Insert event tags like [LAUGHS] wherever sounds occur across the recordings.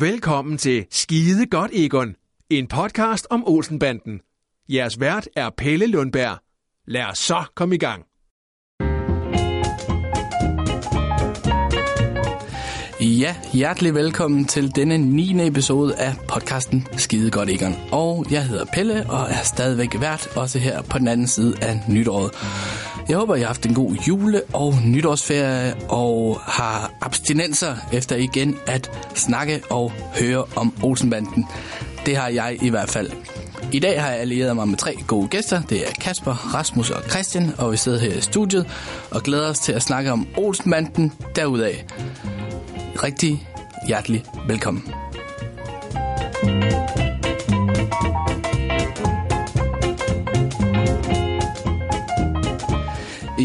Velkommen til Skide Godt Egon, en podcast om Olsenbanden. Jeres vært er Pelle Lundberg. Lad os så komme i gang. Ja, hjertelig velkommen til denne 9. episode af podcasten Skide Godt Egon. Og jeg hedder Pelle og er stadigvæk vært, også her på den anden side af nytåret. Jeg håber, I har haft en god jule- og nytårsferie og har abstinenser efter igen at snakke og høre om Olsenbanden. Det har jeg i hvert fald. I dag har jeg allieret mig med tre gode gæster. Det er Kasper, Rasmus og Christian, og vi sidder her i studiet og glæder os til at snakke om Olsenbanden derudaf. Rigtig hjertelig velkommen.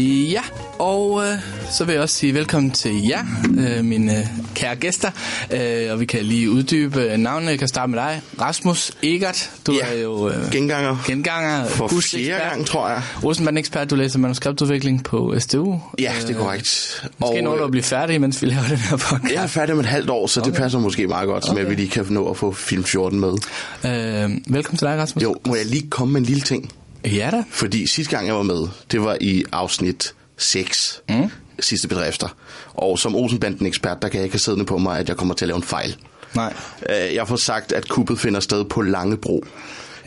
Ja, og øh, så vil jeg også sige velkommen til jer, øh, mine øh, kære gæster. Øh, og vi kan lige uddybe øh, navnene. Jeg kan starte med dig. Rasmus Egert, du Ja, er jo øh, Genganger. genganger. For fjerde gang, tror jeg. Rosenband-ekspert, du læser manuskriptudvikling på SDU. Ja, det er korrekt. Måske når du at blive færdig, mens vi laver den her podcast. jeg er færdig med et halvt år, så okay. det passer måske meget godt, okay. med at vi lige kan nå at få film 14 med. Øh, velkommen til dig, Rasmus. Jo, må jeg lige komme med en lille ting? Ja da. Fordi sidste gang, jeg var med, det var i afsnit 6, mm. sidste bedrifter. Og som Olsenbanden-ekspert, der kan jeg ikke have siddende på mig, at jeg kommer til at lave en fejl. Nej. Øh, Jeg får sagt, at kuppet finder sted på Langebro.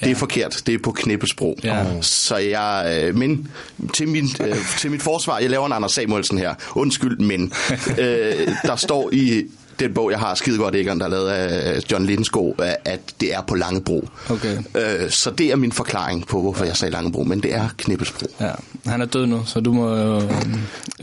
Det er forkert. Det er på Knippesbro. Ja. Så jeg... øh, Men til, min, øh, til mit forsvar, jeg laver en Anders Samuelsen her. Undskyld, men [LAUGHS] øh, der står i den bog, jeg har, skide godt Egon, der er lavet af John Lindskog, at det er på Langebro. Okay. Øh, så det er min forklaring på, hvorfor jeg sagde Langebro, men det er Knippesbro. Ja, han er død nu, så du må jo øh,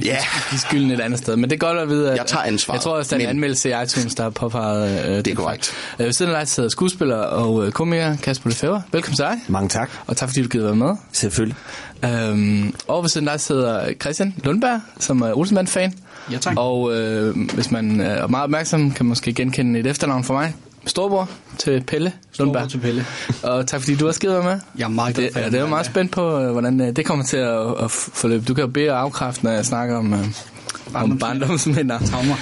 Ja. give skylden et andet sted. Men det er godt at vide, at... Jeg tager ansvaret, Jeg tror også, der er en anmeldelse i iTunes, der har påpeget... Øh, det er korrekt. Øh, ved siden af dig sidder skuespiller og øh, komiker Kasper Lefebvre. Velkommen til dig. Mange tak. Og tak fordi du gider være med. Selvfølgelig. Øhm, og ved siden af dig sidder Christian Lundberg, som er Olsenband-fan. Ja, tak. Og øh, hvis man er meget opmærksom, kan man måske genkende et efternavn for mig. Storbror til Pelle Lundberg. til Pelle. [LAUGHS] og tak fordi du har skidt med. Jeg er meget glad det, for, at ja, jeg det er jo må meget spændt på, øh, hvordan øh, det kommer til at, at forløbe. Du kan jo bede og afkræfte, når jeg snakker om, øh, om barndomsminder. Traumer.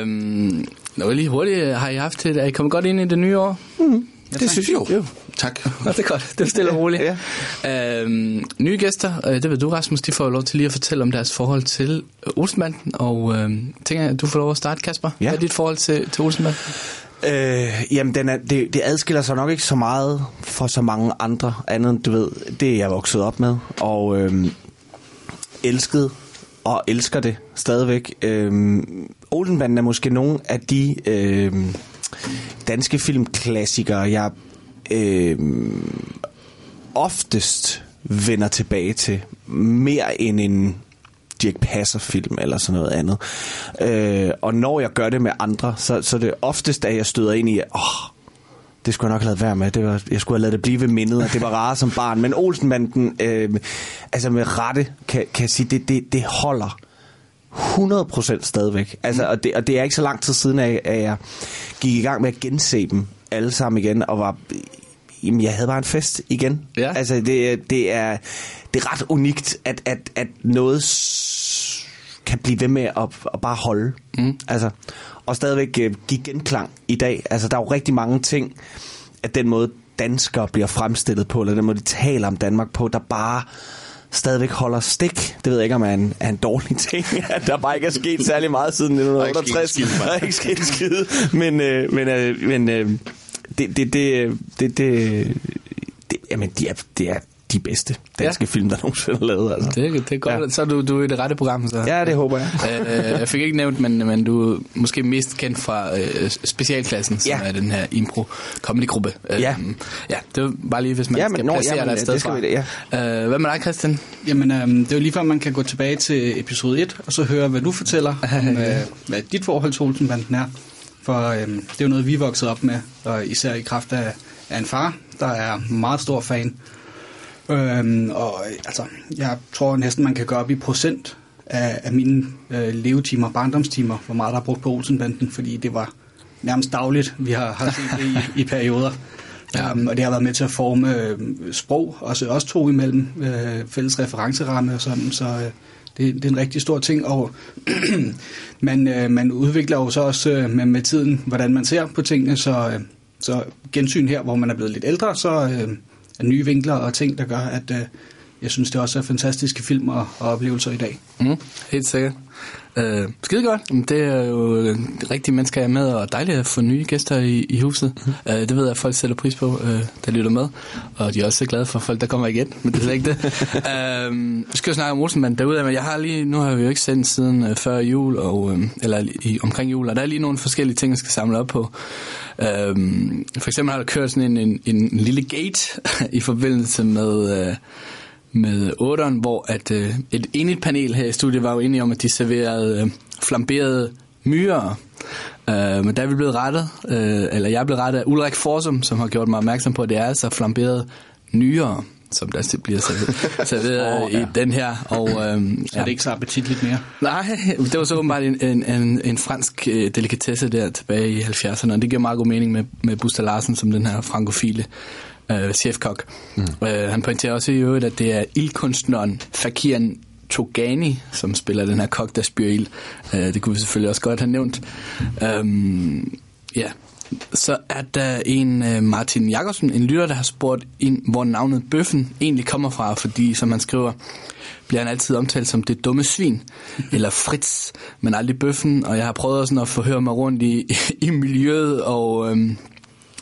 Øhm, nå, lige hurtigt, har I haft det? Er I kommet godt ind i det nye år? Det synes jeg jo. Tak. Nå, det er godt. Det er stille og roligt. Ja. Øhm, nye gæster, øh, det ved du, Rasmus, de får jo lov til lige at fortælle om deres forhold til øh, Olsenbanden. Og øh, tænker jeg, du får lov at starte, Kasper. Ja. Hvad er dit forhold til, til Olsenbanden? Øh, jamen, den er, det, det adskiller sig nok ikke så meget for så mange andre andet, end du ved, det er jeg vokset op med, og øh, elsket og elsker det stadigvæk. Øh, Olsenbanden er måske nogle af de øh, danske filmklassikere, jeg øh, oftest vender tilbage til, mere end en Dirk Passer-film eller sådan noget andet. Øh, og når jeg gør det med andre, så, så det er oftest, at jeg støder ind i, åh, det skulle jeg nok have lavet være med. Det var, jeg skulle have lavet det blive ved mindet, og det var rare som barn. Men Olsenbanden, øh, altså med rette, kan, kan jeg sige, det, det, det holder 100% stadigvæk. Altså, og, det, og det er ikke så lang tid siden, at, at jeg gik i gang med at gense dem alle sammen igen, og var Jamen, jeg havde bare en fest igen. Ja. Altså, det, det, er, det er ret unikt, at, at, at noget kan blive ved med at, at bare holde. Mm. Altså, og stadigvæk øh, give genklang i dag. Altså, der er jo rigtig mange ting, at den måde danskere bliver fremstillet på, eller den måde de taler om Danmark på, der bare stadigvæk holder stik. Det ved jeg ikke, om er en, er en dårlig [LAUGHS] ting, at der bare ikke er sket særlig meget siden ikke sket 1968. en skid, mand. Der er ikke sket en skid. Men, øh, men, øh, men øh, det, det, det, det, det, det, jamen, de er, det er de bedste danske ja. film, der [LAUGHS] nogensinde er lavet. Altså. Det, er- det er godt. Ja. Ja. Så er du, du er i det rette program. Så. Ja, det håber jeg. [LAUGHS] øh, jeg fik ikke nævnt, men, men du er måske mest kendt fra øh, Specialklassen, som Ja. er den her impro comedy gruppe. Ja. ja, det var bare lige, hvis man Ja, men skal nå, placere jamen, dig et sted det skal fra. vi det, øh, hvad med dig, Christian? Jamen, øhm, det er jo lige før, man kan gå tilbage til episode 1, og så høre, hvad du fortæller [LAUGHS] om, øh, hvad dit forhold til Olsenbanden er. For øhm, det er jo noget, vi er vokset op med, og især i kraft af, af en far, der er meget stor fan. Øhm, og altså, jeg tror næsten, man kan gøre op i procent af, af mine øh, levetimer, barndomstimer, hvor meget der er brugt på Olsenbanden, fordi det var nærmest dagligt, vi har, har set det i, i perioder. Ja. Um, og det har været med til at forme øh, sprog, også, også to imellem, øh, fælles referenceramme og sådan, så øh, det, det er en rigtig stor ting, og [CLEARS THROAT] man, øh, man udvikler jo så også øh, med, med tiden, hvordan man ser på tingene, så, øh, så gensyn her, hvor man er blevet lidt ældre, så øh, er nye vinkler og ting, der gør, at øh, jeg synes, det også er fantastiske film og, og oplevelser i dag. Mm, helt sikkert. Øh, skide godt. Det er jo øh, rigtige mennesker, jeg er med, og dejligt at få nye gæster i, i huset. Mm. Øh, det ved jeg, at folk sætter pris på, øh, der lytter med. Og de er også glade for folk, der kommer igen, men det er slet ikke det. [LAUGHS] øh, vi skal jo snakke om Olsenmand derude, men jeg har lige, nu har vi jo ikke sendt siden øh, før jul, og, øh, eller i, omkring jul, og der er lige nogle forskellige ting, jeg skal samle op på. Øh, for eksempel har der kørt sådan en, en, en lille gate [LAUGHS] i forbindelse med... Øh, med 8'eren, hvor at, øh, et enigt panel her i studiet var jo enige om, at de serverede øh, flamberede myrer. Øh, men der er vi blevet rettet, øh, eller jeg er blevet rettet af Ulrik Forsum, som har gjort mig opmærksom på, at det er altså flamberede nyere som der bliver [LAUGHS] serveret, serveret oh, ja. i den her. Og, øhm, så er det ikke så appetitligt mere? Nej, det var så åbenbart en, en, en, en fransk øh, delikatesse der tilbage i 70'erne, og det giver meget god mening med, med Buster Larsen som den her frankofile øh, chefkok. Mm. Øh, han pointerer også i øvrigt, at det er ildkunstneren Fakiran Togani, som spiller den her kok, der spyr ild. Øh, det kunne vi selvfølgelig også godt have nævnt. Øhm, ja, så er der en uh, Martin Jakobsen, en lytter, der har spurgt ind, hvor navnet Bøffen egentlig kommer fra, fordi, som han skriver, bliver han altid omtalt som det dumme svin, [LAUGHS] eller Fritz, men aldrig Bøffen, og jeg har prøvet sådan at forhøre mig rundt i, i miljøet, og øhm,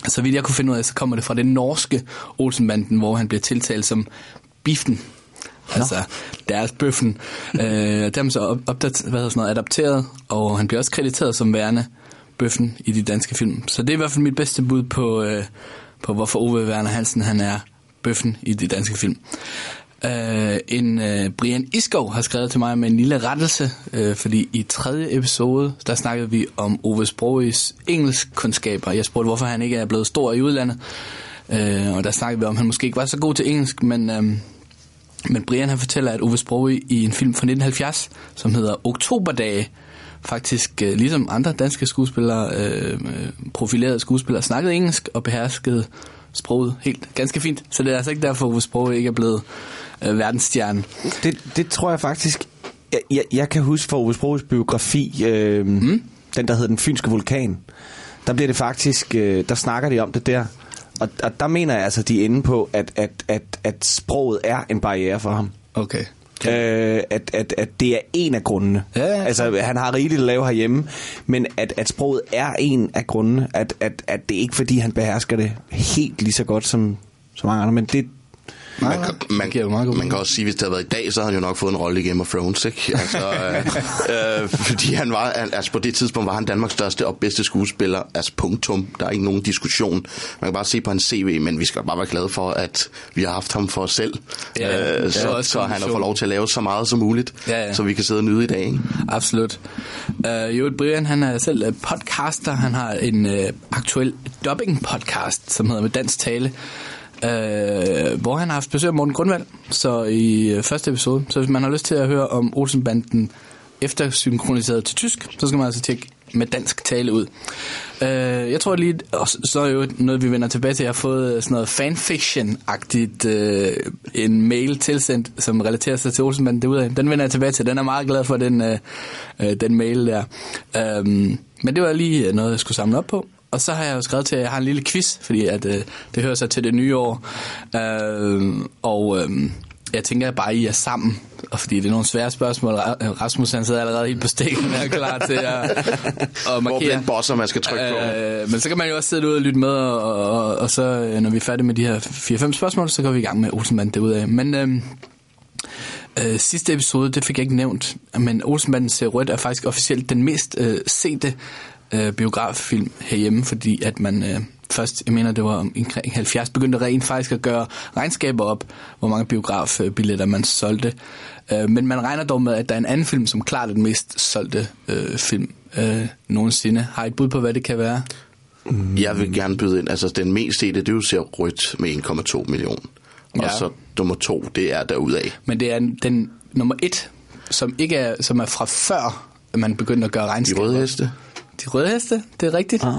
så vidt jeg kunne finde ud af, så kommer det fra den norske Olsenbanden, hvor han bliver tiltalt som Biffen. Altså deres bøffen. [LAUGHS] øh, dem så opdat, hvad sådan noget, adapteret, og han bliver også krediteret som værende bøffen i de danske film. Så det er i hvert fald mit bedste bud på, øh, på hvorfor Ove Werner Hansen han er bøffen i de danske film. Øh, en øh, Brian Iskov har skrevet til mig med en lille rettelse, øh, fordi i tredje episode, der snakkede vi om Ove Sprogis engelskkundskaber. Jeg spurgte, hvorfor han ikke er blevet stor i udlandet. øh, og der snakkede vi om, at han måske ikke var så god til engelsk, men, Øh, men Brian han fortæller, at Ove Sprogø i en film fra 1970, som hedder Oktoberdage, faktisk uh, ligesom andre danske skuespillere, uh, profilerede skuespillere, snakkede engelsk og beherskede sproget helt ganske fint. Så det er altså ikke derfor, Ove Sprogø ikke er blevet øh, verdensstjerne. Det, det tror jeg faktisk... Jeg, jeg, jeg kan huske fra Ove Sprogs biografi, øh, mm. den der hedder Den Fynske Vulkan. Der bliver det faktisk... Øh, der snakker de om det der. Og, og der mener jeg altså, de er inde på, at, at, at, at sproget er en barriere for ham. Okay. Øh, at, at, at det er en af grundene. Ja, ja. Altså, han har rigeligt at lave herhjemme, men at, at sproget er en af grundene. At, at, at det er ikke fordi, han behersker det helt lige så godt som, som mange andre, men det, man, kan, man, meget man kan også sige, hvis det havde været i dag, så havde han jo nok fået en rolle i Game of Thrones, ikke? [LAUGHS] Altså, øh, øh, fordi han var, altså på det tidspunkt var han Danmarks største og bedste skuespiller, altså punktum. Der er ikke nogen diskussion. Man kan bare se på hans CV, men vi skal bare være glade for, at vi har haft ham for os selv. Ja, øh, så, så han har fået lov til at lave så meget som muligt, ja, ja. så vi kan sidde og nyde i dag. Ikke? Absolut. Uh, jo, Brian, han er selv podcaster. Han har en uh, aktuel dubbing podcast, som hedder Med Dansk Tale øh, hvor han har haft besøg af Morten Grundvald, så i øh, første episode. Så hvis man har lyst til at høre om Olsenbanden efter synkroniseret til tysk, så skal man altså tjekke med dansk tale ud. Øh, jeg tror lige, og så er jo noget, vi vender tilbage til, jeg har fået sådan noget fanfiction-agtigt øh, en mail tilsendt, som relaterer sig til Olsenbanden derude. Den vender jeg tilbage til, den er meget glad for, den, øh, øh den mail der. Øh, men det var lige øh, noget, jeg skulle samle op på. Og så har jeg jo skrevet til, at jeg har en lille quiz, fordi at, øh, det hører sig til det nye år. Øh, og øh, jeg tænker at bare, I er sammen. Og fordi det er nogle svære spørgsmål. Rasmus han sidder allerede helt på stikken og er klar til at, at markere. Hvor bosser, man skal trykke på. Øh, men så kan man jo også sidde ude og lytte med, og, og, og så øh, når vi er færdige med de her 4-5 spørgsmål, så går vi i gang med Olsenmanden derude af. Men øh, øh, sidste episode, det fik jeg ikke nævnt, men Olsenmanden ser rødt er faktisk officielt den mest øh, sete øh, biograffilm herhjemme, fordi at man øh, først, jeg mener det var omkring 70, begyndte rent faktisk at gøre regnskaber op, hvor mange biografbilletter man solgte. Øh, men man regner dog med, at der er en anden film, som klart er den mest solgte øh, film øh, nogensinde. Har I et bud på, hvad det kan være? Jeg vil gerne byde ind, altså den mest sete, det er jo ser rødt med 1,2 million. Ja. Og så nummer to, det er derudaf. Men det er den nummer et, som ikke er, som er fra før, man begyndte at gøre regnskaber. De røde heste? De røde heste, det er rigtigt. Oh.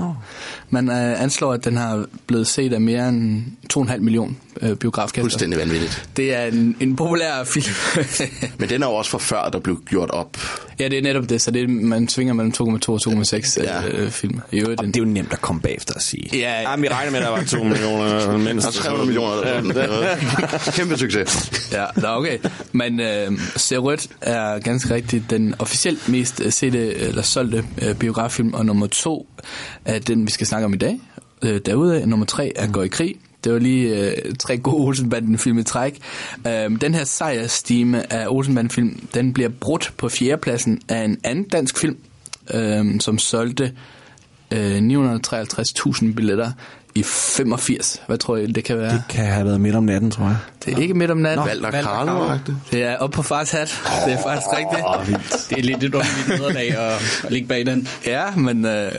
Man øh, anslår, at den har blevet set af mere end 2,5 million øh, biografkasser. Fuldstændig vanvittigt. Det er en, en populær film. [LAUGHS] Men den er jo også fra før, der blev gjort op. ja, det er netop det, så det er, man svinger mellem 2,2 og 2,6 Ja. ja. øh, film. I øvrigt, Og det er jo nemt at komme bagefter og sige. Ja. Jamen, vi regner med, at der var 2 [LAUGHS] millioner mindst. Der er 300 millioner. Sådan. [LAUGHS] Kæmpe succes. Ja, nå, okay. Men øh, Se Rødt er ganske rigtigt den officielt mest øh, sete eller solgte øh, biograffilm, og nummer to er den, vi skal snakke om i dag. Øh, derude, nummer tre er Gå i krig. Det var lige øh, tre gode Olsenbanden-film i træk. Øh, den her sejrstime af Olsenbanden-film, den bliver brudt på fjerdepladsen af en anden dansk film, øh, som solgte øh, 953.000 billetter i 85. Hvad tror I, det kan være? Det kan have været midt om natten, tror jeg. Det er ikke midt om natten. Valter Valter Carlo. Carlo. Det er op på fars hat. Det er faktisk rigtigt. Det er lidt et underligt nederlag at, at ligge bag den. Ja, men øh,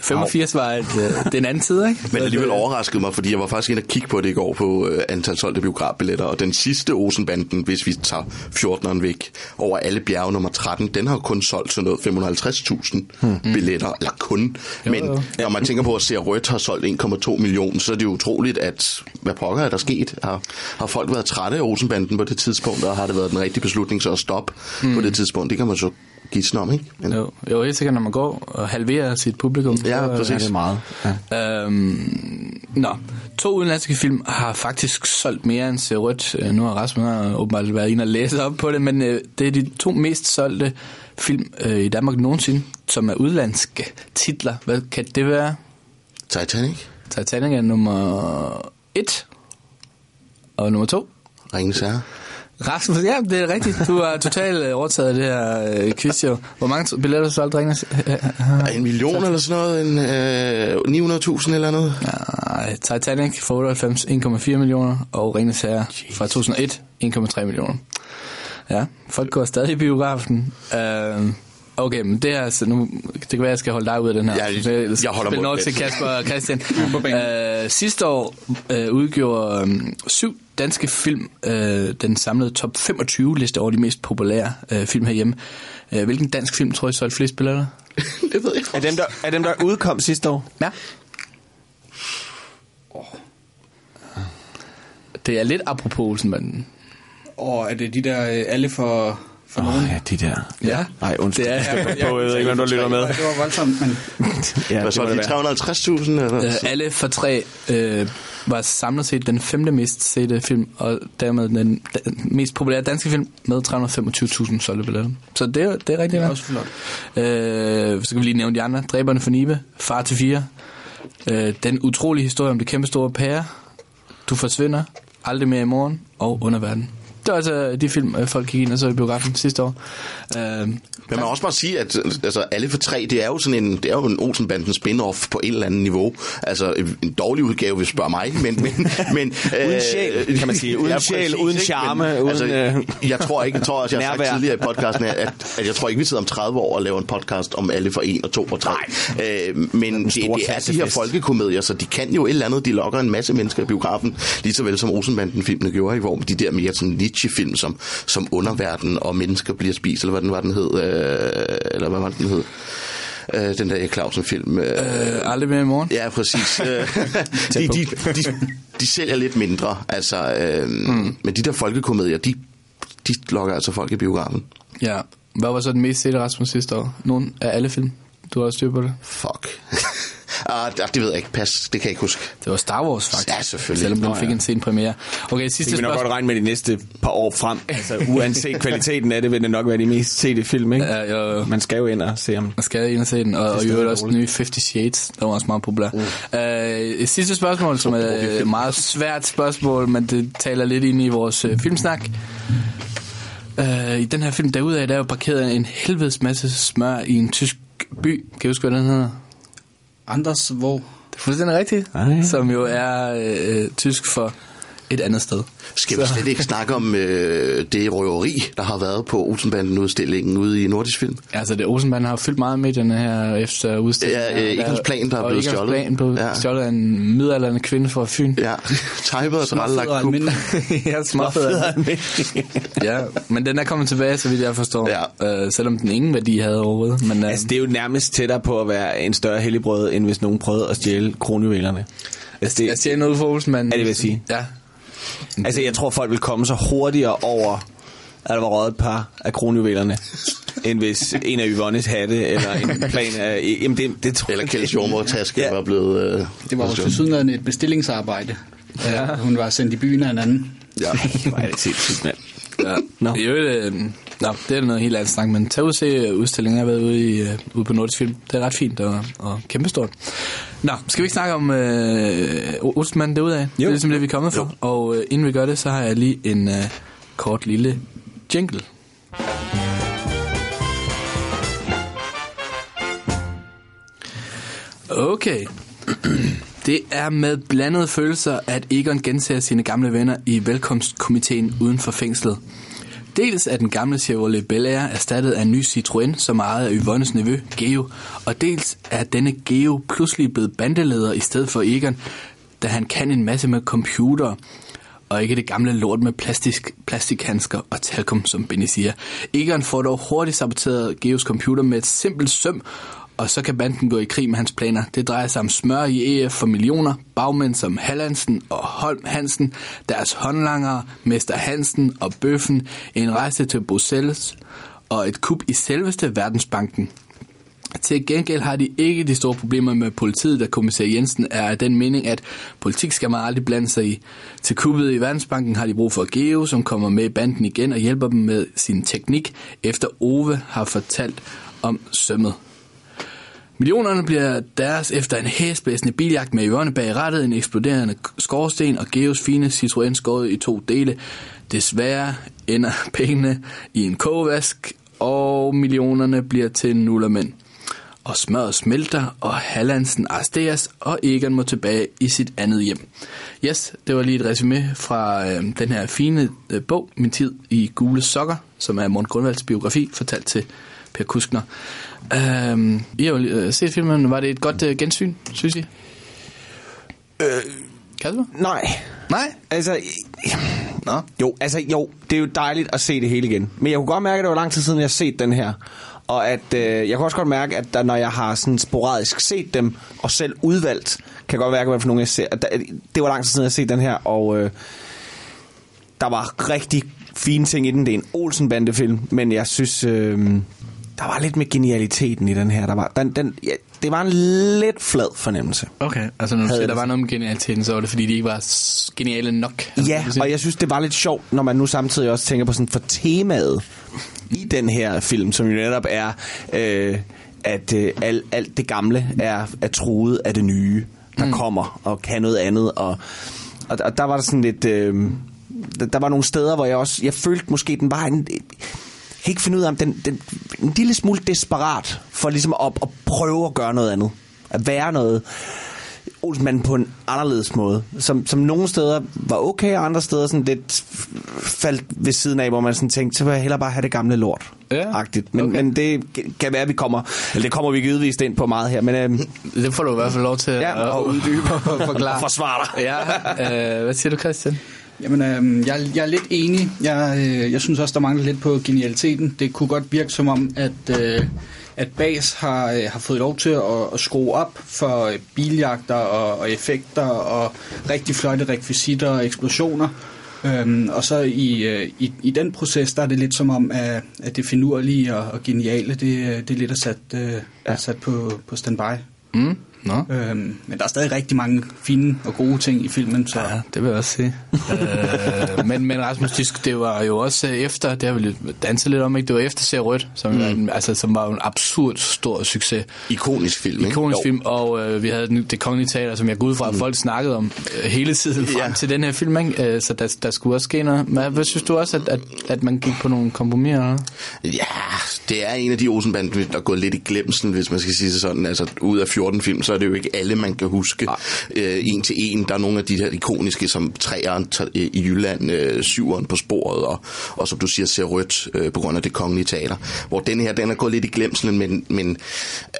85 var et, øh, det er en anden tid, ikke? Men alligevel overraskede mig, fordi jeg var faktisk inde og kigge på det i går på øh, antal solgte biografbilletter, og den sidste Olsenbanden, hvis vi tager 14'eren væk, over alle bjerge nummer 13, den har kun solgt sådan noget 550.000 hmm. billetter, eller kun. Men jo. når man tænker på, at Se Rødt har solgt 1,2 millioner, så er det jo utroligt, at hvad pokker er der sket? Har, har folk været trætte af Olsenbanden på det tidspunkt, og har det været den rigtige beslutning så at stoppe hmm. på det tidspunkt? Det kan man så gisne om, ikke? Men, Jo, jo, helt sikkert, når man går og halverer sit publikum. Ja, så, præcis. Ja, det er meget. Ja. Øhm, nå, to udenlandske film har faktisk solgt mere end Se Rødt. Øh, Nu har Rasmus har åbenbart været inde og læse op på det, men øh, det er de to mest solgte film øh, i Danmark nogensinde, som er udlandske titler. Hvad kan det være? Titanic, Titanic er nummer et, og nummer to. Ringens Herre. Rasmus, ja, det er rigtigt. Du har totalt øh, overtaget det her øh, quiz, jo. Hvor mange billetter har solgt, Ringens? En million eller sådan noget, en, øh, 900.000 eller noget. Nej, Titanic fra 98, 1,4 millioner, og Ringens Herre fra 2001, 1,3 millioner. Ja, folk går stadig i biografen. Uh, okay, men det er altså nu, det kan være, at jeg skal holde dig ud af den her. Ja, jeg- jeg holder mund nok til Kasper og Christian. [LAUGHS] uh, sidste år uh, udgjorde um, syv danske film uh, den samlede top 25 liste over de mest populære uh, film herhjemme. Uh, hvilken dansk film tror I solgte flest billetter? [LAUGHS] det ved jeg Er dem, der, er dem, der udkom sidste år? Ja. Det er lidt apropos Olsenbanden. Og er det de der øh, alle for, for nogen? oh, ja, de der. Ja. Nej, undskyld. Det er- Jeg skal på, jeg ved ikke, hvem der lytter med. Det var voldsomt, men Ja, Hvad det så, må de det være. 350.000? Eller? Øh, alle for tre øh, var samlet set den femte mest sete film, og dermed den, den mest populære danske film med 325.000 solgte billetter. Så det er, det er rigtig det er godt. også flot. Øh, så kan vi lige nævne de andre. Dræberne for Nibe, Far til fire, øh, Den utrolige historie om det kæmpe store pære, Du forsvinder, Aldrig mere i morgen og Underverden. Altså de film, øh, folk gik ind og så i biografen sidste år. Øh, Men man må også bare sige, at altså, alle for tre, det er jo sådan en, det er jo en Olsenbanden spin-off på et eller andet niveau. Altså en dårlig udgave, hvis du spørger mig, men... men, [LAUGHS] men Uden sjæl, kan man sige. Uden sjæl, uden charme, Men, uden, altså, øh, jeg tror ikke, jeg tror også, jeg har sagt tidligere i podcasten, her, at, at jeg tror ikke, vi sidder om 30 år og laver en podcast om alle for en og to og tre. Øh, men det, det er de her folkekomedier, så de kan jo et eller andet, de lokker en masse mennesker i biografen, lige så vel som Olsenbanden-filmene gjorde, i hvor de der mere sådan niche-film, som, som underverden og mennesker bliver spist, eller hvad den var, den hed, øh, eller hvad var den hed? Øh, den der Erik Clausen-film. Øh, øh, Aldrig mere i morgen. Ja, præcis. [LAUGHS] Øh, de, de, de, de sælger lidt mindre, altså, øh, mm. men de der folkekomedier, de, de lokker altså folk i biografen. Ja. Hvad var så den mest sete Rasmus sidste år? Nogen af alle film? Du har også styr på det. Fuck. [LAUGHS] ah, det ved jeg ikke. Pas, det kan jeg ikke huske. Det var Star Wars, faktisk. Ja, selvfølgelig. Selvom den fik ja. en sen premiere. Okay, sidste Det vil nok godt regne med de næste par år frem. [LAUGHS] Altså, uanset kvaliteten af det, vil det nok være de mest sete film, ikke? Ja, jo, jo. Man skal jo ind og se om... Man skal ind og se den, og, og i øvrigt også den nye 50 Shades, der var også meget populær. Mm. Øh, sidste spørgsmål, som er et meget svært spørgsmål, men det taler lidt ind i vores øh, filmsnak. Øh, I den her film derudaf, der er jo parkeret en helvedes masse smør i en tysk by. Kan du huske, hvad den hedder? Anders, hvor... Det er fuldstændig rigtigt. Ej. Som jo er øh, tysk for et andet sted. Skal vi slet ikke snakke om øh, det røveri, der har været på Olsenbanden-udstillingen ude i Nordisk Film? Altså, det Olsenbanden har fyldt meget i medierne her efter udstillingen. Ja, øh, Egerns plan, der er og blevet stjålet. plan blev Ja. stjålet af en midaldrende kvinde fra Fyn. Ja, [LAUGHS] Tejbet og Småfed og lagt kub. ja, småfed. ja, men den er kommet tilbage, så vidt jeg forstår. Ja. Øh, selvom den ingen værdi havde overhovedet. Men, øh, Altså, det er jo nærmest tættere på at være en større helligbrød, end hvis nogen prøvede at stjæle kronjuvelerne. Jeg, jeg siger noget for Olsenmanden. Ja, det vil jeg sige. Ja. Altså, jeg tror, folk vil komme så hurtigere over, at der var røget et par af kronjuvelerne, end hvis en af Yvonnes hatte, eller en plan af... Jamen, det, det tror Eller jeg Kjelds jordmortaske Ja. var blevet... Øh, Det var jo til sydenladende et bestillingsarbejde. Ja. Hun var sendt i byen af en anden. Ja. [LAUGHS] Hvor er det sindssygt, mand. Ja. No. Øvrigt, øh, nå, det er noget helt andet snak, men tag ud og se øh, udstillingen, jeg har været ude, i, øh, ude på Nordisk Film. Det er ret fint og, og kæmpestort. Nå, skal vi ikke snakke om øh, Olsenmanden derude af? Det er ligesom det, vi er kommet for. Og øh, inden vi gør det, så har jeg lige en øh, kort lille jingle. Okay. [CLEARS THROAT] Det er med blandede følelser, at Egon genser sine gamle venner i velkomstkomiteen uden for fængslet. Dels er den gamle Chevrolet Bel Air erstattet af en ny Citroën, som er ejet af Yvonnes nevø, Geo, og dels er denne Geo pludselig blevet bandeleder i stedet for Egon, da han kan en masse med computer, og ikke det gamle lort med plastisk, plastikhandsker og talkum, som Benny siger. Egon får dog hurtigt saboteret Geos computer med et simpelt søm, og så kan banden gå i krig med hans planer. Det drejer sig om smør i EF for millioner, bagmænd som Hallandsen og Holm Hansen, deres håndlangere, Mester Hansen og Bøffen, en rejse til Bruxelles og et kup i selveste Verdensbanken. Til gengæld har de ikke de store problemer med politiet, da kommissær Jensen er af den mening, at politik skal man aldrig blande sig i. Til kuppet i Verdensbanken har de brug for Geo, som kommer med i banden igen og hjælper dem med sin teknik, efter Ove har fortalt om sømmet. Millionerne bliver deres efter en hæsblæsende biljagt med Yvonne bag rattet, en eksploderende skorsten og Geos fine Citroën skåret i to dele. Desværre ender [LAUGHS] pengene i en kogevask, og millionerne bliver til nullermænd. Og smøret smelter, og Hallandsen arresteres, og Egon må tilbage i sit andet hjem. Yes, det var lige et resume fra øh, den her fine øh, bog, Min tid i gule sokker, som er Morten Grundvalds biografi, fortalt til Per Kuskner. Øhm, I har jo øh, set filmen. Var det et godt øh, gensyn, synes I? Øh, Kasper? Nej. Nej? Altså, Nå. jo, altså, jo, det er jo dejligt at se det hele igen. Men jeg kunne godt mærke, at det var lang tid siden, jeg har set den her. Og at øh, jeg kan også godt mærke, at der, når jeg har sådan sporadisk set dem, og selv udvalgt, kan jeg godt mærke, hvad for nogle jeg ser. At der, det var lang tid siden, jeg har set den her, og øh, der var rigtig fine ting i den. Det er en Olsen-bandefilm, men jeg synes, øh, der var lidt med genialiteten i den her. Der var, den, den, ja, det var en lidt flad fornemmelse. Okay, altså når du siger, der var noget med genialiteten, så var det fordi, de ikke var geniale nok. Altså, Ja, og jeg synes, det var lidt sjovt, når man nu samtidig også tænker på sådan for temaet i den her film, som jo netop er, øh, at øh, alt, alt det gamle er, er truet af det nye, der mm. kommer og kan noget andet. Og, og, og der var der sådan lidt... Øh, der, var nogle steder, hvor jeg også... Jeg følte måske, den var en... Jeg kan ikke finde ud af, om den, den en lille smule desperat for ligesom at, at prøve at gøre noget andet. At være noget Olsenmanden på en anderledes måde. Som, som nogle steder var okay, og andre steder sådan lidt faldt ved siden af, hvor man sådan tænkte, så vil jeg hellere bare have det gamle lort. Ja, Agtigt. Men, okay. men det kan være, at vi kommer, eller det kommer vi givetvis ind på meget her, men øhm, [LAUGHS] Det får du i hvert fald lov til Ja, at, at og- uddybe og [LAUGHS] forklare. og forsvare dig. ja, øh, hvad siger du, Christian? Jamen, øh, jeg, jeg er lidt enig. Jeg, øh, jeg synes også, der mangler lidt på genialiteten. Det kunne godt virke som om, at, øh, at Bas har, øh, har fået lov til at, at skrue op for øh, biljagter og, og effekter og rigtig flotte rekvisitter og eksplosioner. Øhm, og så i, øh, i, i den proces, der er det lidt som om, at, at det finurlige og, og geniale, det, det er lidt er sat, øh, ja. sat på, på standby. Mm, nå. Øhm, men der er stadig rigtig mange fine og gode ting i filmen, så Ja, det vil jeg også sige. øh, men, men Rasmus, det, det var jo også øh, efter, det har vi lidt danset lidt om, ikke? Det var efter Ser Rødt, som, mm. var, en- altså, som var en absurd stor succes. Ikonisk film, ikke? Ikonisk Jo. film, og øh, vi havde den- det kongelige teater, som jeg går ud fra, at folk snakkede om øh, hele tiden frem Ja. til den her film, ikke? Øh, så der, der skulle også ske noget. Men hvad synes du også, at, at, at man gik på nogle kompromiser? Ja, det er en af de Olsenbanden, der er gået lidt i glemsen, hvis man skal sige det sådan. Altså, ud af 14 film, så er det jo ikke alle, man kan huske øh, en til en. Der er nogle af de her ikoniske, som træeren i Jylland, øh, syveren på sporet, og, og som du siger, ser rødt øh, på grund af det kongelige teater. Hvor den her, den er gået lidt i glemslen, men, men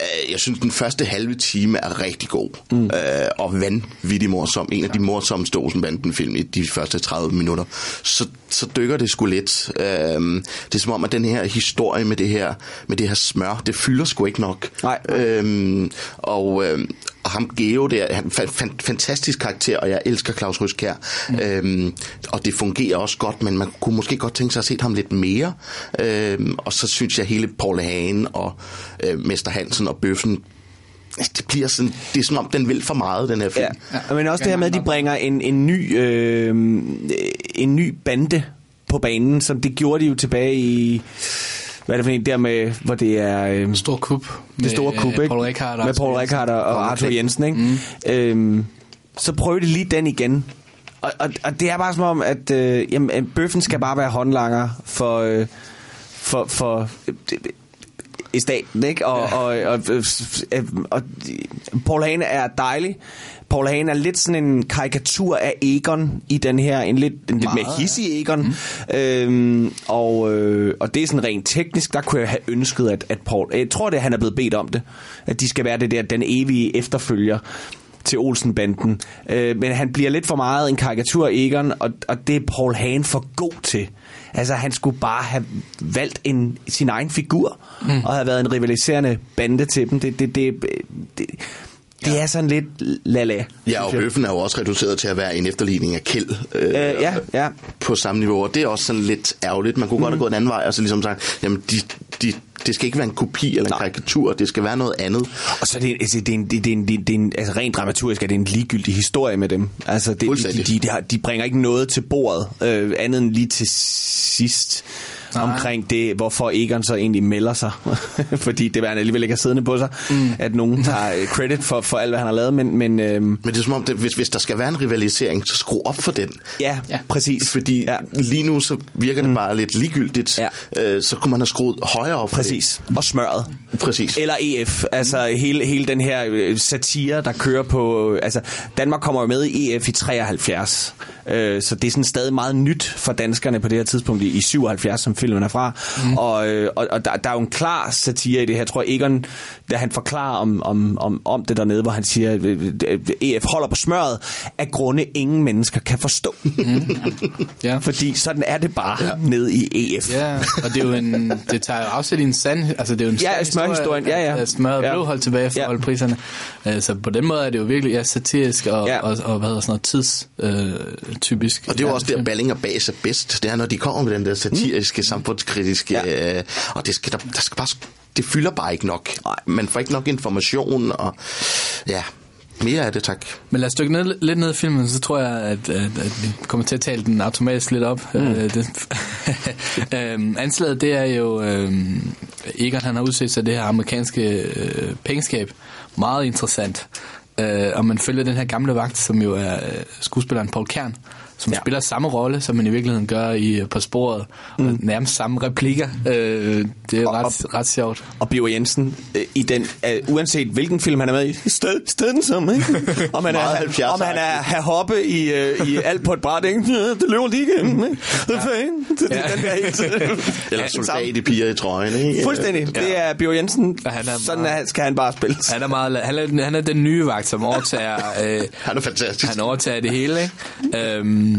øh, jeg synes, den første halve time er rigtig god. Mm. Øh, og vanvittig morsom. En af de morsomste Olsenbanden-film i de første 30 minutter. Så, så dykker det sgu lidt. Øh, det er som om, at den her historie med det her, med det her smør, det fylder sgu ikke nok. Nej. Øhm, og, øhm, og ham Geo der, han er fan, fantastisk karakter, og jeg elsker Claus Ryskær. Mm. Øhm, og det fungerer også godt, men man kunne måske godt tænke sig at se ham lidt mere. Øhm, og så synes jeg hele Paul Hagen og øh, Mester Hansen og Bøffen det bliver sådan, det er som om, den vil for meget, den her film. Ja. ja. Men også det her med, at de bringer en, en, ny, øh, en ny bande på banen, som det gjorde de jo tilbage i hvad er det for en der med, hvor det er... Øh, Stor Kup. Det store kup, ikke? Paul Rickard med Paul Rickard og, og Arthur Jensen, ikke? Mm. Øhm, så prøv det lige den igen. Og, og, og det er bare som om, at øh, jamen, bøffen skal bare være håndlanger for... Øh, for, for øh, i staten, ikke? Og, ja. og, og, og, og Paul Hane er dejlig. Paul Hane er lidt sådan en karikatur af Egon i den her, en lidt, en lidt mere hissig Egon. Mm. Øhm, og, øh, og det er sådan rent teknisk, der kunne jeg have ønsket, at, at Paul, jeg tror det, han er blevet bedt om det, at de skal være det der, den evige efterfølger til Olsenbanden. Øh, men han bliver lidt for meget en karikatur af Egon, og, og det er Paul Hane for god til. Altså, han skulle bare have valgt en, sin egen figur, mm. og have været en rivaliserende bande til dem. Det, det, det, det, det er sådan lidt lala. Ja, og Bøffen er jo også reduceret til at være en efterligning af Kjeld. Øh, øh, ja, ja. På samme niveau, og det er også sådan lidt ærgerligt. Man kunne mm. godt have gået en anden vej, og så ligesom sagt, jamen, de, de, det skal ikke være en kopi eller en Nej. karikatur, det skal være noget andet. Og så er det, altså, det, er en, det, er en, det, er en, altså rent dramaturgisk er det en ligegyldig historie med dem. Altså, det, de, de, de, de bringer ikke noget til bordet, øh, andet end lige til sidst. Nej. omkring det, hvorfor Egon så egentlig melder sig. [LAUGHS] Fordi det vil han alligevel ikke siddende på sig, mm. at nogen tager øh, credit for, for alt, hvad han har lavet. Men, men, øhm, men det er som om, det, hvis, hvis der skal være en rivalisering, så skru op for den. Ja, ja. præcis. Fordi ja. lige nu så virker det mm. bare lidt ligegyldigt. Ja. Øh, så kunne man have skruet højere op Præcis. Og smøret. Præcis. Eller EF. Altså hele, hele den her øh, satire, der kører på... Altså, Danmark kommer jo med i EF i 73. Øh, så det er sådan stadig meget nyt for danskerne på det her tidspunkt i, i 77, som filmen er fra. Mm. Og, øh, og, og der, der er jo en klar satire i det her. Jeg tror, Egon, da han forklarer om, om, om, om det dernede, hvor han siger, at øh, øh, EF holder på smøret, af grunde ingen mennesker kan forstå. Mm. ja. Fordi sådan er det bare ja. nede i EF. Ja, og det er jo en, det tager jo afsæt i en sand, altså det er jo en ja, smørhistorien, ja, ja. Smøret ja. blev holdt tilbage for ja. alle priserne. Så på den måde er det jo virkelig ja, satirisk og, ja. og, og, og hvad hedder sådan noget tids øh, typisk. Og det er jo også der, Balling og Bas er bedst. Det er, når de kommer med den der satiriske, mm. samfundskritiske... Ja. Øh, og det skal, der, der skal bare, det fylder bare ikke nok. Man får ikke nok information, og ja, mere af det, tak. Men lad os dykke ned, lidt ned i filmen, så tror jeg, at, at, at vi kommer til at tale den automatisk lidt op. Mm. Øh, det, [LAUGHS] øhm, anslaget, det er jo, øhm, Egon han har udset sig det her amerikanske øh, pengeskab. Meget interessant. Øh, og man følger den her gamle vagt, som jo er øh, skuespilleren Paul Kern, som ja. spiller samme rolle, som man i virkeligheden gør i På sporet, mm. og nærmest samme replikker. Øh, det er og, ret, og, ret sjovt. Og Bio Jensen, øh, i den, øh, uanset hvilken film han er med i, sted, stedet som, ikke? [LAUGHS] Om han er, om han er her hoppe i, øh, i alt på et bræt, ikke? Det løber lige igennem, ikke? Det er fan. Det, ja. den der helt, [LAUGHS] Eller soldat i piger i trøjen, ikke? Fuldstændig. Ja. Det er Bio Jensen. Han er Sådan meget, skal han bare spille. Han er, meget, han er, han er den nye vagt, som overtager... [LAUGHS] Øh, han er fantastisk. Han overtager det hele, ikke? Øhm,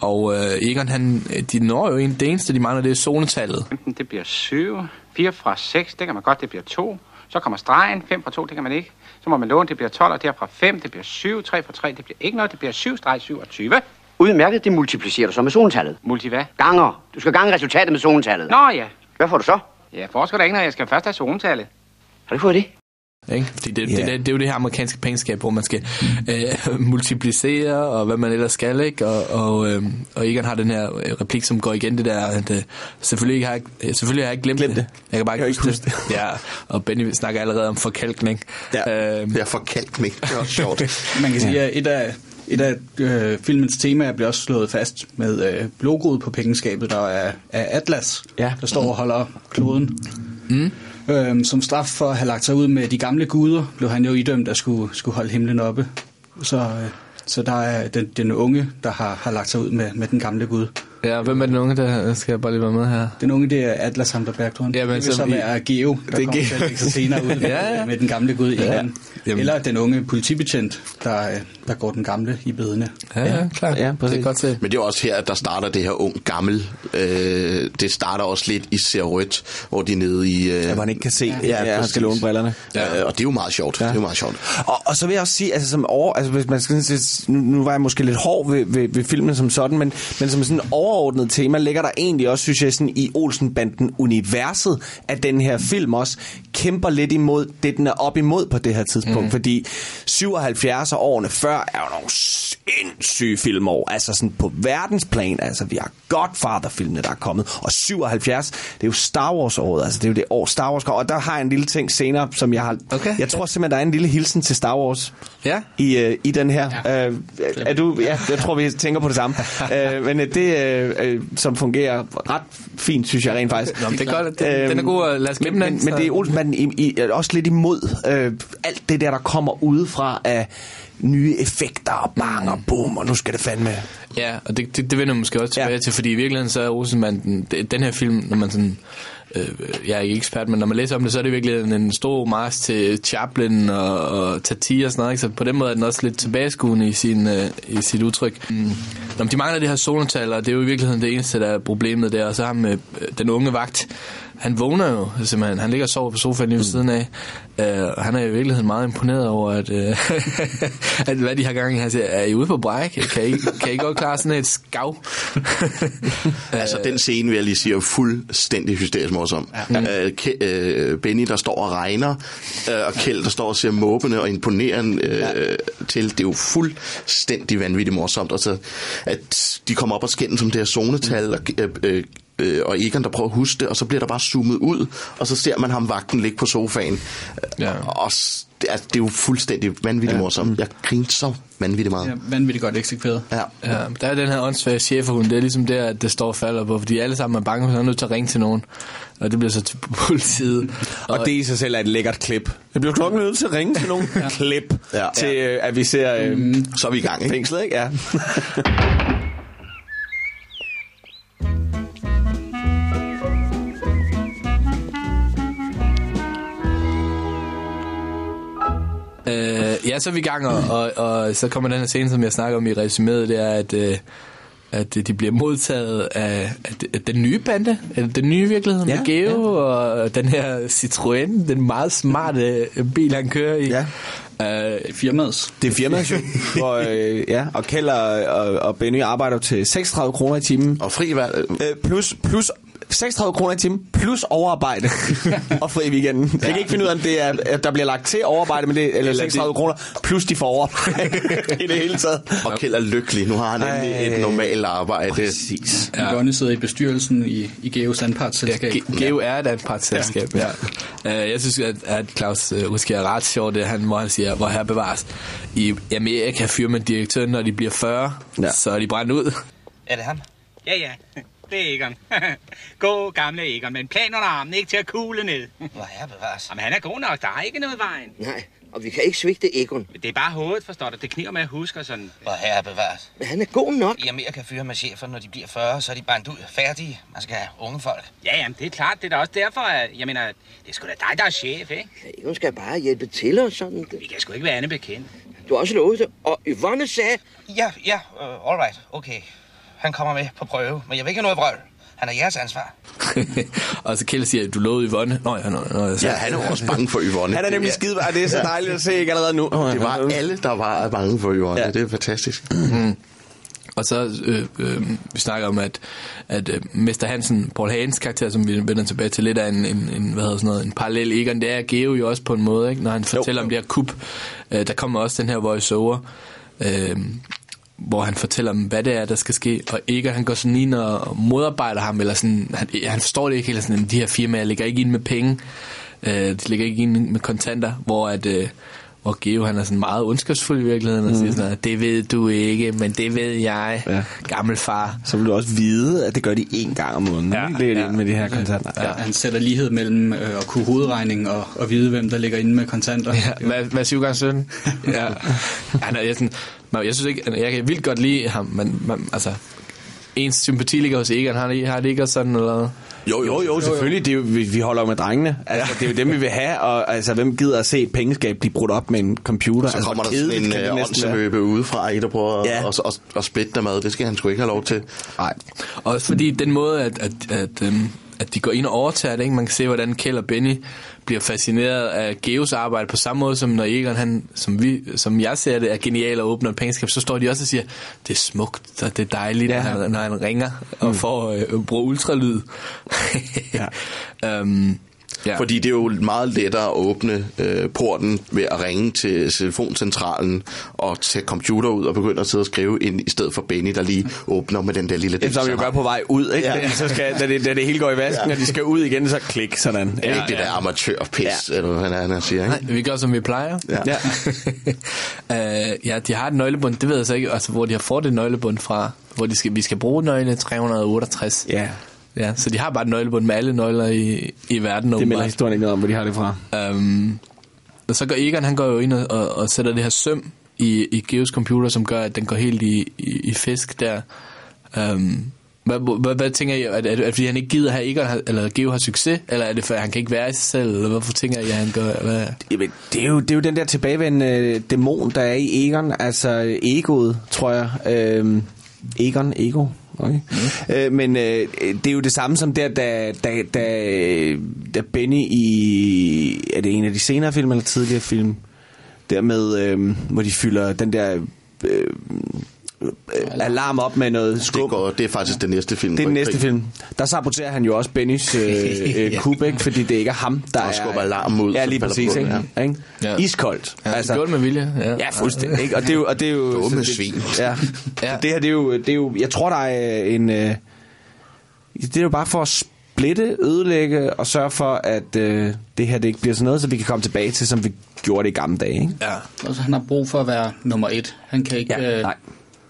og øh, Egon, han, de når jo en, det eneste, de mangler, det er zonetallet. Det bliver 7. 4 fra 6, det kan man godt, det bliver 2. Så kommer stregen, 5 fra 2, det kan man ikke. Så må man låne, det bliver 12, og derfra 5, det bliver 7. 3 fra 3, det bliver ikke noget, det bliver 7 streg 27. Udmærket, det multiplicerer du så med zonetallet. Multi hvad? Ganger. Du skal gange resultatet med zonetallet. Nå ja. Hvad får du så? Ja, forsker der ikke, når jeg skal først have zonetallet. Har du fået det? Ikke? Fordi det, yeah. det, det, det er jo det her amerikanske pengeskab, hvor man skal øh, [LAUGHS] multiplicere, og hvad man ellers skal, ikke? Og, og, øh, og Egon har den her replik, som går igen, det der, at øh, selvfølgelig, har jeg, selvfølgelig har jeg ikke glemt, glemt det. det. Jeg kan bare ikke huske det. Ja, og Benny snakker allerede om forkalkning. Ja, øh, ja forkalkning. Det er sjovt. [LAUGHS] man kan sige, at et af, et af øh, filmens temaer bliver også slået fast med øh, logoet på pengeskabet, der er, er Atlas, ja. der står og holder kloden. Mm. Øhm, som straf for at have lagt sig ud med de gamle guder, blev han jo idømt at skulle, skulle holde himlen oppe. Så, øh, så der er den, den unge, der har, har lagt sig ud med, med den gamle gud. Ja, hvem er den unge, der skal jeg bare lige være med her? Den unge, det er Atlas ham, der bærer kloden. Jamen, det vil så så vi- være Geo, der Det er kommer Geo. til at sig senere ud [LAUGHS] Ja, ja. med den gamle gud Ja. Egon. Jamen. Eller den unge politibetjent, der, øh, der går den gamle i bedene. Ja, ja, klart. Ja, det præcis. er godt set. Men det er også her, at der starter det her ung gammel. Øh, det starter også lidt i Ser Rødt, hvor de er nede i... Øh, Ja, han ikke kan se. Ja, Ja, ja præcis. skal låne brillerne. Ja. Og det er jo meget sjovt. Ja. Det er jo meget sjovt. Og, og så vil jeg også sige, altså som over, altså hvis man skal nu, nu var jeg måske lidt hård ved, ved, ved filmen som sådan, men, men som sådan overordnet tema ligger der egentlig også, synes jeg, sådan i Olsenbanden universet, at den her film også kæmper lidt imod det, den er op imod på det her tidspunkt, mm. fordi 77 årene før er jo nogle sindssyge filmår, altså sådan på verdensplan, altså vi har Godfather-filmene, der er kommet, og 77, det er jo Star Wars-året, altså det er jo det år Star Wars kommer, og der har jeg en lille ting senere, som jeg har, Okay. jeg tror simpelthen, der er en lille hilsen til Star Wars Ja. i, øh, i den her. Ja. Øh, er du, ja, jeg tror, vi tænker på det samme. [LAUGHS] øh, men øh, det, øh, øh, som fungerer ret fint, synes jeg rent faktisk. Nå, det er godt, den- den er god, og lad os men, men, men det er Olsenbanden i, i, også lidt imod øh, alt det der, der kommer udefra af nye effekter og bang og boom, og nu skal det fandme... Ja, og det, det, det vender jeg måske også tilbage Ja. til, fordi i virkeligheden så er Rosenmanden, den, den her film, når man sådan, øh, jeg er ikke ekspert, men når man læser om det, så er det virkelig en stor mars til Chaplin og, og Tati og sådan noget, ikke? så på den måde er den også lidt tilbageskuende i, sin, øh, i sit udtryk. Mm. Nå, men de mangler det her solotal, og det er jo i virkeligheden det eneste, der er problemet der, og så har med øh, den unge vagt, han vågner jo simpelthen, han ligger og sover på sofaen lige ved siden af, øh, og han er i virkeligheden meget imponeret over, at, øh, [LAUGHS] at hvad de har gang i, han siger, er I ude på bræk? Kan I, kan I godt klare sådan et skav? [LAUGHS] Altså, den scene, vil jeg lige sige, er fuldstændig hysterisk morsom. Ja. Øh, Ke- øh, Benny, der står og regner, øh, og Kjeld, der står og ser måbende og imponerende øh, ja. til. Det er jo fuldstændig vanvittigt morsomt. Altså, at de kommer op og skændes om det her zonetal, og, øh, øh, øh, og Egon, der prøver at huske det, og så bliver der bare zoomet ud, og så ser man ham vagten ligge på sofaen. Ja. Og s- det er, det er jo fuldstændig vanvittigt ja. morsomt. Jeg grinte så vanvittigt meget. Ja, vanvittigt godt eksekveret. Ja. Ja, der er den her åndssvage cheferhund, det er ligesom der, at det står og falder på, fordi alle sammen er bange, for så er nødt til at ringe til nogen, og det bliver så til politiet. Og, og det i sig selv er et lækkert klip. Jeg bliver klokken nødt til at ringe til nogle klip, Ja. til øh, at vi ser øh, Så er vi i gang, ikke? fængslet, ikke? Ja. [LAUGHS] ja, så er vi i gang, og, og, og så kommer den her scene, som jeg snakker om i resuméet, det er, at, øh, at de bliver modtaget af, af den nye bande, eller den nye virkelighed Ja, med Geo, og den her Citroën, den meget smarte bil, han kører i. Ja. Øh, Firmaets. Det er firmaet jo, hvor, øh, ja, og Kjeld og, og, og Benny arbejder til 36 kroner i timen. Og fri valg, Øh, plus, plus 36 kroner i timen, plus overarbejde [LAUGHS] og fri i weekenden. Jeg kan ikke finde ud af, om det er, at der bliver lagt til overarbejde, men det, eller 36 kroner, plus de får overarbejde [LAUGHS] i det hele taget. og Kjeld er lykkelig. Nu har han endelig Ej. et normalt arbejde. Præcis. Ja. Ronny sidder i bestyrelsen i, i Geos anpartsselskab. Ja, Ge- Geo er et anpartsselskab, ja. ja. Uh, jeg synes, at, at Claus uh, Huske er ret sjovt, det han, hvor han siger, hvor her bevares. I Amerika fyrer man direktøren, når de bliver 40, Ja. ja. så er de brændt ud. Er det ham? Ja, ja. Det er Egon. God gamle Egon, men plan under armen, ikke til at kugle ned. [LAUGHS] Hvor er bevares. Jamen, han er god nok, der er ikke noget vejen. Nej, og vi kan ikke svigte Egon. Men det er bare hovedet, forstår du. Det kniver med at huske og sådan. Hvor er bevares. Men han er god nok. I Amerika fyrer man chefer, når de bliver 40, så er de brændt ud. Færdige. Man skal have unge folk. Ja, jamen, det er klart. Det er da også derfor, at, jeg mener, det er sgu da dig, der er chef, ikke? Egon skal bare hjælpe til og sådan. Vi kan sgu ikke være andet bekendt. Du har også lovet det. Og Yvonne sagde, Ja, ja, uh, all right. Okay. Han kommer med på prøve, men jeg vil ikke have noget vrøvl. Han er jeres ansvar. [LAUGHS] og så Kjeld siger, du lovede Yvonne. Nå ja, nå, nå, så. Ja, han er også bange for Yvonne. Han er nemlig skide, og det er så dejligt at se ikke allerede nu. Det var alle, der var bange for Yvonne. Ja. Det er fantastisk. Og så, øh, øh, vi snakker om, at, at øh, Mester Hansen, Paul Hagens karakter, som vi vender tilbage til, lidt af en, en, en, hvad hedder sådan noget, en parallel Egon, det er Geo jo også på en måde, ikke? når han fortæller jo, om det her kup. Øh, der kommer også den her voice-over, øh, hvor han fortæller dem, hvad det er, der skal ske, og ikke han går sådan ind og modarbejder ham, eller sådan, han, han forstår det ikke helt, sådan, de her firmaer ligger ikke ind med penge, øh, de ligger ikke ind med kontanter, hvor at... Øh, hvor Geo han er sådan meget ondskabsfuld i virkeligheden, og siger sådan, det ved du ikke, men det ved jeg, Ja. ja. gammel far. Så vil du også vide, at det gør de én gang om måneden. Ja, Ja, det er ja. ja. med de her kontanter. Ja. Han sætter lighed mellem øh, at kunne hovedregning og, og vide, hvem der ligger inde med kontanter. Ja, hvad, hvad 7 gange 17? [LAUGHS] ja. Han er, jeg, sådan, jeg synes ikke, jeg kan vildt godt lide ham, men man, altså, ens sympati ligger hos Egon. Har det, har det ikke også sådan, eller? Jo, jo, jo, selvfølgelig. Det er jo, vi, vi holder jo med drengene. Altså, det er jo dem, vi vil have. Og altså, hvem gider at se et pengeskab blive brudt op med en computer? Så altså, kommer der sådan en øh, åndsløbe udefra, ikke, der prøver Ja. ja. at, at, at splitte dem ad. Det skal han sgu ikke have lov til. Nej. Også fordi den måde, at, at, at, øhm, at de går ind og overtager det, ikke? man kan se, hvordan Kjell og Benny bliver fascineret af Geos arbejde på samme måde, som når Egon, han, som, vi, som jeg ser det, er genial og åbner et pengeskab, så står de også og siger, det er smukt, og det er dejligt, Ja. når, han, når han ringer og mm. får øh, bruger ultralyd. Ja. [LAUGHS] øhm, ja. Fordi det er jo meget lettere at åbne øh, porten ved at ringe til telefoncentralen og tage computer ud og begynde at sidde og skrive ind, i stedet for Benny, der lige åbner med den der lille... Det som vi jo gør på vej ud, ikke? Ja. Så skal, da, det, da det hele går i vasken, ja. og de skal ud igen, så klik sådan. Ja, ikke det der amatørpis, ja. eller hvad han, han siger, ikke? Nej, vi gør, som vi plejer. Ja. Ja. uh, [LAUGHS] ja, de har et nøglebund, det ved jeg så ikke, altså, hvor de har fået det nøglebund fra, hvor de skal, vi skal bruge nøgle 368. Ja, Ja, så de har bare et nøglebund med alle nøgler i, i verden. det melder historien ikke noget om, hvor de har det fra. Øhm, og så går Egon, han går jo ind og, og, og sætter det her søm i, i Geos computer, som gør, at den går helt i, i, i fisk der. Øhm, hvad, hvad, hvad tænker I? Er det, er det fordi, han ikke gider have Egon, eller Geo har succes? Eller er det, for han kan ikke være i sig selv? Eller hvorfor tænker I, at han gør? Hvad? Jamen, det er, jo, det er jo den der tilbagevendende dæmon, der er i Egon, altså egoet, tror jeg. Øhm, Egon, ego. Okay. Mm. Øh, men øh, det er jo det samme som der, da, da, da, da Benny i... Er det en af de senere film eller tidligere film? Der med, øh, hvor de fylder den der... Øh, alarm op med noget Det, skum. går, det er faktisk det næste film. Det er den næste film. Der saboterer han jo også Bennys øh, [LAUGHS] øh, kub, ikke? Fordi det ikke er ham, der Og er... skubber alarmen ud, Ja, lige præcis, på, ikke? ja. ikke? Ja. Iskoldt. Ja, altså, gjorde det med vilje. Ja, Ja, fuldstændig. Ikke? Og det er jo... Og det er jo Dumme det, svin. Ja. Ja. ja. Det her, det er, jo, det er jo... Jeg tror, der er en... Øh, det er jo bare for at splitte, ødelægge og sørge for, at øh, det her det ikke bliver sådan noget, så vi kan komme tilbage til, som vi gjorde det i gamle dage, ikke? Ja. Altså, han har brug for at være nummer et. Han kan ikke... Ja, øh, nej.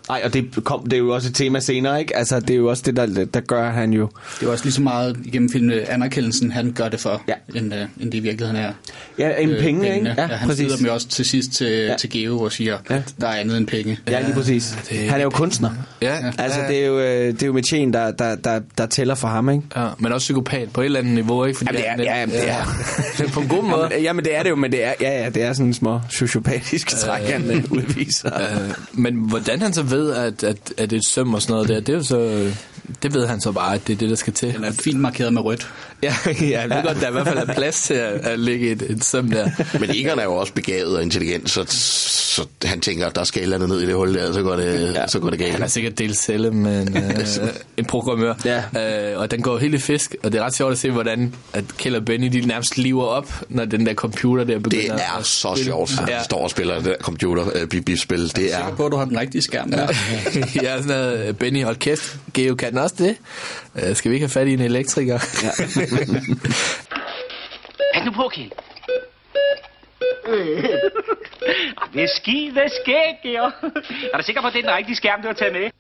Nej, og det, kom, det er jo også et tema senere, ikke? Altså, det er jo også det, der, der gør han jo... Det er jo også lige så meget igennem filmene anerkendelsen, han gør det for, Ja. end, øh, end det i virkeligheden er. Ja, en øh, penge, ikke? pengene. Ja, ja, han præcis. sidder dem jo også til sidst til, Ja. ja. til Geo og siger, Ja. der er andet end penge. Ja, lige præcis. det- Han er jo kunstner. Ja, Altså, ja. det er jo, øh, det er jo Metjen, der, der, der, der tæller for ham, ikke? Ja, men også psykopat på et eller andet niveau, ikke? Fordi Jamen, det er- han- ja, jamen, det er. Ja. på en god måde. Jamen, Jamen, det er det jo, men det er, ja, ja, det er sådan en små sociopatiske træk, han øh, udviser. Øh, men hvordan han så ved, at, at, at det er et søm og sådan noget der, det er jo så... Det ved han så bare, at det er det, der skal til. Den er fint markeret med rødt. [LAUGHS] Ja, ja jeg ved godt, der er i hvert fald er plads til at, at lægge et, et søm der. [LAUGHS] Men Egon er jo også begavet og intelligent, så, så han tænker, at der skal et eller andet ned i det hul der, så går det, ja. så går det galt. Han er sikkert delt celle med en, [LAUGHS] øh, en programmør. Ja. Øh, og den går helt i fisk, og det er ret sjovt at se, hvordan at Kjell og Benny de nærmest liver op, når den der computer der Det begynder er at så spille. sjovt, at Ja. står og spiller det der computer øh, bip-bip-spil. Det Jeg er sikker er... på, at du har den rigtige skærm. Ja. ja, sådan noget, Benny, hold kæft, Geo kan også det. Øh, skal vi ikke have fat i en elektriker? Ja. [LAUGHS] Pas nu på, Kjeld. [LAUGHS] det er skide skæg, Georg. Er du sikker på, at det er den rigtige skærm, du har taget med?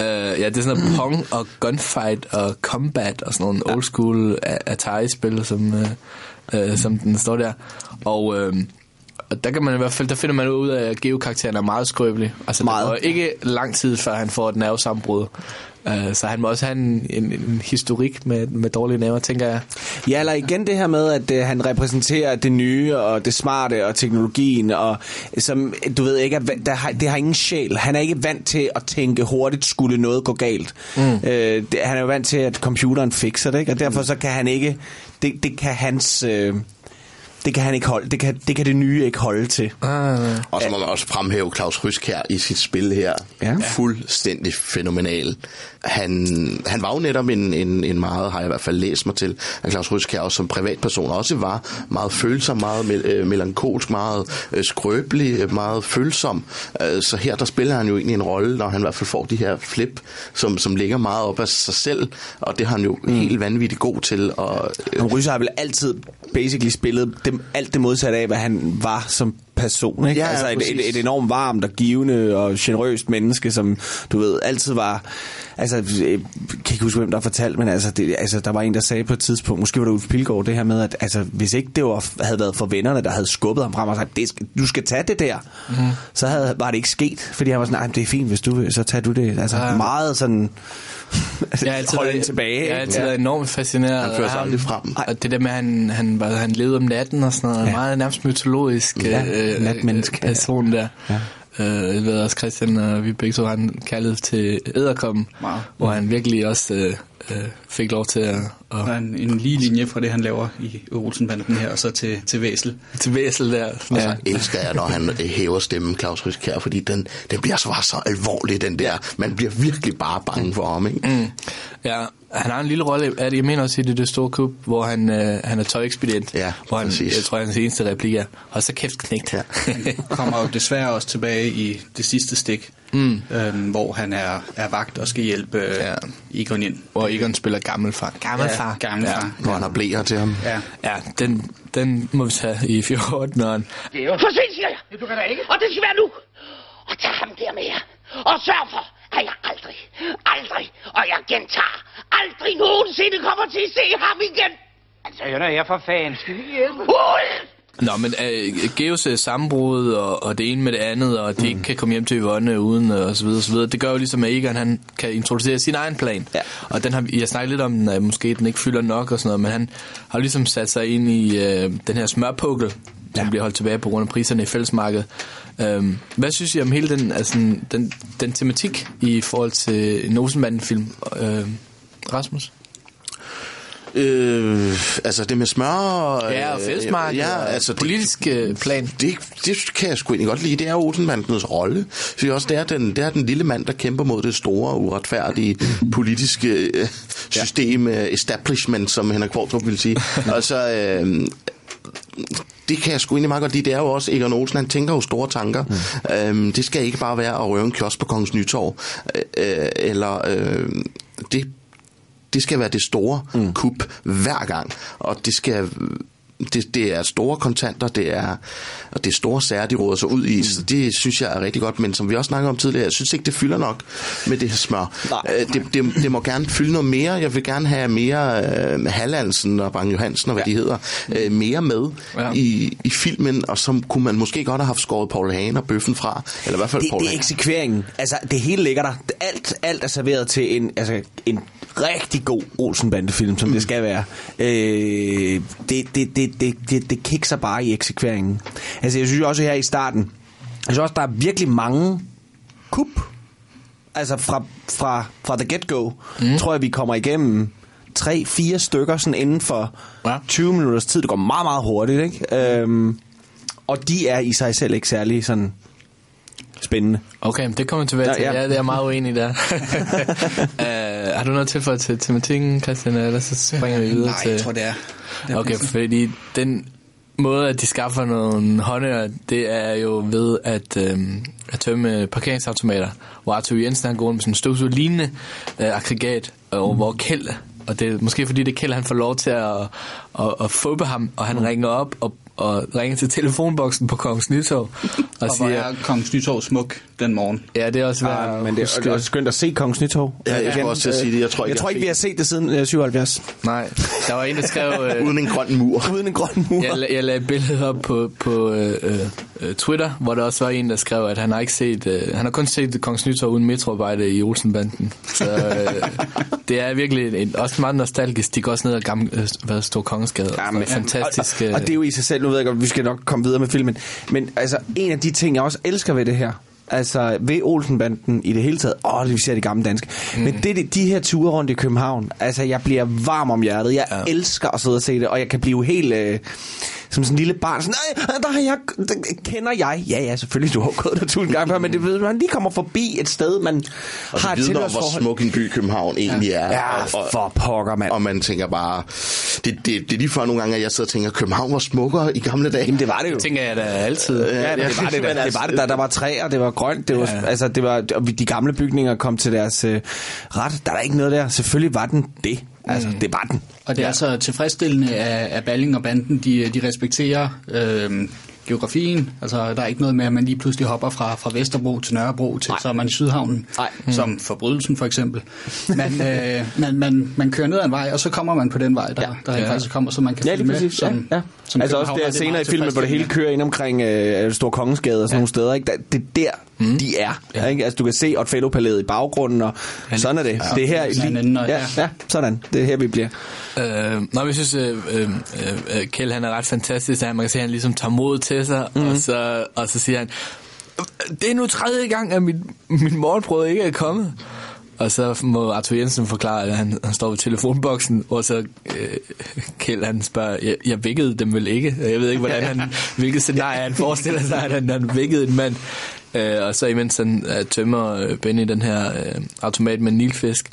Uh, ja, det er sådan noget pong og gunfight og combat og sådan nogle old school Atari-spil, som, uh, uh, som den står der. Og, uh, og der kan man i hvert fald, der finder man ud af, at Geo-karakteren er meget skrøbelig. Altså, Meget. det går ikke lang tid, før han får et nervesambrud. Uh, så han må også have en, en, en historik med, med dårlige nerver, tænker jeg. Ja, eller igen det her med, at øh, han repræsenterer det nye og det smarte og teknologien, og som du ved ikke, er, der har, det har ingen sjæl. Han er ikke vant til at tænke hurtigt, skulle noget gå galt. Mm. Øh, det, han er jo vant til, at computeren fikser det, ikke? og derfor så kan han ikke, det, det kan hans... Øh, det kan han ikke holde. Det kan det, kan det nye ikke holde til. Ah, Og så må man også fremhæve Claus Ryskær i sit spil her. Ja. Fuldstændig fænomenal. Han, han var jo netop en, en, en meget, har jeg i hvert fald læst mig til, at Claus Ryskær også som privatperson også var meget følsom, meget mel- øh, melankolsk, meget øh, skrøbelig, øh, meget følsom. Øh, Så her der spiller han jo egentlig en rolle, når han i hvert fald får de her flip, som, som ligger meget op af sig selv, og det har han jo mm. helt vanvittigt god til. Og, øh, Ryser har vel altid basically spillet dem, alt det modsatte af, hvad han var som person, ikke? Ja, ja, altså et, et, et enormt varmt og givende og generøst menneske, som du ved, altid var... Altså, jeg kan ikke huske, hvem der fortalte, men altså, det, altså, der var en, der sagde på et tidspunkt, måske var det Ulf Pilgaard, det her med, at altså, hvis ikke det var, havde været for vennerne, der havde skubbet ham frem og sagt, det du skal tage det der, mm. så havde, var det ikke sket, fordi han var sådan, nej, det er fint, hvis du vil, så tager du det. Altså, Ja. meget sådan... [LAUGHS] Jeg har altid holde været- den tilbage. Jeg har altid været enormt fascineret Han fører sig af ham. aldrig frem. Og det der med, at han, han, han levede om natten og sådan noget. Ja. Ja. Meget nærmest mytologisk Ja, øh, natmenneske. person der. Ja. Øh, jeg ved også, Christian og vi begge to har en kærlighed til æderkommen, Meget. hvor han virkelig også øh, øh, fik lov til at, Der at er en, en lige linje fra det, han laver i Olsenbanden her, og så til, til Væsel. til væsel der. Og så elsker jeg, når han øh, hæver stemmen, Claus Riskær, fordi den, den bliver så, så alvorlig, den der. Man bliver virkelig bare bange for ham, ikke? Mm. Ja, han har en lille rolle, er det, jeg mener også i det, det store kub, hvor han, øh, han er tøjekspedient, Ja, hvor han, præcis. jeg tror, hans eneste replik er, og så kæft knægt. Ja. [LAUGHS] kommer jo desværre også tilbage i det sidste stik, mm. øhm, hvor han er, er vagt og skal hjælpe Ja. ja. Egon ind. hvor Egon spiller gammelfar. Gammelfar. Ja, gammelfar. Hvor han har blæer til ham. Ja. Ja, den, den må vi tage i 14'eren. Det er jo for sent, siger jeg. Du kan da ikke. Og det skal være nu. Og tag ham der med jer. Og sørg for, at jeg aldrig, aldrig, og jeg gentager, aldrig nogensinde kommer til at se ham igen. Altså, nu her for fanden. Skal vi hjælpe? Ud! Nå, men uh, Geos uh, sammenbrud og, og det ene med det andet, og de ikke kan komme hjem til Yvonne uden, uh, og så videre, og så videre. Det gør jo ligesom, at Egon han kan introducere sin egen plan. Ja. Og den har, jeg snakket lidt om, at måske den ikke fylder nok og sådan noget, men han har ligesom sat sig ind i uh, den her smørpukkel, som Ja. bliver holdt tilbage på grund af priserne i fællesmarkedet. Um, hvad synes I om hele den, altså, den, den tematik i forhold til en Olsenbanden-film, uh, Rasmus? Øh, altså det med smør... og, Ja, og øh, fællesmarked Ja, og altså det, politisk øh, plan. det, det kan jeg sgu egentlig godt lide. Det er Olsenbandens rolle. Fordi også det er, den, det er den lille mand, der kæmper mod det store, uretfærdige politiske øh, system, øh, establishment, som Henrik Kvartrup vil sige. [LAUGHS] altså, øh, det kan jeg sgu egentlig meget godt lide. Det er jo også Egon Olsen, han tænker jo store tanker. Mm. Øhm, det skal ikke bare være at røve en kiosk på Kongens Nytorv. Øh, eller øh, det, det skal være det store mm. kup hver gang. Og det skal det, det er store kontanter, det er, og det er store sager, de råder sig ud i, så det synes jeg er rigtig godt, men som vi også snakkede om tidligere, jeg synes ikke, det fylder nok med det her smør. Nej. Øh, Det, det, det må gerne fylde noget mere, jeg vil gerne have mere øh, Hallandsen og Bang Johansen og hvad ja. de hedder, øh, mere med Ja. ja. i, i filmen, og så kunne man måske godt have haft skåret Paul Hagen og bøffen fra, eller i hvert fald det, Paul det er Hagen. eksekveringen. Altså, det hele ligger der. Alt, alt er serveret til en, altså, en rigtig god Olsen-bandefilm, som mm. det skal være. Øh, det, det, det, det, det, det kikser bare i eksekveringen. Altså, jeg synes også her i starten, jeg synes også, der er virkelig mange kup. Altså, fra, fra, fra the get-go, mm. tror jeg, vi kommer igennem tre, fire stykker sådan inden for Ja. ja. 20 minutters tid. Det går meget, meget hurtigt, ikke? Øhm, og de er i sig selv ikke særlig sådan spændende. Okay, det kommer tilbage til. Ja, ja. ja. det er meget uenig der. uh, [LAUGHS] har du noget til for til tematikken, Christian? Eller så springer vi videre Nej, til... jeg tror, det er. Det er Okay, pladsen. fordi den måde, at de skaffer nogle håndører, det er jo ved at, øhm, at tømme parkeringsautomater, hvor Arthur Jensen han går rundt med sådan en støvsug lignende øh, aggregat, og hvor Kjeld, og det er måske fordi det er Kjeld, han får lov til at, at, at få ham, og han ringer op og, og ringer til telefonboksen på Kongens Nytorv, [LAUGHS] og, Og hvor siger, er Kongens Nytorv smuk den morgen. ja, det er også værd at men det er, det er også skønt at se Kongens Nytorv. Ja, jeg skulle Igen. også til at sige det. Jeg tror ikke, jeg jeg tror har ikke, set vi har set det siden øh, 77. Nej, der var en, der skrev... [LAUGHS] Øh, Uden en grøn mur. Uden en grøn mur. jeg, jeg lagde et billede op på, på øh, øh, Twitter, hvor der også var en, der skrev, at han har ikke set, øh, han har kun set Kongens Nytorv uden metroarbejde i Olsenbanden. Så øh, [LAUGHS] det er virkelig en, også meget nostalgisk. De går også ned ad gamle, øh, hvad står Kongensgade. Ja, men, fantastisk. Og, og, og det er jo i sig selv, nu ved jeg godt, vi skal nok komme videre med filmen, men altså, en af de ting, jeg også elsker ved det her, altså ved Olsenbanden i det hele taget, åh, vi ser det gamle danske, mm. men det, det, de her ture rundt i København, altså jeg bliver varm om hjertet, jeg ja. elsker at sidde og se det, og jeg kan blive helt... Øh, som sådan en lille barn, sådan, nej, der har jeg, der kender jeg. Ja, ja, selvfølgelig, du har gået der tusind gange før, men det ved man lige kommer forbi et sted, man Og har et om, hvor smuk en by København egentlig er. Ja, og, og, for pokker, mand. og man tænker bare, det, det, det er lige før nogle gange, at jeg sidder og tænker, København var smukkere i gamle dage. Jamen, det var det jo. tænker jeg da altid. Ja, det, det var det, der. det var det der. Der var træer, det var grønt, det var, ja. altså, det var, og de gamle bygninger kom til deres øh, ret. Der er der ikke noget der. Selvfølgelig var den det. Altså, mm. det var den. Og det er så tilfredsstillende, at, at Balling og banden, de, de respekterer øh, geografien. Altså, der er ikke noget med, at man lige pludselig hopper fra, fra Vesterbro til Nørrebro til, så er man i Sydhavnen, Nej. som forbrydelsen for eksempel. Man, øh, man, man, man kører ned ad en vej, og så kommer man på den vej, der, ja. der rent Ja. faktisk kommer, så man kan Ja, følge med. Som, ja, ja. som altså også der er senere i filmen, hvor det hele kører ind omkring øh, Stor Kongensgade og sådan ja. nogle steder. Ikke? Det er der, mm. de er. Ja. Ikke? Altså, du kan se Otfello-palæet i baggrunden, og sådan er det. det er her, Ja, lige, ja, ja. ja, sådan. Det er her, vi bliver. Øh, nå, jeg synes, øh, øh, øh, Kjeld han er ret fantastisk, at man kan se, at han ligesom tager mod til sig, mm. og, så, og så siger han, det er nu tredje gang, at mit, min morgenbrød ikke er kommet. Og så må Arthur Jensen forklare, at han, han står ved telefonboksen, og så øh, Kjeld han spørger, jeg, jeg vækkede dem vel ikke? Jeg ved ikke, hvordan han, [LAUGHS] hvilket scenarie han forestiller sig, at han, han vækkede en mand. Øh, og så imens han øh, tømmer øh, Benny den her øh, automat med nilfisk,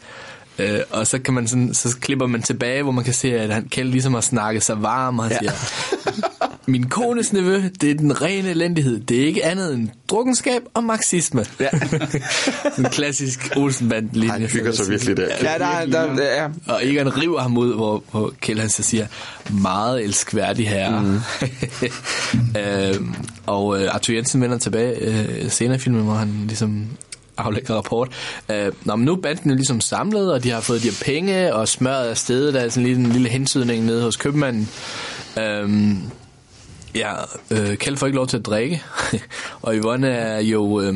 Øh, og så kan man sådan, så klipper man tilbage, hvor man kan se, at han Kjeld ligesom har snakket sig varm, og han ja. siger, min kones nevø, det er den rene elendighed. Det er ikke andet end drukkenskab og marxisme. Ja. [LAUGHS] en klassisk Olsenband-linje. Han hygger sig virkelig der. Ja, der, er- der, der er... Og Egon river ham ud, hvor, hvor Kjeld han så siger, meget elskværdig herre. Mm. [LAUGHS] øhm, og øh, Arthur Jensen vender tilbage øh, senere i filmen, hvor han ligesom aflægger rapport. Øh, nå, men nu er banden jo ligesom samlet, og de har fået de her penge, og smøret af stedet, der er sådan lige en lille hensydning nede hos købmanden. Øh, ja, øh, Kjeld får ikke lov til at drikke, [LAUGHS] og Yvonne er jo... Øh,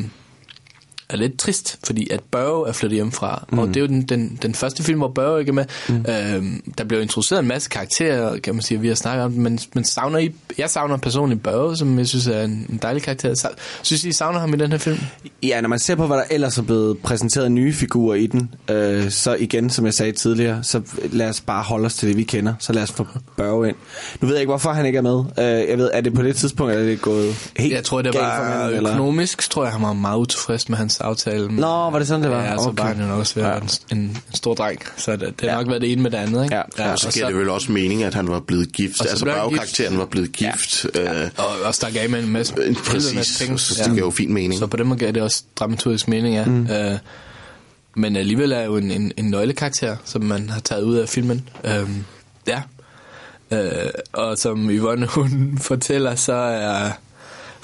er lidt trist, fordi at Børge er flyttet hjemmefra. Mm. Og det er jo den, den, den første film, hvor Børge ikke er med. Mm. Øhm, der bliver introduceret en masse karakterer, kan man sige, vi har snakket om, men, men savner I, jeg savner personligt Børge, som jeg synes er en, en dejlig karakter. Sa- Synes I, I savner ham i den her film? Ja, når man ser på, hvad der ellers er blevet præsenteret nye figurer i den, øh, så igen, som jeg sagde tidligere, så lad os bare holde os til det, vi kender. Så lad os få Børge ind. Nu ved jeg ikke, hvorfor han ikke er med. Øh, jeg ved, er det på det tidspunkt, er det gået helt Jeg tror, det var for manden, eller? økonomisk, tror jeg, han var meget utilfreds med hans aftale. Nå, var det sådan, det var? Ja, så Okay. var han jo nok også ved være en, en stor dreng. Så det, det har Ja. nok været det ene med det andet, ikke? Ja. Og så giver det vel også mening, at han var blevet gift. Og så Altså, bagkarakteren var blevet gift. Ja. Øh, Og også der gav med en masse, Øh, en præcis. masse penge. Så det giver jo fin mening. Så på den måde gav det også dramaturgisk mening, ja. Mm. Øh, men alligevel er jo en, en, en nøglekarakter, som man har taget ud af filmen. Øh, ja. Øh, og som Yvonne hun [LAUGHS] fortæller, så er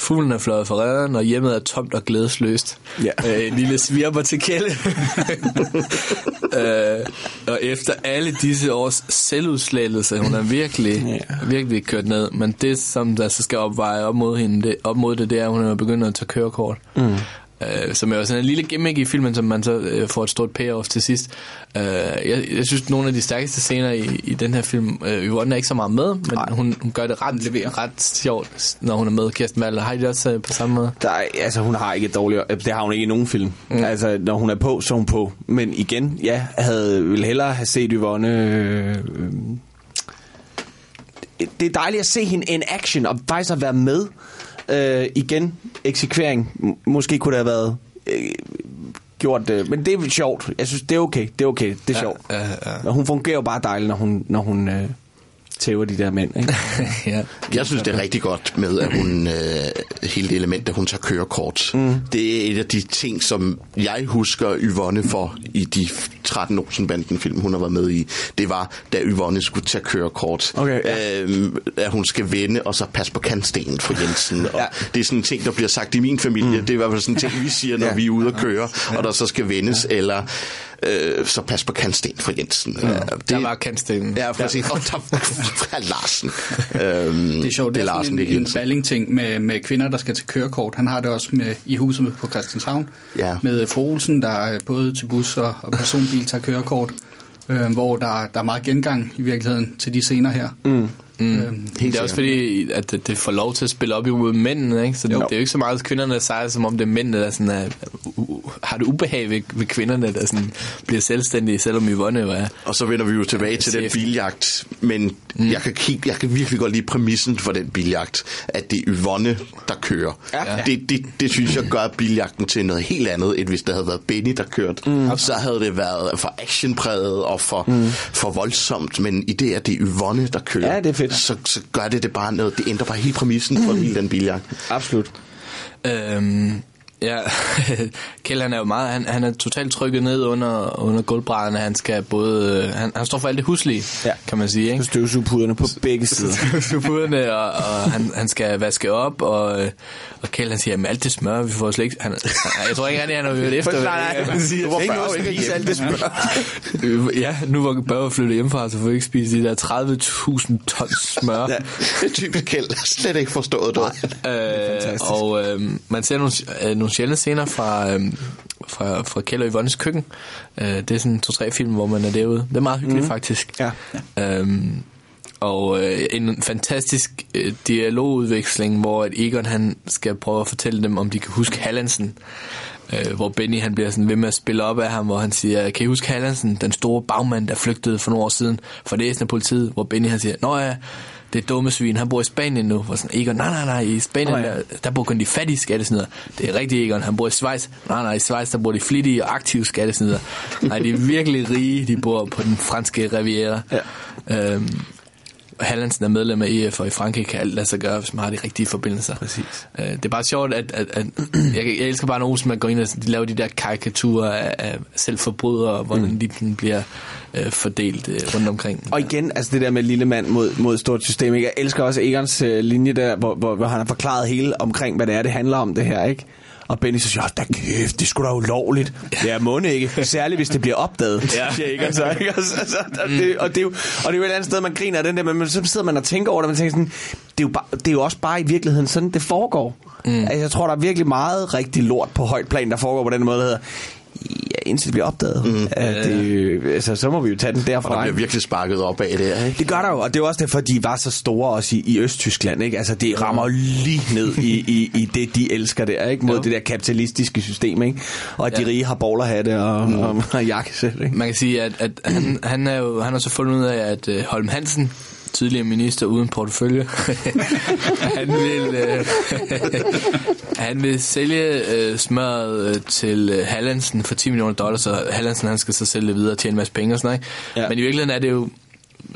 fuglen er fløjet fra redden, og hjemmet er tomt og glædesløst. Ja. [LAUGHS] Øh, en lille svirper til kælde. [LAUGHS] øh, og efter alle disse års selvudslættelse, hun er virkelig, Ja. virkelig kørt ned. Men det, som der så skal opveje op mod, hende, det, op mod det, det er, at hun er begyndt at tage kørekort. Mm. Øh, som er jo sådan en lille gimmick i filmen, som man så øh, får et stort payoff til sidst. Øh, jeg, jeg synes, nogle af de stærkeste scener i, i den her film, øh, Yvonne er ikke så meget med, men hun, hun gør det ret, ret sjovt, når hun er med, Kirsten Valder. Har I det også øh, på samme måde? Der er, altså, hun har ikke et dårligt... Det har hun ikke i nogen film. Mm. Altså, når hun er på, så er hun på. Men igen, ja, havde vil hellere have set Yvonne... Øh, øh, det er dejligt at se hende in action, og faktisk at være med. Øh, igen, eksekvering. M- Måske kunne det have været... Øh, gjort det, men det er sjovt. Jeg synes, det er okay. Det er okay. Det er Ja, sjovt. ja, ja. Og hun fungerer jo bare dejligt, når hun, når hun øh, tæver de der mænd. Ikke? [LAUGHS] ja. Jeg synes, det er rigtig godt med, at hun, øh, hele det element, at hun tager kørekort. Mm. Det er et af de ting, som jeg husker Yvonne for i de 13 Olsenbanden film, hun har været med i. Det var, da Yvonne skulle tage kørekort. Okay, ja. øhm, at hun skal vende, og så passe på kantstenen for Jensen. [LAUGHS] Og Ja. Det er sådan en ting, der bliver sagt i min familie. Mm. Det er i hvert fald sådan en ting, vi siger, når [LAUGHS] Ja. vi er ude at køre, og der så skal vendes, eller øh, så pas på kantsten for Jensen. Ja. Det, Der var kantstenen. Ja, præcis. Og der var Larsen. Øhm, [LAUGHS] Det er sjovt, det det er Larsen, en, en balling-ting med, med kvinder, der skal til kørekort. Han har det også med, i huset på Christianshavn. Ja. Med fru Olsen, der øh, både til bus og, og personbil tager kørekort. Øh, hvor der, der er meget gengang i virkeligheden til de scener her. Mm. Øhm, det er også fordi, at det, det får lov til at spille op imod mændene, ikke? Så det, Jo. det er jo ikke så meget, at kvinderne sejrer, som om det er mændene, der sådan er, uh, har det ubehag ved, ved kvinderne, der sådan bliver selvstændige, selvom Yvonne er. Og så vender vi jo tilbage til den biljagt, men mm. jeg, kan, kig- jeg kan virkelig godt lide præmissen for den biljagt, at det er Yvonne, der kører. Ja. Det, det, det synes jeg gør biljagten til noget helt andet, end hvis det havde været Benny, der kørte. Mm. Så havde det været for actionpræget og for, mm. for voldsomt, men i det, at det er Yvonne, der kører, Ja, det er fedt. Så, så gør det det bare noget. Det ændrer bare hele præmissen for hele den biljagt. Absolut. Øhm, Ja, [LAUGHS] Kjell han er jo meget, han, han er totalt trykket ned under, under gulvbrædderne. Han skal både, han, han står for alt det huslige, Ja. kan man sige, ikke? Støvsugepuderne på begge sider. Stupuderne, og, og han, han skal vaske op, og, øh, og Kjell han siger, at alt det smør, vi får slet ikke... Han, jeg tror ikke, han, han har hørt efter. Nej, nej, han siger, var "Ikke noget, ikke spis hjemme." alt det smør. [LAUGHS] ja, nu var Børge flyttet hjemmefra, så får vi ikke spise de der 30.000 tons smør. Ja, det er typisk Kjeld. Slet ikke forstået det. [LAUGHS] Øh, og øh, man ser nogle, øh, nogle sjældne scener fra, øh, fra, fra Kjell og Yvonnes køkken. Øh, det er sådan to-tre film, hvor man er derude. Det er meget hyggeligt, mm. faktisk. Ja. Øhm, og øh, en fantastisk øh, dialogudveksling, hvor at Egon han skal prøve at fortælle dem, om de kan huske Hallandsen. Øh, hvor Benny han bliver sådan ved med at spille op af ham, hvor han siger, kan I huske Hallandsen, den store bagmand, der flygtede for nogle år siden fra det af politiet, hvor Benny han siger, nå ja, det dumme svin, han bor i Spanien nu. Hvor sådan, Egon, nej, nej, nej, i Spanien, Nå ja. der, der bor kun de fattige skattesnider. Det er rigtigt, Egon, han bor i Schweiz. Nej, nej, i Schweiz, der bor de flittige og aktive skattesnider. Nej, de er virkelig rige, de bor på den franske riviera. Ja. Øhm, Hallandsen er medlem af EF, og i Frankrig kan alt lade sig gøre, hvis man har de rigtige forbindelser. Præcis. Øh, det er bare sjovt, at, at, at [CLEARS THROAT] jeg, jeg elsker bare, når Olsen går ind og de laver de der karikaturer af, af selvforbrydere, og hvordan mm. de bliver øh, fordelt øh, rundt omkring. Og igen, altså det der med lille mand mod, mod stort system. Ikke? Jeg elsker også Egons øh, linje der, hvor, hvor, hvor han har forklaret hele omkring, hvad det er, det handler om det her, ikke? Og Benny så siger, da kæft, det skulle da ulovligt. Ja, må det ikke. Særligt, hvis det bliver opdaget. Ja. [LAUGHS] Siger Egon så, ikke? Og, så, så, og, det, og, det er jo, og det er jo et andet sted, man griner af den der, men så sidder man og tænker over det, og man tænker sådan, det er jo, bare, det er jo også bare i virkeligheden sådan, det foregår. Mm. Altså, jeg tror, der er virkelig meget rigtig lort på højt plan, der foregår på den måde, der hedder, ja, indtil det bliver opdaget. Mm. At det, altså, så må vi jo tage den Og der derfra. bliver virkelig sparket op af det her, ikke? Det gør der jo, og det er også derfor, de var så store også i, i Østtyskland, ikke? Altså, det rammer lige ned i, i, i det, de elsker der, ikke? Mod Jo. det der kapitalistiske system, ikke? Og at de Ja. rige har bowlerhatte og, mm. og, [LAUGHS] og jakkesæt, ikke? Man kan sige, at, at han, [CLEARS THROAT] han, er jo, han har så fundet ud af, at øh, Holm Hansen, tidligere minister uden portefølje, [LAUGHS] han, vil, øh, [LAUGHS] han vil sælge øh, smøret øh, til øh, Hallandsen for 10 millioner dollars, så Hallandsen han skal så sælge det videre og tjene en masse penge og sådan noget. Ikke? Ja. Ja. Men i virkeligheden er det jo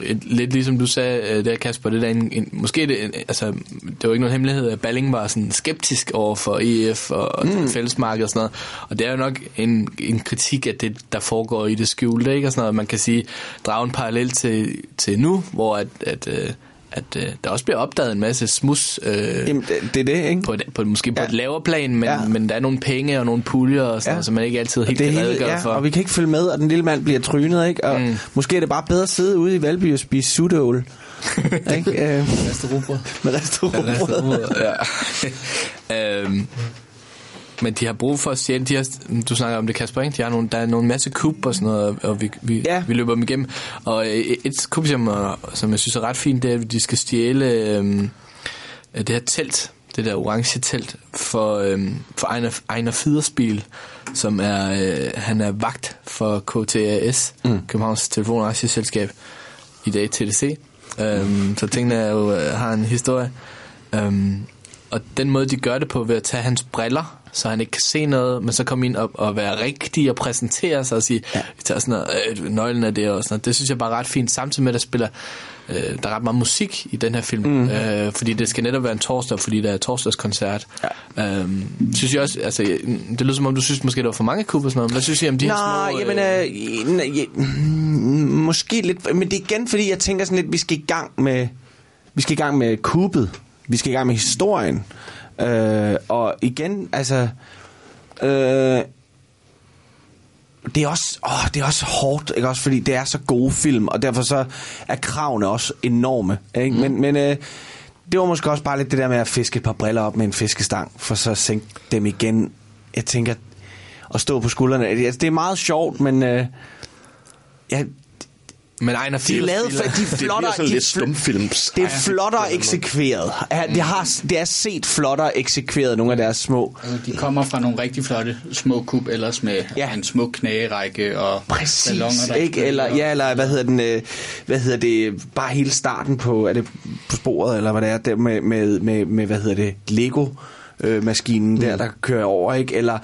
et, lidt ligesom du sagde øh, der Kasper, det der en, en, måske det, altså, det var ikke nogen hemmelighed, at Balling var sådan skeptisk over for EF og mm. fællesmarked og sådan noget, og det er jo nok en, en kritik af det, der foregår i det skjulte, ikke? Og sådan noget. Man kan sige, drage en parallel til, til nu, hvor at, at, øh, at øh, der også bliver opdaget en masse smus øh, Jamen, det, det er det, ikke? på, et, på måske på Ja. et lavere plan, men, Ja. men der er nogle penge og nogle puljer og sådan Ja. noget, som man ikke altid Og helt det kan redegøre ja, for. og vi kan ikke følge med, og den lille mand bliver trynet, ikke? Og mm. måske er det bare bedre at sidde ude i Valby og spise sutteål. [LAUGHS] ikke? Øh, Resterobrød. med restaurantbrød. ja. [LAUGHS] øhm, men de har brug for at stjæle, de har, du snakker om det Kasper, ikke? De har nogle, der er nogle masse kub og sådan noget, og vi, vi, Ja. vi løber dem igennem. Og øh, et kub, som, som jeg synes er ret fint, det er, at de skal stjæle øhm, det her telt, det der orange telt, for, øhm, for Ejner, Ejner Fidersbil, som er, øh, han er vagt for KTAS, mm. Københavns Telefon- og Aktieselskab, i dag TDC. Øhm, så tingene er jo, øh, har en historie. Øhm, og den måde, de gør det på, ved at tage hans briller, så han ikke kan se noget, men så komme ind og, og være rigtig og præsentere sig og sige, ja. vi tager sådan noget, øh, nøglen af det og sådan noget. Det synes jeg bare er ret fint, samtidig med, at der spiller, øh, der er ret meget musik i den her film, mm. øh, fordi det skal netop være en torsdag, fordi der er torsdagskoncert. Ja. Øhm, synes jeg også, altså, det lyder som om, du synes måske, der var for mange kub og sådan noget, men hvad synes I om de her Nå, små... jamen, øh, øh, ja, mm, måske lidt, men det er igen, fordi jeg tænker sådan lidt, vi skal i gang med, vi skal i gang med kubet, vi skal i gang med historien, øh, og igen, altså, øh, det er også, åh, det er også hårdt, ikke også, fordi det er så gode film, og derfor så er kravene også enorme, ikke? Mm. Men, men øh, det var måske også bare lidt det der med at fiske et par briller op med en fiskestang, for så sænke dem igen. Jeg tænker, at stå på skuldrene, altså, det er meget sjovt, men øh, ja, Men Ejner de er lavet for, de er [LAUGHS] Det sådan de, lidt stumfilms. det er flottere eksekveret. Ja, det, har, det er set flottere eksekveret, nogle af deres små. Altså, de kommer fra nogle rigtig flotte små kub, ellers med Ja. en smuk knærække og Præcis, balloner, der ikke? Eller, ja, eller hvad hedder den, øh, hvad hedder det, bare hele starten på, er det på sporet, eller hvad det er, der med, med, med, med hvad hedder det, Lego, øh, maskinen mm. der, der kører over, ikke? Eller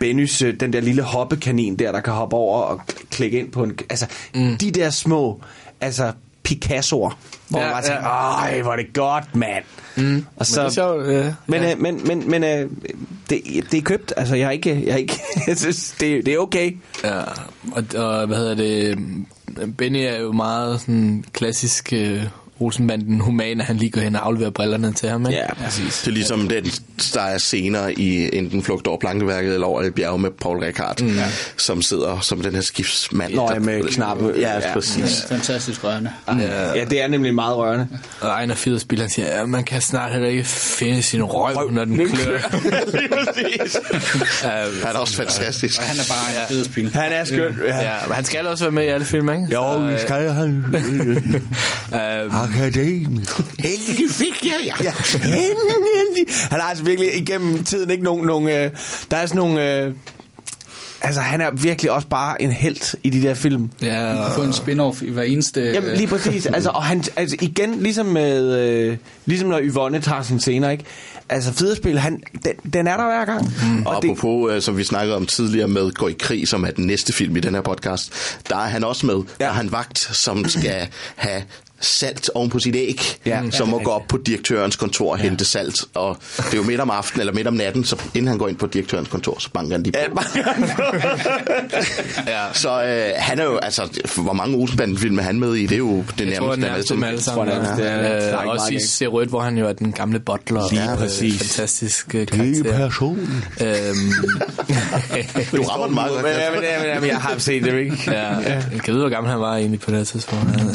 Bennys, øh, den der lille hoppekanin der, der kan hoppe over og klikke ind på en... Altså, mm. de der små, altså Picasso'er. Hvor Ja, man bare tænker, ja. ej, hvor er det godt, mand. Mm, og så, det er sjovt, ja. men, Ja. øh, men, men, men øh, det, det er købt. Altså, jeg er ikke... Jeg, er ikke [LAUGHS] jeg synes, det, det er okay. Ja, og, og hvad hedder det? Benny er jo meget sådan klassisk øh, Olsenbanden human, at han lige går hen og afleverer brillerne til ham, ikke? Ja, præcis. Det er ligesom den, der er scener i enten Flugt over Plankeværket eller over et bjerg med Paul Ricard, mm. som sidder som den her skibsmand. Nå, der- ja, med knappe. Ja, Ja. præcis. Fantastisk rørende. Ja, det er nemlig meget rørende. Og Ejner Fiederspil, han siger, at man kan snart heller ikke finde sin røv, når den klør. [LAUGHS] Lige præcis. Han er også fantastisk. Og han er bare en fedespil. Han er skøn. Ja. Ja, men han skal også være med i alle film, ikke? Jo, vi skal han. [LAUGHS] Øh, Akademi. Heldig fik jeg, ja. Ja, endelig. Han har altså virkelig igennem tiden ikke nogen... nogen øh, der er sådan nogle... Øh, altså, han er virkelig også bare en held i de der film. ja, Og få en spin-off i hver eneste... Jamen lige præcis. [LAUGHS] Altså, og han, altså igen, ligesom med, øh, ligesom når Yvonne tager sin scener, ikke? Altså, federspil, han, den, den er der hver gang. Mm, Og apropos, øh, som vi snakkede om tidligere med Gå i krig, som er den næste film i den her podcast, der er han også med. Ja. Der er han vagt, som skal have salt oven på sit æg, Ja. som må gå op på direktørens kontor og hente salt. Og det er jo midt om aftenen, eller midt om natten, så inden han går ind på direktørens kontor, så banker han lige på. [LAUGHS] ja. Så øh, han er jo, altså, hvor mange Olsenbanden-film er han med i? Det er jo det Jeg tror, nærmeste. nærmest dem alle sammen. tror, nærmest, det er- Øh, trækker også i væk. Se Rødt, hvor han jo er den gamle butler. Lige og, præcis. Fantastisk øh, karakter. person. Øhm, [LAUGHS] Du rammer den meget godt. Men, ja, men, ja, men, ja, men jeg har set det, ikke? ja, jeg kan vide, hvor gammel han var egentlig på det tidspunkt. Han,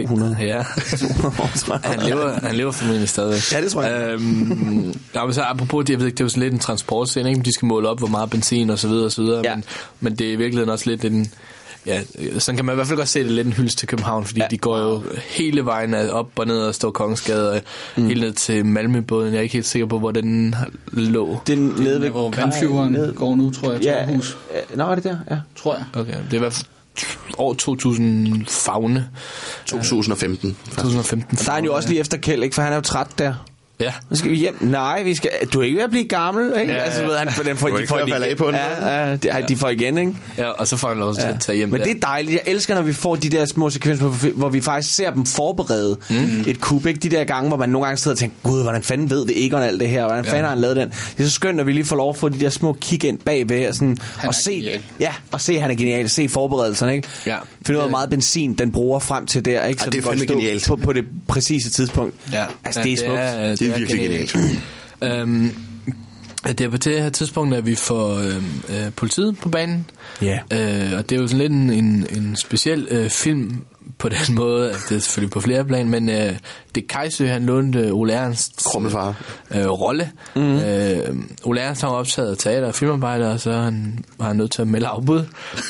Øh, 200. Ja. [LAUGHS] Han lever, han lever formentlig stadigvæk. Ja, det tror jeg. Øhm, ja, men så apropos det, jeg ved ikke, det er jo sådan lidt en transportscene, ikke? De skal måle op, hvor meget benzin og så videre og så videre. Ja. Men, men det er i virkeligheden også lidt en... Ja, sådan kan man i hvert fald godt se det lidt en hyldest til København, fordi ja. de går jo hele vejen op og ned og står Kongensgade og mm. helt ned til Malmøbåden. Jeg er ikke helt sikker på, hvor den lå. Den nede ved... Hvor vandflyveren ned- går nu, tror jeg, til Ja, Aarhus. øh, nå, er det der? Ja. Tror jeg. Okay, det er i hvert fald over 2000 fagne. 2015. 2015 Der er han jo også lige efter Kjeld, ikke? For han er jo træt der. Ja. Nu skal vi hjem. Nej, vi skal... Du er ikke ved at blive gammel, ikke? Ja, ja. Altså, ved han, for den får, de ikke får falde af på den. Ja, ja, de, ja. de får igen, ikke? ja, og så får han lov til at tage hjem Men der. det er dejligt. Jeg elsker, når vi får de der små sekvenser, hvor vi- faktisk ser dem forberede mm. et kub. Ikke? De der gange, hvor man nogle gange sidder og tænker, gud, hvordan fanden ved det Egon alt det her? Hvordan fanden har han lavet den? Det er så skønt, når vi lige får lov at få de der små kig ind bagved, og, sådan, Han og se, genial. ja, og se, han er genial. Se forberedelserne, ikke? Ja. Finde ud af, hvor meget benzin den bruger frem til der, ikke? Ja, Så det er fandme genialt. På, på det præcise tidspunkt. Ja. Altså, det er smukt. Ja, Det er virkelig genialt. Øhm, det er på det her tidspunkt, at vi får øhm, øh, politiet på banen. Ja. Øh, og det er jo sådan lidt en, en, en speciel øh, film på den [LAUGHS] måde, at det er selvfølgelig på flere plan, men øh, det er Kajsø, han lånte Ole Ernst Krummelfar. øh, rolle. Mm. Øh, Ole Ernst har optaget teater og filmarbejder, og så er han, var han nødt til at melde afbud.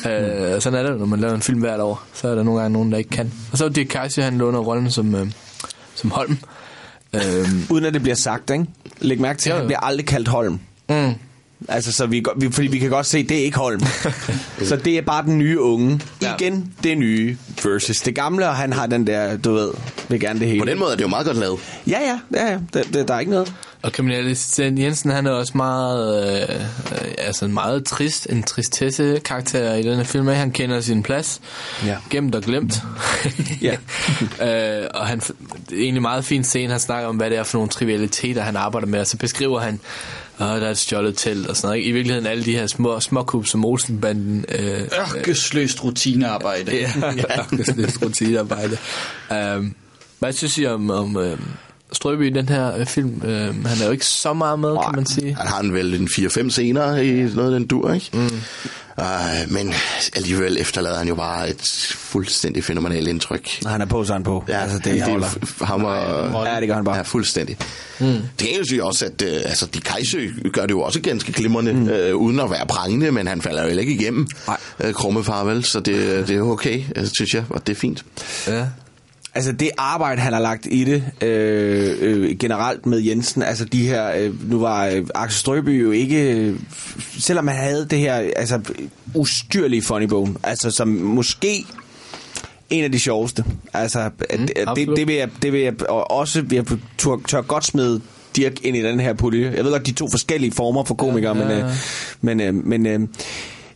øh, og sådan er det, når man laver en film hvert år. Så er der nogle gange nogen, der ikke kan. Og så er det Kajsø, han låner rollen som, øh, som Holm. Øh, Uden at det bliver sagt, ikke? Læg mærke til, at han bliver aldrig kaldt Holm. mm. Altså, så vi, vi, fordi vi kan godt se, det er ikke Holm. [LAUGHS] så det er bare den nye unge. Ja. Igen, det nye versus det gamle, og han har den der, du ved, vil gerne det hele. På den måde er det jo meget godt lavet. Ja, ja, ja, ja. Der, der, der er ikke noget. Og kriminalassistent Jensen, han er også meget, øh, øh, altså meget trist, en tristesse karakter i den her film. Han kender sin plads, Ja. gemt og glemt. [LAUGHS] Ja. [LAUGHS] øh, og han, det er egentlig meget fin scene, han snakker om, hvad det er for nogle trivialiteter, han arbejder med, og så beskriver han, at der er et stjålet telt og sådan noget. ikke? I virkeligheden alle de her små småkub, som Olsenbanden øh, Ørkesløst rutinearbejde. [LAUGHS] Ja, er rutinearbejde. Um, hvad synes I om, om uh, Strøby i den her øh, film? Uh, han er jo ikke så meget med, kan man sige. Han har en vel en 4-5 scener i noget af den dur, ikke? Mm. Uh, men alligevel efterlader han jo bare et fuldstændig fænomenalt indtryk. Han er på, så han på. Ja, altså, det, det, er ham og... Ja, det gør han bare. Ja, fuldstændig. Mm. Det kan jo sige også, at uh, altså, de Kajsø gør det jo også ganske glimrende, mm. uh, uden at være prangende, men han falder jo heller ikke igennem. Nej. Uh, Krummefar, vel? Så det, det er jo okay, uh, synes jeg, og det er fint. Ja. Altså det arbejde, han har lagt i det øh, øh, generelt med Jensen, altså de her, øh, nu var øh, Axel Strøby jo ikke, øh, selvom han havde det her altså ustyrlige funny bone, altså som måske en af de sjoveste. Altså mm, det, det, absolut. det, vil jeg, det vil jeg og også, jeg tør, tør godt smide Dirk ind i den her pulje. Jeg ved godt, de to forskellige former for komikere, Ja, ja, men, ja. øh, men, øh, men øh,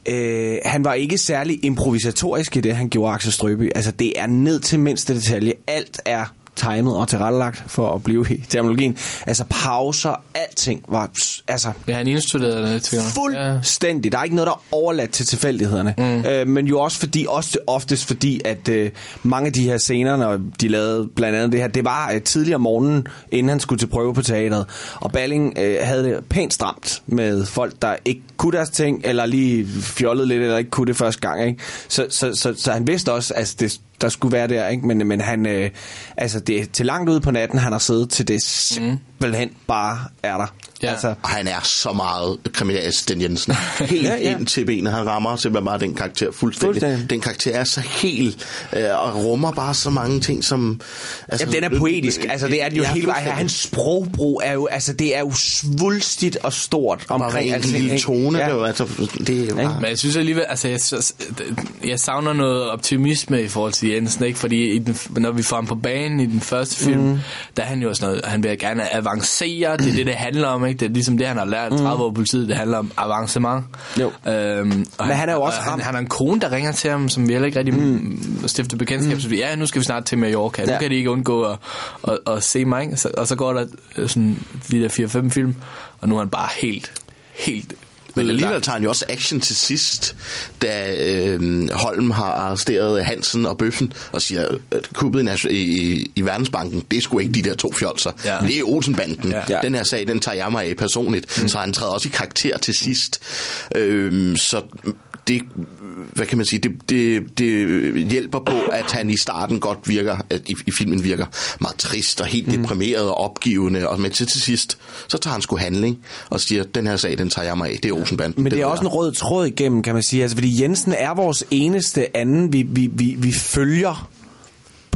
Øh, han var ikke særlig improvisatorisk i det, han gjorde Axel Strøby. Altså, det er ned til mindste detalje. Alt er timet og tilrettelagt for at blive i terminologien. Altså pauser, alting var... Altså, Ja, han indstuderede det, jeg. Fuldstændig. Der er ikke noget, der er overladt til tilfældighederne. Mm. Øh, men jo også fordi, også oftest fordi, at øh, mange af de her scener, når de lavede blandt andet det her, det var øh, tidligere om morgenen, inden han skulle til prøve på teateret. Og Balling øh, havde det pænt stramt med folk, der ikke kunne deres ting, eller lige fjollede lidt, eller ikke kunne det første gang. Ikke? Så, så, så, så han vidste også, at altså, det, der skulle være der, ikke? Men, men han, øh, altså det er til langt ude på natten, han har siddet til det simpelthen bare er der. Ja. Altså, Og han er så meget kriminalassistent Jensen. [LAUGHS] Helt Ja, ja, ind til benet. Han rammer simpelthen bare den karakter fuldstændig. Fuldstændig. Den karakter er så helt, øh, og rummer bare så mange ting, som... Altså, Jamen, den er poetisk. Altså, det er den jo Ja, hele vejen. Hans sprogbrug er jo, altså, det er jo svulstigt og stort Bare omkring en alting, lille tone, Ja. det er jo, altså, det er bare... Men jeg synes alligevel, altså jeg, jeg savner noget optimisme i forhold til Jensen, ikke? Fordi i den, når vi får ham på banen i den første film, mm. der er han jo også noget, han vil gerne avancere, det er det, det handler om, ikke? Det er ligesom det, han har lært 30 år på politiet, det handler om avancement. Jo. Øhm, Men han er jo og også han, han har en kone, der ringer til ham, som vi heller ikke rigtig mm. stifter bekendtskab. Mm. Så vi, ja, nu skal vi snart til Mallorca. Nu Ja. kan de ikke undgå at, at, at se mig, ikke? Så, og så går der øh, sådan de der 4-5 film, og nu er han bare helt, helt Men alligevel tager han jo også action til sidst, da øh, Holm har arresteret Hansen og Bøffen og siger, at kuppet i, i, i Verdensbanken, det er sgu ikke de der to fjolser. Ja. Det er Olsenbanden. Ja. Den her sag, den tager jeg mig af personligt. Mm. Så han træder også i karakter til sidst. Øh, så det, hvad kan man sige, det, det, det hjælper på, at han i starten godt virker, at i, i filmen virker meget trist og helt mm. deprimeret og opgivende, og men til, til sidst, så tager han sgu handling og siger, den her sag, den tager jeg mig af, det er Olsenbanden. Men det er også jeg. en rød tråd igennem, kan man sige. Altså, fordi Jensen er vores eneste anden, vi, vi, vi, vi følger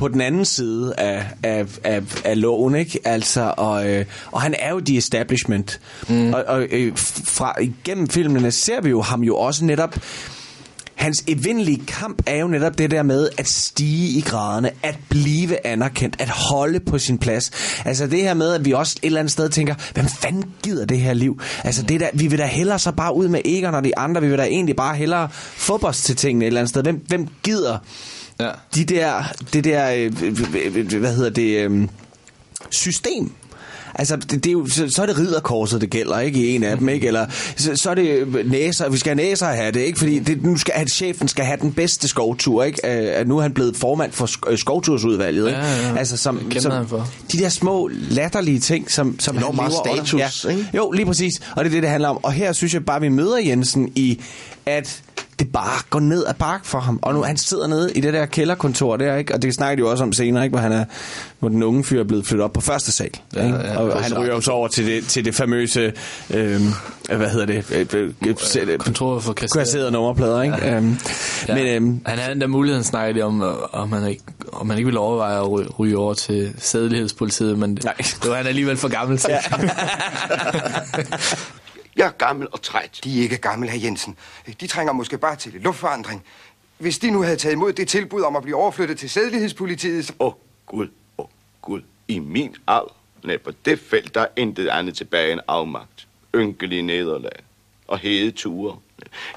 på den anden side af, af, af, af loven, ikke? Altså, og, øh, og han er jo the establishment. Mm. Og, og øh, fra, igennem filmene ser vi jo ham jo også netop Hans evindelige kamp er jo netop det der med at stige i graderne, at blive anerkendt, at holde på sin plads. Altså det her med, at vi også et eller andet sted tænker, hvem fanden gider det her liv? Altså det der, vi vil da hellere så bare ud med Egon og de andre, vi vil da egentlig bare hellere fodbold til tingene et eller andet sted. Hvem, hvem gider Ja. de der, det der, øh, hvad hedder det, øh, system? Altså, det, det er jo, så, så er det ridderkorset, det gælder, ikke, i en af dem, ikke? Eller så, så er det næser, vi skal have næser have det, ikke? Fordi det, nu skal, at chefen skal have den bedste skovtur, ikke? Øh, At nu er han blevet formand for sk- øh, skovtursudvalget, ikke? Ja, ja. Altså, som, som han for. de der små latterlige ting, som, som meget lever under. status, ikke? Jo, lige præcis. Og det er det, det handler om. Og her synes jeg bare, vi møder Jensen i, at det bare går ned ad bakke for ham. Og nu han sidder nede i det der kælderkontor der, ikke? Og det snakker de jo også om senere, ikke? Hvor, han er, hvor den unge fyr er blevet flyttet op på første sal. Ja, ikke? ja, og og han ryger jo så over til det, til det famøse, øh, hvad hedder det? Øh, øh, Kontoret for kasserede nummerplader, ikke? Ja. Øhm, Ja. Men øhm, han havde den der muligheden, snakker de om, øh, om man ikke, om man ikke vil overveje at ry- ryge over til sædelighedspolitiet, men det, Nej. det var han alligevel for gammel til. [LAUGHS] [LAUGHS] Jeg er gammel og træt. De er ikke gamle, herr Jensen. De trænger måske bare til lidt luftforandring. Hvis de nu havde taget imod det tilbud om at blive overflyttet til sædelighedspolitiet, så... Åh, oh, Gud, åh, oh, Gud. I min alder, nej, på det felt, der er intet andet tilbage end afmagt, ynkelige nederlag og hede ture.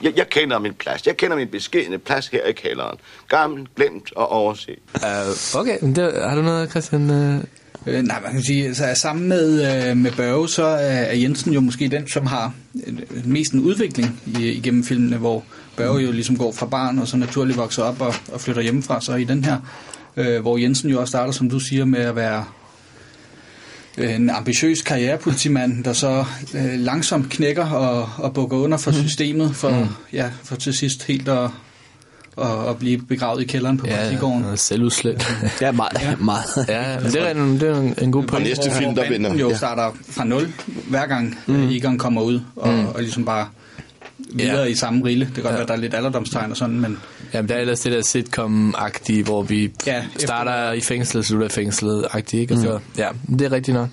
Jeg, jeg kender min plads. Jeg kender min beskedne plads her i kælderen. Gammel, glemt og overset. Uh, okay, men det, har du noget, Christian? Uh... Øh, nej, man kan sige, altså, sammen med, øh, med Børge, så er, Jensen jo måske den, som har øh, mest en udvikling i, igennem filmene, hvor Børge jo ligesom går fra barn og så naturligt vokser op og, og flytter hjemmefra. Så i den her, øh, hvor Jensen jo også starter, som du siger, med at være øh, en ambitiøs karrierepolitimand, der så øh, langsomt knækker og, og bukker under for systemet, for, mm. ja, for til sidst helt at, at, at blive begravet i kælderen på Ja, selvudslet. det er meget, ja. [LAUGHS] meget. ja, men det er en, det er en, en god Og pointe. næste film, der vinder. jo Ja. starter fra nul, hver gang mm. Egon kommer ud, og, mm. og ligesom bare videre Ja. ja. i samme rille. Det kan godt Ja. ja. være, der er lidt alderdomstegn og sådan, men, Jamen, der er ellers det der sitcom-agtige, hvor vi Ja, starter i fængslet, slutter i fængslet-agtigt, ikke? Og så, ja, det er rigtigt nok.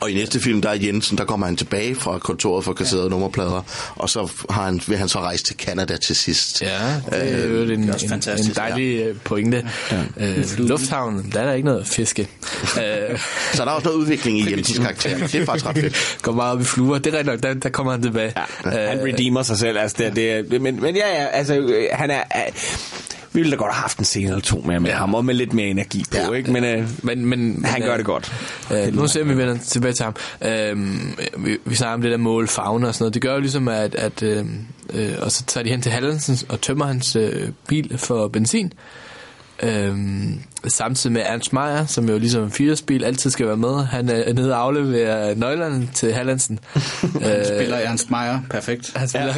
Og i næste film, der er Jensen, der kommer han tilbage fra kontoret for kasserede ja. nummerplader, og så har han, vil han så rejse til Canada til sidst. Ja, det er jo en, en, en dejlig ja. pointe. Ja. Øh, lufthavnen, der er der ikke noget at fiske. [LAUGHS] øh, så der er også noget udvikling i Jensens karakter. Det er faktisk ret fedt. [LAUGHS] Går meget op i fluer. Det er nok, der, der kommer han tilbage. Ja. Han redeemer sig selv. Altså, det, det, men, men ja, ja, altså, øh, han er... Vi ville da godt have haft en scene eller to mere med ja. ham, og med lidt mere energi på, ja. ikke? Men, øh, men, men han men, gør det godt. Øh, nu ser vi, vi vender tilbage til ham. Øh, vi, vi snakker om det der mål, fauna og sådan noget. Det gør jo ligesom, at, at øh, øh, og så tager de hen til Hallandsen og tømmer hans øh, bil for benzin. Øhm, samtidig med Ernst Meyer, som jo ligesom en firersbil altid skal være med. Han er nede og afleverer nøglerne til Hallandsen. [LAUGHS] han spiller Ernst Meyer perfekt. Han spiller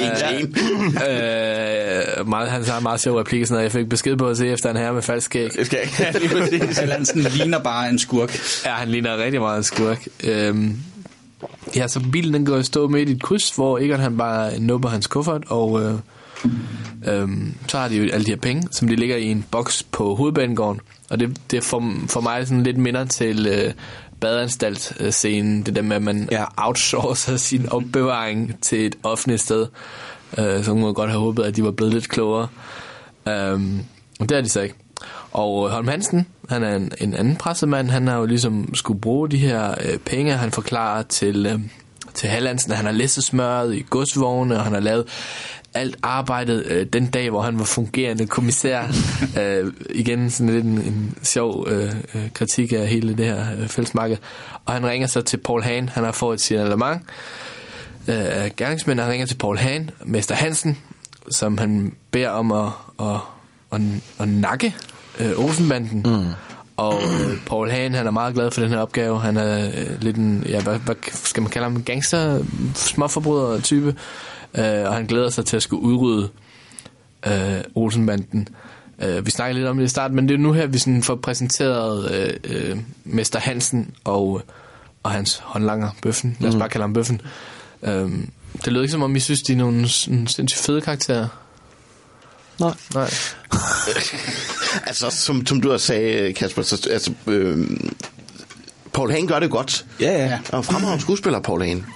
ja. en [LAUGHS] øh, meget, Han har meget sjov replik, sådan jeg fik besked på at se efter en herre med falsk skæg. [LAUGHS] Hallandsen ligner bare en skurk. Ja, han ligner rigtig meget en skurk. Øhm, ja, så bilen den går i stå midt i et kryds, hvor Egon han bare nupper hans kuffert, og øh, Øhm, så har de jo alle de her penge, som de ligger i en boks på hovedbanegården. Og det, det er for, for mig sådan lidt minder til øh, badeanstalt-scenen. Det der med, at man ja. outsourcer [LAUGHS] sin opbevaring til et offentligt sted. Øh, så kunne man godt have håbet, at de var blevet lidt klogere. Øhm, og det er de så ikke. Og Holm Hansen, han er en, en anden pressemand, han har jo ligesom skulle bruge de her øh, penge, han forklarer til, øh, til Hallandsen, han har læsset smøret i godsvogne, og han har lavet alt arbejdet øh, den dag, hvor han var fungerende kommissær. [LAUGHS] øh, igen sådan lidt en, en sjov øh, øh, kritik af hele det her øh, fællesmarked. Og han ringer så til Paul Hahn. Han har fået et signalement øh, gerningsmænd. Han ringer til Paul Hahn, Mester Hansen, som han beder om at, at, at, at nakke øh, Olsenbanden. Mm. Og øh, Paul Hahn, han er meget glad for den her opgave. Han er øh, lidt en, ja, hvad, hvad skal man kalde ham, gangster, småforbryder type. Øh, og han glæder sig til at skulle udrydde øh, Olsenbanden. Øh, vi snakker lidt om det i starten, men det er nu her, vi sådan får præsenteret øh, øh, Mester Hansen og, og hans håndlanger, Bøffen. Lad os mm. bare kalde ham Bøffen. Øh, det lød ikke som om, I synes, de er nogle sindssygt fede karakterer. Nej. Nej. [LAUGHS] altså, som, som du har sagt, Kasper, så, altså, øh, Paul Hagen gør det godt. Ja, ja. Og fremragende skuespiller, Paul Hagen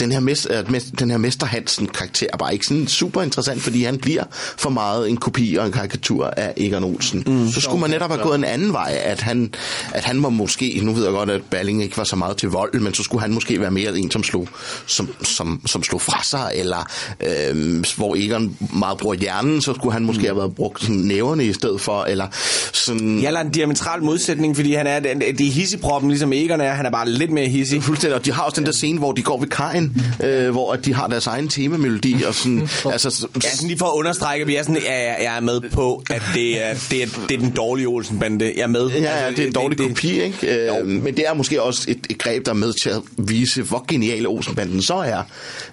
den her, mester, den her Mester Hansen karakter er bare ikke sådan super interessant, fordi han bliver for meget en kopi og en karikatur af Egon Olsen. Mm. Så skulle man netop have gået en anden vej, at han, at han var måske, nu ved jeg godt, at Balling ikke var så meget til vold, men så skulle han måske være mere en, som slog, som, som, som slog fra sig, eller øh, hvor Egon meget bruger hjernen, så skulle han måske mm. have været brugt sådan næverne i stedet for, eller sådan... Ja, eller en diametral modsætning, fordi han er, det er hisseproppen, ligesom Egon er, han er bare lidt mere hissig. Fuldstændig, og de har også den der scene, hvor de går ved kajen, øh, hvor de har deres egen temamelodi. Og sådan, [LAUGHS] altså, ja, sådan lige for at understrege, at vi er sådan, ja, jeg, jeg er med på, at det er, det er, det er den dårlige Olsen-bande. Jeg er med. Ja, ja det er en dårlig det, kopi, ikke? Øh, men det er måske også et, et greb, der er med til at vise, hvor genial Olsen-banden så er,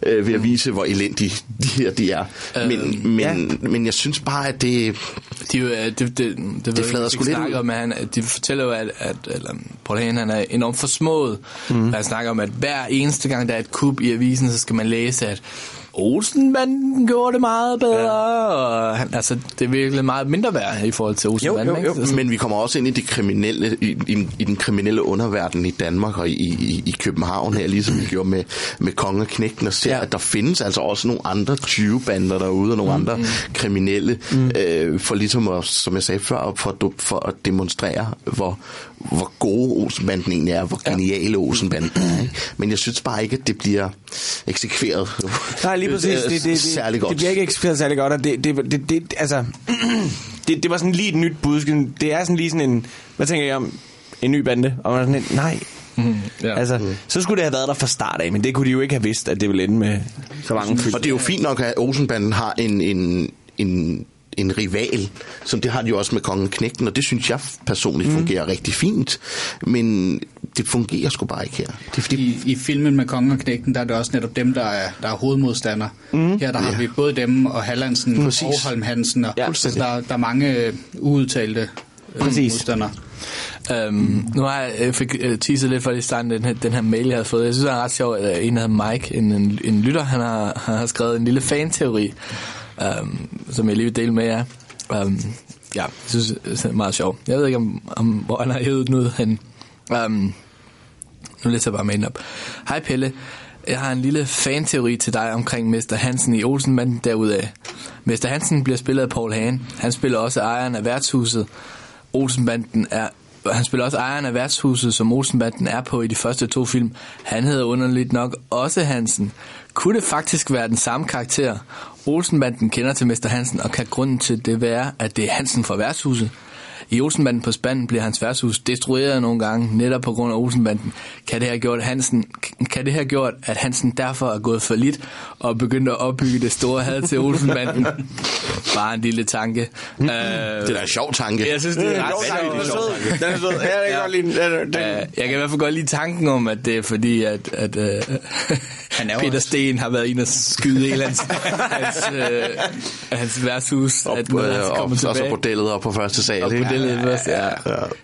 øh, ved at vise, hvor elendige de her de er. Øh, men, men, ja. men jeg synes bare, at det... De, det, det, det, det, det flader sgu lidt ud. Om, at han, de fortæller jo, at, at eller, Paul Hagen, han er enormt forsmået. Mm. Han snakker om, at hver eneste gang, der er et kub i avisen, så skal man læse, at Olsenbanden gjorde det meget bedre. Ja. Og han, altså, det er virkelig meget mindre værd i forhold til Olsenbanden. Jo, jo, jo. Men vi kommer også ind i, det kriminelle, i, i, i den kriminelle underverden i Danmark og i, i, i København her, ligesom vi gjorde med, med Konge og Knægten, og ser, ja. at der findes altså også nogle andre 20-bander derude, og nogle mm. andre kriminelle, mm. øh, for ligesom at, som jeg sagde før, for, for at demonstrere, hvor, hvor gode Olsenbanden egentlig er, hvor geniale Olsenbanden er. Ikke? Men jeg synes bare ikke, at det bliver eksekveret Nej, lige [LAUGHS] præcis. Det, det, det, særlig godt. Det bliver ikke eksekveret særlig godt, og det, det, det, det altså... [CLEARS THROAT] det, det var sådan lige et nyt budskab. Det er sådan lige sådan en... Hvad tænker jeg om? En ny bande? Og man er sådan en, nej, Mm, ja. Altså, mm. så skulle det have været der fra start af, men det kunne de jo ikke have vidst, at det ville ende med så mange fyld. Og det er jo fint nok, at Olsenbanden har en, en, en en rival, som det har de jo også med Kongen Knægten, og det synes jeg personligt mm. fungerer rigtig fint, men det fungerer sgu bare ikke her. Det er fordi... I, I filmen med Kongen og Knægten, der er det også netop dem, der er, der er hovedmodstander. Mm. Her der har ja. vi både dem og Hallandsen Præcis. og Holm Hansen, og ja, så der, der er mange uudtalte øh, Præcis. modstandere. Um, nu har jeg, jeg fik uh, teaset lidt for i starten den her, den her mail, jeg havde fået. Jeg synes, det er ret sjovt, at en af Mike, en, en, en lytter, han har, han har skrevet en lille fan-teori, um, som jeg lige vil dele med jer. Um, ja, jeg synes, det er meget sjovt. Jeg ved ikke, om, om hvor han har hævet den ud hen. Um, nu læser jeg bare mailen op. Hej Pelle, jeg har en lille fanteori til dig omkring Mester Hansen i Olsenbanden derudaf. Mester Hansen bliver spillet af Paul Hane. Han spiller også ejeren af værtshuset. Olsenbanden er han spiller også ejeren af værtshuset, som Olsenbanden er på i de første to film. Han hedder underligt nok også Hansen. Kunne det faktisk være den samme karakter? Olsenbanden kender til Mr. Hansen, og kan grunden til det være, at det er Hansen fra værtshuset? I Olsenbanden på spanden bliver hans værtshus destrueret nogle gange, netop på grund af Olsenbanden. Kan det have gjort, Hansen, kan det have gjort at Hansen derfor er gået for lidt og begyndt at opbygge det store had til Olsenbanden? [LAUGHS] Bare en lille tanke. Mm. Uh, Det er da en sjov tanke. Jeg synes, det er Den er sjovt. sød. Den er sød. Det kan jeg godt lide. Den- den- Øh, jeg kan i hvert fald godt lide tanken om, at det er fordi, at, at uh, Han er Peter Sten har været inde og skyde hele hans, hans, uh, hans værtshus, Og, at øh, og, kommer og så bordellet op på første sal. Og ikke? bordellet først, ja.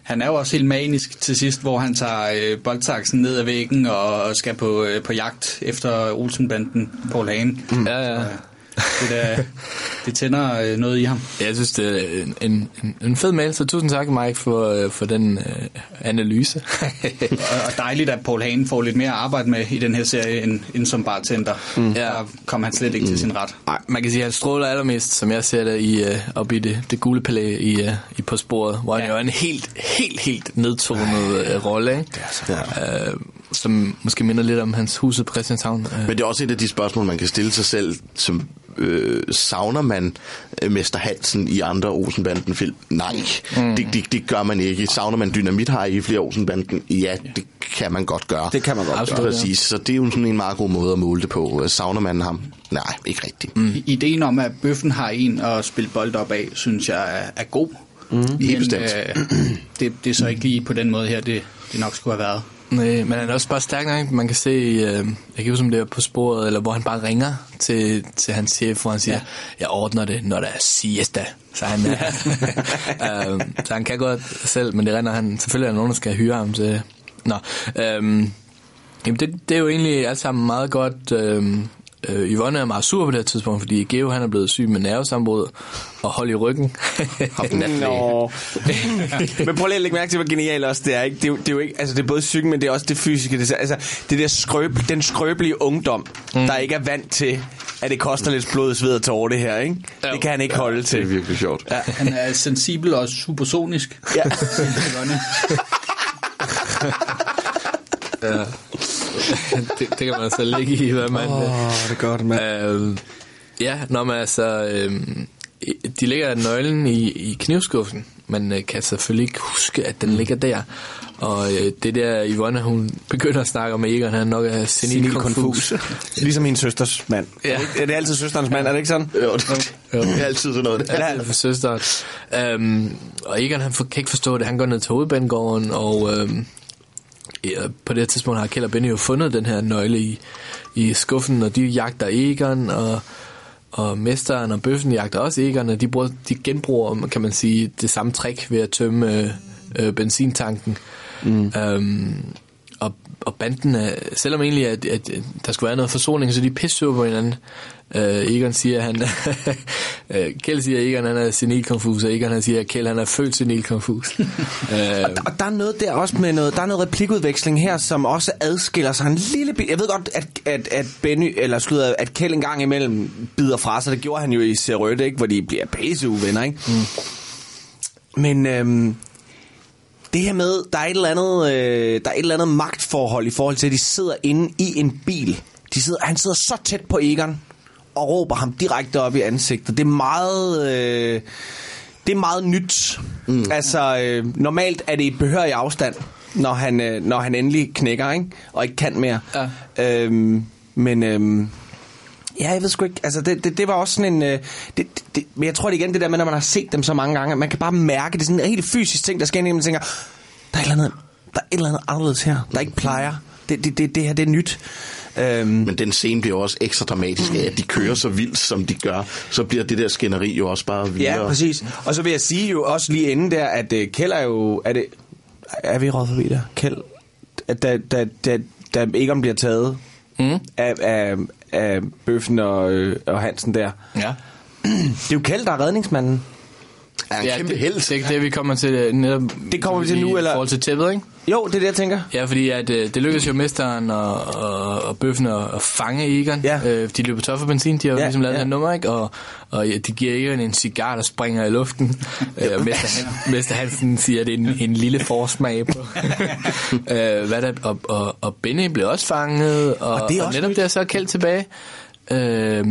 Han er jo også helt manisk til sidst, hvor han tager øh, boldsaksen ned ad væggen og skal på, øh, på jagt efter Olsenbanden, Paul Hane. Mm. Ja, ja. Det, der, det tænder øh, noget i ham. Jeg synes, det er en, en, en- fed mail, så tusind tak, Mike, for, øh, for den øh, analyse. [LAUGHS] og, dejligt, at Paul Hane får lidt mere at arbejde med i den her serie, end, end som bartender. Mm. Ja. Der kom han slet ikke mm. til sin ret. Nej, man kan sige, at han stråler allermest, som jeg ser det, i, øh, op i det, det gule palæ i, øh, i På Sporet, hvor han jo er en helt, helt, helt nedtonet øh, rolle, ikke? Ja. Øh, som måske minder lidt om hans huset på Christianshavn. Øh, Men det er også et af de spørgsmål, man kan stille sig selv, som øh, savner man øh, Mester Hansen i andre Olsenbanden-film? Nej, mm. det, det, det gør man ikke. Savner man Dynamit har i flere Olsenbanden? Ja, det kan man godt gøre. Det kan man godt Absolut, gøre. Præcis, så det er jo sådan en meget god måde at måle det på. Øh, Savner man ham? Nej, ikke rigtigt. Mm. Ideen om, at bøffen har en at spille bold op af, synes jeg er, er god. Mm. Helt bestemt. det, det er så ikke lige på den måde her, det, det nok skulle have været. Nej, men han er også bare stærk nok. Man kan se, øh, jeg kan huske, om det er på sporet, eller hvor han bare ringer til, til hans chef, hvor han siger, ja. jeg ordner det, når der er siesta. Så han, er, [LAUGHS] øh, så han kan godt selv, men det render han, selvfølgelig er der nogen, der skal hyre ham til. Nå, øh, jamen det, det er jo egentlig alt sammen meget godt. Øh, øh, Yvonne er meget sur på det her tidspunkt, fordi Geo han er blevet syg med nervesambrud og hold i ryggen. [LAUGHS] Nå. [LAUGHS] men prøv lige at lægge mærke til, hvor genialt også det er. Ikke? Det, er jo, det er jo ikke, altså det er både psyken, men det er også det fysiske. Det, er, altså, det der skrøb, den skrøbelige ungdom, mm. der ikke er vant til, at det koster lidt blod, sved og tårer det her. Ikke? Det kan han ikke holde Det til. er virkelig sjovt. Ja. Han er sensibel og supersonisk. Ja. [LAUGHS] Yvonne. [LAUGHS] det, det kan man altså lægge i, hvad man... Åh, det er godt, mand. Øh, ja, når man altså... Øh, de lægger nøglen i, i knivskuffen, men øh, kan selvfølgelig ikke huske, at den ligger der. Og øh, det der, Yvonne, hun begynder at snakke om Egon, han nok er senil Senil konfus. Ligesom min søsters mand. Ja. Er, det, er det altid søsterens mand? Er det ikke sådan? Jo, det, det er altid sådan noget. Det. Ja, for søsteren. Øhm, og Egon, han for, kan ikke forstå det. Han går ned til hovedbanegården, og øhm, på det her tidspunkt har Kjeld og Benny jo fundet den her nøgle i, i skuffen, og de jagter Egon, og, og mesteren og bøffen jagter også Egon, og de, bruger, de genbruger, kan man sige, det samme trick ved at tømme øh, øh, benzintanken. Mm. Øhm, og, og banden er, selvom egentlig at, at, der skulle være noget forsoning, så de pisse på hinanden. Øh, Egon siger, at han [LAUGHS] øh, Kjeld siger, at Egon han er senilkonfus, og Egon han siger, at Kjeld han er født senilkonfus. [LAUGHS] øh, Og der er noget der også med noget, der er noget replikudveksling her, som også adskiller sig en lille bit. Jeg ved godt, at, at, at Benny, eller slutter, at Kjeld en gang imellem bider fra sig. Det gjorde han jo i Serøt, ikke? Hvor de bliver pisse uvenner, ikke? Mm. Men øhm, det her med, der er et eller andet, øh, der er et eller andet magtforhold i forhold til, at de sidder inde i en bil. De sidder, han sidder så tæt på Egon og råber ham direkte op i ansigtet. Det er meget... Øh, det er meget nyt. Mm. Altså, øh, normalt er det i behørig afstand, når han, øh, når han endelig knækker, ikke? Og ikke kan mere. Ja. Øhm, men... Øhm, Ja, jeg ved sgu ikke. Altså, det, det, det var også sådan en... Øh, det, det, men jeg tror det igen, det der med, når man har set dem så mange gange, man kan bare mærke, det er sådan en helt fysisk ting, der sker ind, og man tænker, der er et eller andet, der er et eller andet anderledes her, der ikke plejer. Det, det, det, det her, det er nyt. Øhm, Men den scene bliver også ekstra dramatisk af, at de kører så vildt, som de gør. Så bliver det der skænderi jo også bare vildere. Ja, præcis. Og så vil jeg sige jo også lige inden der, at uh, Kjeld er jo... Er, det, er vi råd forbi der? Kjeld? At da, da, da, da Egon bliver taget Mm. af, af, af Bøffen og, øh, og Hansen der, ja. det er jo Kjeld, der er redningsmanden. Er en Ja, kæmpe det, held. det er ikke det, vi kommer til øh, netop... Det kommer vi til nu, i eller? forhold til tæppet, ikke? Jo, det er det, jeg tænker. Ja, fordi at, øh, det lykkedes jo mesteren og, og, og bøffen at, at fange Egon. Ja. Øh, de løber tør for benzin, de har Ja, ligesom lavet ja. ja. nummer, ikke? Og, og ja, de giver Egon en cigar, der springer i luften. [LAUGHS] øh, og Mester, Han, Mester Hansen siger, at det er en, en lille forsmag på. [LAUGHS] øh, hvad der, og, og, og Benny blev også fanget, og, Og det er og også netop nyt. der så er Kjeld tilbage. Øh,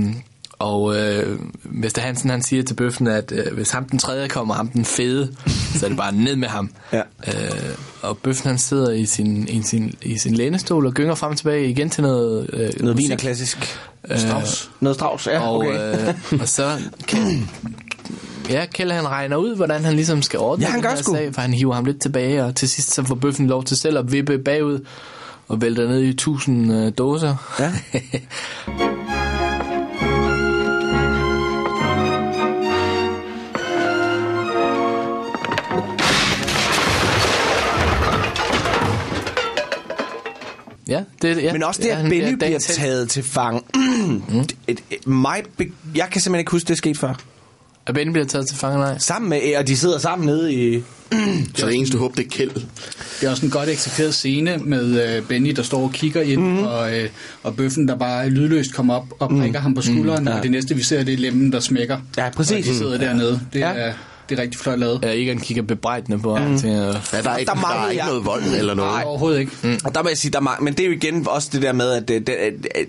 og øh, Mester Hansen han siger til bøffen, at øh, hvis ham den tredje kommer, ham den fede, [LAUGHS] så er det bare ned med ham. Ja. Øh, og bøffen han sidder i sin, i, sin, i sin lænestol og gynger frem og tilbage igen til noget øh, Noget viner klassisk. Øh, Strauss. Noget Strauss, ja, og, okay. øh, og så kan, [CLEARS THROAT] ja, Kjell han regner ud, hvordan han ligesom skal ordne Ja, han den her sag, for han hiver ham lidt tilbage, og til sidst så får bøffen lov til selv at vippe bagud og vælter ned i tusind øh, dåser. Ja. [LAUGHS] ja, det, ja, Men også det, ja, at Benny bliver helt. taget til fange. [CLEARS THROAT] et, et, et, mig, be- jeg kan simpelthen ikke huske, det er sket før. At Benny bliver taget til fange, nej. Sammen med, og de sidder sammen nede i... [CLEARS THROAT] Så det eneste håb, det er Kjeld. Det er også en godt eksekveret scene med øh, Benny, der står og kigger ind, Mhm. mm. og, øh, og bøffen, der bare lydløst kommer op og prikker mm. ham på skulderen, mm. ja. og det næste, vi ser, det er lemmen, der smækker. Ja, præcis. Og de sidder dernede. Det Ja. er, det er rigtig flot lavet. Ja, Egon kigger bebrejdende på ham. Mm. Ja, der er ikke, Der der er ikke noget vold eller noget. Nej, overhovedet ikke. Mm. Og der må jeg sige, der er, men det er jo igen også det der med, at, det, det, at, at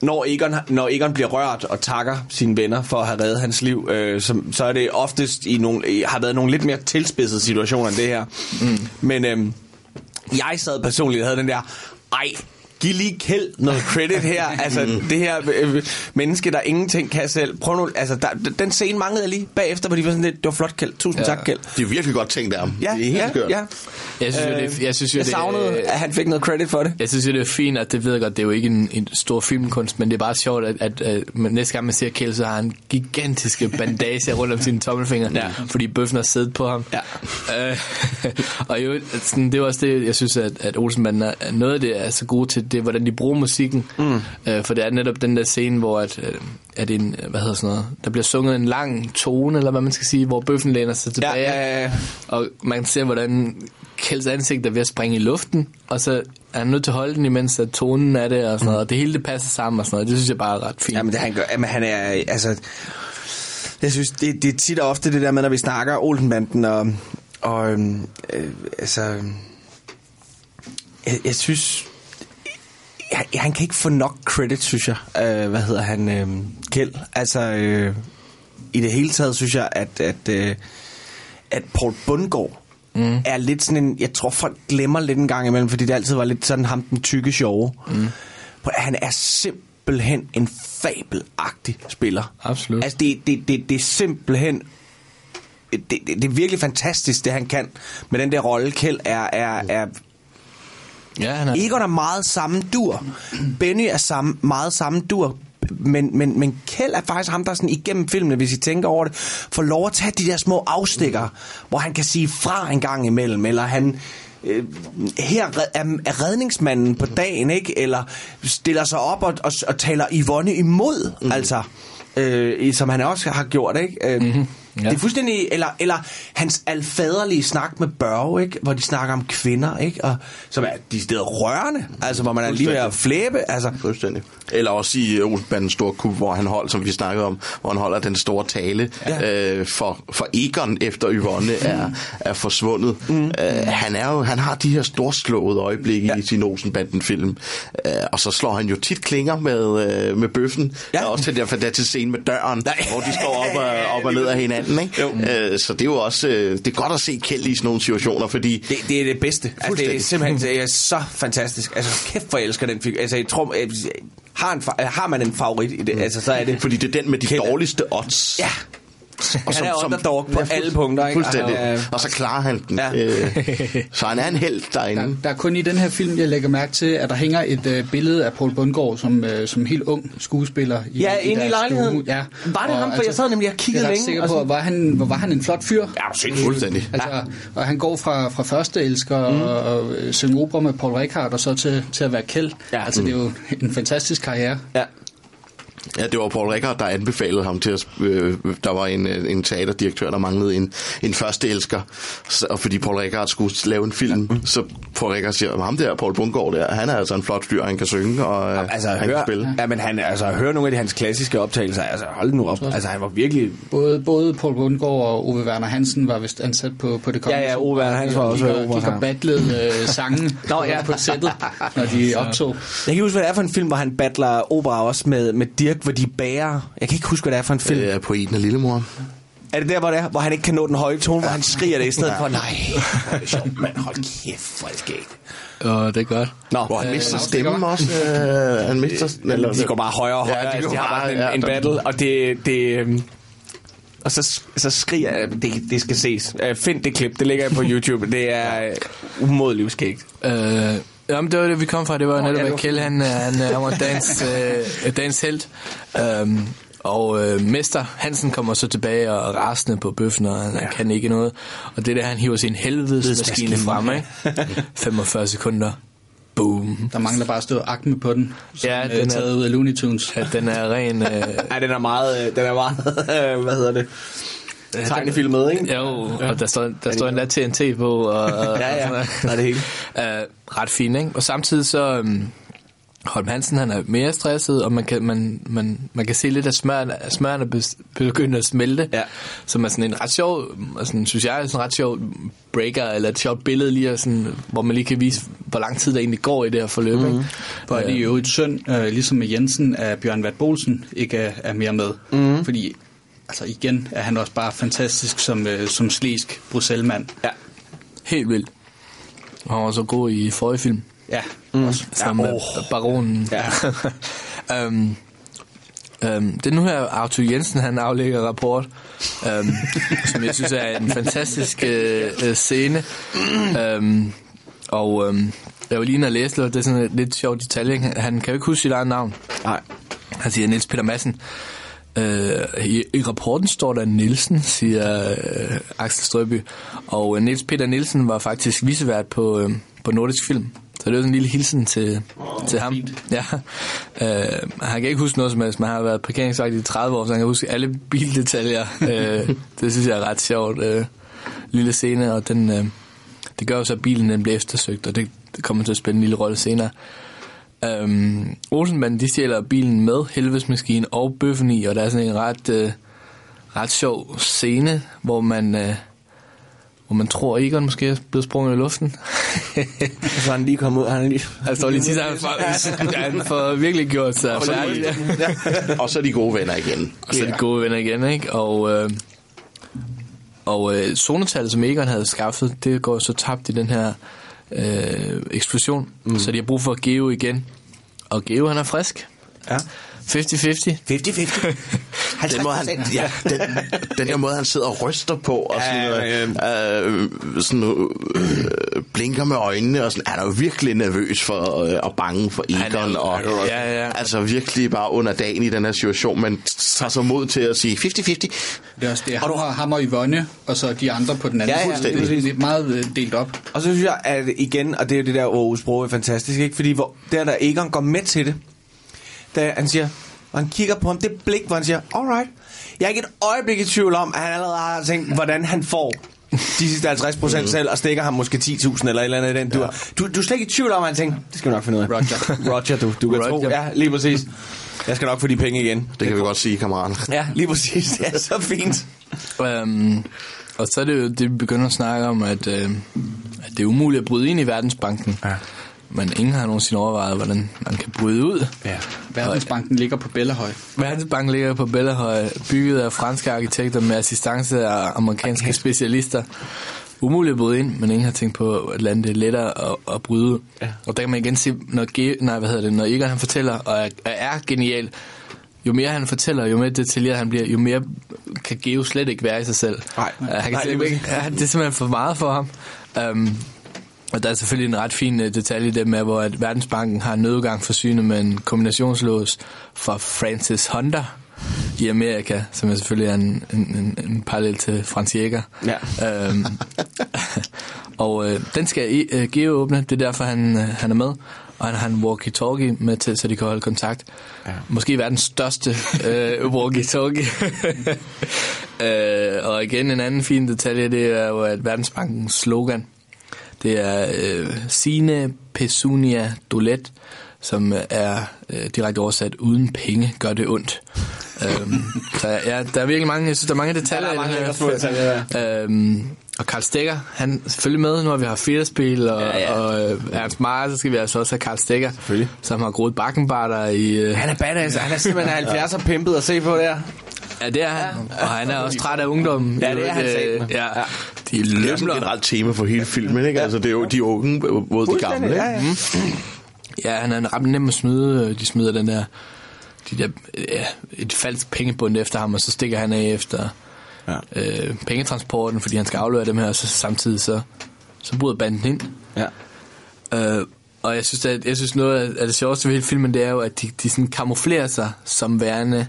når, Egon, når Egon bliver rørt og takker sine venner for at have reddet hans liv, øh, så, så er det oftest i nogle, har været nogle lidt mere tilspidsede situationer end det her. Mm. Men øh, jeg sad personligt og havde den der, ej, giv lige Kjeld noget credit her. [LAUGHS] altså, det her øh, menneske, der ingenting kan selv. Prøv nu, altså, der, den scene manglede jeg lige bagefter, hvor de var sådan lidt, det var flot Kjeld. Tusind ja. tak, Kjeld. Det er virkelig godt tænkt af ham. Ja, det er helt ja, skørt. ja. Jeg synes, jo, det, er- jeg synes jo, jeg det, savnede, at han fik noget credit for det. Jeg synes jo, det er fint, at det ved jeg godt, det er jo ikke en, en stor filmkunst, men det er bare sjovt, at, at, at næste gang man ser Kjell, så har han gigantiske [LAUGHS] bandager rundt om sine tommelfingre, ja. fordi bøffen har siddet på ham. Ja. Øh, [LAUGHS] og jo, sådan, det er jo også det, jeg synes, at, at Olsenbanden er noget af det er så gode til, det er, hvordan de bruger musikken. Mm. Øh, for det er netop den der scene, hvor at, øh, at en, hvad hedder sådan noget, der bliver sunget en lang tone, eller hvad man skal sige, hvor bøffen læner sig tilbage. Ja, ja, ja. Og man ser, hvordan Kjelds ansigt er ved at springe i luften, og så er han nødt til at holde den, imens at tonen er det, og sådan noget. Og det hele det passer sammen og sådan noget. Det synes jeg bare er ret fint. Jamen, det han gør, jamen, han er, altså... Jeg synes, det, det er tit og ofte det der med, når vi snakker Olsenbanden, og, og øhm, øh, altså... Jeg, jeg synes... Han kan ikke få nok credit, synes jeg. Øh, hvad hedder han? Øh, Kjeld. Altså, øh, i det hele taget synes jeg, at, at, øh, at Paul Bundgaard mm. er lidt sådan en... Jeg tror, folk glemmer lidt en gang imellem, fordi det altid var lidt sådan ham den tykke sjove. Mm. Han er simpelthen en fabelagtig spiller. Absolut. Altså, det, det, det, det er simpelthen... Det, det, det er virkelig fantastisk, det han kan med den der rolle. Kjeld er, er, er Ja, han er... Egon er meget samme dur. Benny er samme, meget samme dur. Men, men, men Kjeld er faktisk ham, der sådan igennem filmene, hvis I tænker over det, får lov at tage de der små afstikker, hvor han kan sige fra en gang imellem, eller han øh, her er, er redningsmanden på dagen, ikke? Eller stiller sig op og, og, og taler Yvonne imod, mm. altså. Øh, som han også har gjort, ikke? Øh, mm-hmm. Ja. Det er fuldstændig, eller, eller hans alfaderlige snak med Børge, ikke? hvor de snakker om kvinder, ikke? Og, som er de steder rørende, altså hvor man er lige ved at flæbe. Altså. Fuldstændig. Eller også i Olsenbandens store kub, hvor han holder, som vi snakkede om, hvor han holder den store tale ja. øh, for, for Egon, efter Yvonne er, er forsvundet. Mm. Øh, han, er jo, han har de her storslåede øjeblikke ja. i sin Olsenbanden-film. Øh, og så slår han jo tit klinger med, øh, med bøffen. Ja. Der er også den der fantastiske scene med døren, Nej. hvor de står op [LAUGHS] og, op og ned af hinanden. Ikke? Øh, så det er jo også øh, det er godt at se Kjeld i sådan nogle situationer, fordi... Det, det er det bedste. Altså, det er simpelthen det er så fantastisk. Altså, kæft for jeg elsker den film. Altså, jeg tror, jeg, har, en, har man en favorit i det, mm. altså, så er det... Fordi det er den med de Kjeld. dårligste odds. Ja. Og han er underdog på alle punkter, ikke? Fuldstændig. Altså, og så klarer han den. Ja. Øh, så han er en held derinde. Der, der er kun i den her film, jeg lægger mærke til, at der hænger et øh, billede af Paul Bundgaard som, øh, som helt ung skuespiller. I, Ja, inde i deres lejligheden. stue. Ja. Var det ham? For jeg sad nemlig og kiggede jeg er længe, sikker og på, sådan- var han, var, var han en flot fyr? Ja, sindssygt. Fuldstændig. Altså, og han går fra, fra første elsker mm. og, og øh, synge opera med Paul Rickard, og så til, til at være Kjeld. Ja. Altså, det er jo en fantastisk karriere. Ja. Ja, det var Paul Rickard, der anbefalede ham til at... Øh, der var en, øh, en teaterdirektør, der manglede en, en første elsker. Så, og fordi Paul Rickard skulle lave en film, ja. så Paul Rickard siger, ham der, Paul Bundgaard der, han er altså en flot fyr, han kan synge, og øh, Altså, han hør, kan spille. ja, men han, altså, hør nogle af de, hans klassiske optagelser. Altså, hold nu op. Altså, han var virkelig... Både, både Paul Bundgaard og Ove Werner Hansen var vist ansat på, på det Ja, ja, Ove Werner Hansen var også De gik og- operasanger. gik og battlede øh, sange [LAUGHS] Nå, ja. på sættet, når de [LAUGHS] optog. Jeg kan huske, hvad det er for en film, hvor han battler opera også med, med Dirk, hvor de bærer... Jeg kan ikke huske, hvad det er for en film. Det er poeten og lillemor. Er det der, hvor det er, hvor han ikke kan nå den høje tone, hvor han skriger det i stedet for? Nej, hvor er det sjovt, mand. Hold kæft, hvor er det skægt. Og det er godt. Nå, Hvor han Øh, mister nå, stemmen også. Øh, han mister... eller, de går bare højere og højere. Ja, de altså, de har bare- bare en, ja, en battle, og det... det øhm, og så, så skriger jeg, det, det skal ses. Uh, find det klip, det ligger på [LAUGHS] YouTube. Det er uh, umådeligt skægt. Øh, jamen, det var det, vi kom fra. Det var Nå, netop, ja, at Kjell, han, øh, han, øh, han var dans, [LAUGHS] øh, dans held. Um, og øh, Mester Hansen kommer så tilbage og rasende på bøffen, og han ja. kan ikke noget. Og det er der, han hiver sin helvedesmaskine frem, ikke? [LAUGHS] 45 sekunder. Boom. Der mangler bare at stå akme på den, som Ja, ja, den er er- taget ud af Looney Tunes. Ja, den er ren... Øh, [LAUGHS] Ja, den er meget, øh, den er meget, øh, hvad hedder det? Tegnefilmet, ikke? Jo, og der står, der står endda TNT på. Og, og, Ja, ja. og er det hele. Uh, [LAUGHS] ret fint, ikke? Og samtidig så... Um, Holm Hansen, han er mere stresset, og man kan, man, man, man kan se lidt af smøren, at smøren er begyndt at smelte. Ja. Som er sådan en ret sjov, sådan, synes jeg, er sådan en ret sjov breaker, eller et sjovt billede lige, at sådan, hvor man lige kan vise, hvor lang tid der egentlig går i det her forløb. Mm-hmm. Ikke? Hvor er det jo et synd, øh, ligesom med Jensen, at Bjørn Vat Bolsen ikke er, er mere med. Mm. Fordi altså igen er han også bare fantastisk som, øh, som slæsk Bruxelles-mand. Ja. Helt vildt. Og han var så god i forrige film. Ja, mm. også. Sammen Ja, med åh. baronen. Ja. um, [LAUGHS] um, det er nu her, Arthur Jensen, han aflægger rapport, um, [LAUGHS] som jeg synes er en fantastisk uh, scene. Um, og um, jeg var lige inde og læse lidt, det er sådan et lidt sjovt detalje. Han, han kan jo ikke huske sit eget navn. Nej. Han siger Niels Peter Madsen. Øh, i, I rapporten står der Nielsen, siger øh, Axel Strøby. Og øh, Niels Peter Nielsen var faktisk visevært på, øh, på Nordisk Film. Så det var sådan en lille hilsen til, oh, til ham. Ja. Øh, han kan ikke huske noget som helst, men han har været parkeringsvagt i 30 år, så han kan huske alle bildetaljer. øh, det synes jeg er ret sjovt. Øh, lille scene, og den, øh, det gør jo så, at bilen den bliver eftersøgt, og det, det kommer til at spille en lille rolle senere. Øhm, Olsenbanden, de stjæler bilen med helvedesmaskinen og bøffen i, og der er sådan en ret, øh, ret sjov scene, hvor man, øh, hvor man tror, at Egon måske er blevet sprunget i luften. Så han lige kommet ud. Han lige... Han står lige til, han får, han får virkelig gjort sig færdig. og så er de gode venner igen. Og så er de gode venner igen, ikke? Og, øh, og øh, zonetallet, som Egon havde skaffet, det går så tabt i den her øh, eksplosion. Mm. Så de har brug for Geo igen. Og Geo, han er frisk. Ja. 50-50. 50-50. [LAUGHS] Den måde, han, ja, den, den der måde, han sidder og ryster på, og sådan, Ja, øh, øh, sådan øh, blinker med øjnene, og sådan, han er jo virkelig nervøs for, øh, og bange for Egon, og Ja, ja. altså virkelig bare under dagen i den her situation, men tager så mod til at sige 50-50. Det er også det. Og, ham og Yvonne, og så de andre på den anden. Ja, ja, side. det er det, det er meget øh, delt op. Og så synes jeg, at igen, og det er jo det der, hvor sprog er fantastisk, ikke? Fordi hvor, der, der Egon går med til det, da han siger, og han kigger på ham, det blik, hvor han siger, alright, jeg er ikke et øjeblik i tvivl om, at han allerede har tænkt, hvordan han får de sidste 50 procent selv, og stikker ham måske 10.000 eller et eller andet i den dur. Du, du er slet ikke i tvivl om, at han tænker, det skal vi nok finde ud af. Roger. [LAUGHS] Roger, du, du kan Roger. tro. Ja, lige præcis. Jeg skal nok få de penge igen. Det kan vi godt sige, kammerater. Ja, lige præcis. Det er så fint. Øhm, og så er det jo det, vi begynder at snakke om, at, øh, at det er umuligt at bryde ind i Verdensbanken. Ja. Men ingen har nogensinde overvejet, hvordan man kan bryde ud. Ja. Verdensbanken ligger på Bellahøj. Verdensbanken ligger på Bellahøj, bygget af franske arkitekter med assistance af amerikanske specialister. Umuligt at bryde ind, men ingen har tænkt på, at lande det er lettere at, at bryde ud. Ja. Og der kan man igen se, når, Ge- nej, hvad hedder det, når Egon han fortæller, og er, er genial, jo mere han fortæller, jo mere detaljeret han bliver, jo mere kan Geo slet ikke være i sig selv. Nej. Han kan Nej, det er ikke, ja, det er simpelthen for meget for ham. Um, og der er selvfølgelig en ret fin uh, detalje i det med, hvor at Verdensbanken har nødgang forsynet med en kombinationslås fra Francis Honda i Amerika, som er selvfølgelig er en, en, en, en parallel til Franz Jäger. Ja. Øhm, [LAUGHS] og øh, den skal uh, Geo åbne, det er derfor, han, øh, han er med. og han har en walkie-talkie med til, så de kan holde kontakt. Ja. Måske verdens største øh, [LAUGHS] walkie-talkie. [LAUGHS] øh, og igen en anden fin detalje, det er jo, at Verdensbankens slogan, det er øh, Sine Pesunia Dolet, som er øh, direkte oversat, uden penge gør det ondt. øhm, [LAUGHS] så ja, der er virkelig mange, jeg synes, der er mange detaljer Ja, der er mange i små den detaljer. Øhm, og Karl Stegger, han er selvfølgelig med, nu har vi haft Federspil og, Ja, ja. og øh, Ernst Meier, så skal vi altså også have Karl Stegger, som har groet bakkenbarter i... Øh, Han er badass, han er simpelthen [LAUGHS] 70'er pimpet at se på der. Ja, det er han. Og han er også træt af ungdommen. Ja, det er han Øh. Ja, Ja. De Det er jo sådan et generelt tema for hele filmen, ikke? Altså, det er jo de unge mod de gamle, ikke? Ja, ja. Ja, han er ret nem at snyde. De smider den der, de der ja, et falsk pengebund efter ham, og så stikker han af efter Ja. øh, pengetransporten, fordi han skal aflevere dem her, og så samtidig så, så bryder banden ind. Ja. Øh, og jeg synes, at, jeg synes noget af af det sjoveste ved hele filmen, det er jo, at de, de sådan kamuflerer sig som værende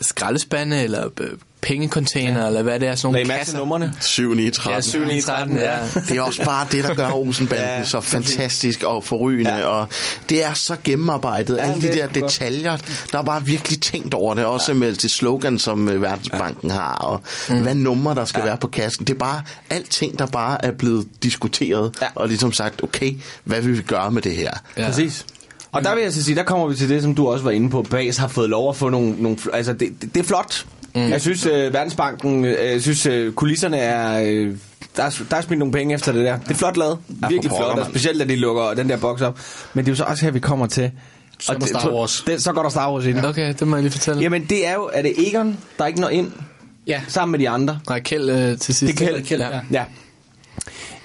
skraldespande, eller øh, pengecontainer, ja. eller hvad det er, sådan nogle til kasser. numrene? 7, 9, 13. Ja, 7, 9, 13, ja. Det er også bare det, der gør [LAUGHS] Olsenbanden Ja, ja, så fantastisk og forrygende, ja. og det er så gennemarbejdet. Ja, Ja, Alle de der er detaljer, der er bare virkelig tænkt over det, også ja. med det slogan, som øh, Verdensbanken har, og mm. hvad nummer der skal ja. være på kassen. Det er bare alting, der bare er blevet diskuteret, Ja. ja. og ligesom sagt, okay, hvad vil vi gøre med det her? Ja. Præcis. Og der vil jeg så sige, der kommer vi til det, som du også var inde på. Bas har fået lov at få nogle... nogle altså, det, det, det er flot. Mm. Jeg synes, øh, Verdensbanken... Øh, jeg synes, øh, kulisserne er... Øh, der, er, der er smidt nogle penge efter det der. Det er flot lavet. for Virkelig flot. Og specielt, da de lukker den der boks op. Men det er jo så også her, vi kommer til... Så der det- Star Wars. Det, så går der Star Wars ind. Okay, det må jeg lige fortælle. Jamen, det er jo... Er det Egon, der ikke når ind Ja. sammen med de andre? Nej, Kjeld øh, til sidst. Det er Kjeld, Kjeld, ja. Ja.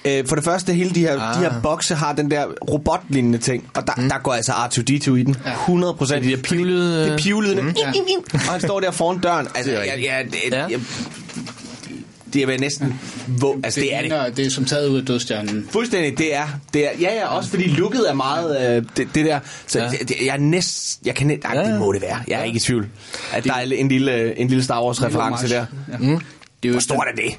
Øh, for det første, hele de her, Ah. de her bokse har den der robotlignende ting, og der, mm. der går altså R2-D2 i den. 100 procent. De der pivlede- Det er pivlede. Mm. Ja. Og han står der foran døren. Altså, Det er ja, rigtigt. ja, det, Ja. ja. det er vel næsten... Hvor, altså, det, er det. ligner- det er som taget ud af dødstjernen. Fuldstændig, det er, det er, ja, ja, også fordi looket er meget, øh, det, det der, så Ja. ja. det, det, jeg er næst, jeg kan næ- ej, Ja, det ja. må det være, jeg er ikke i tvivl, at der er en lille, en lille Star Wars reference der. Ja. Mm. Det er jo Hvor stort er det?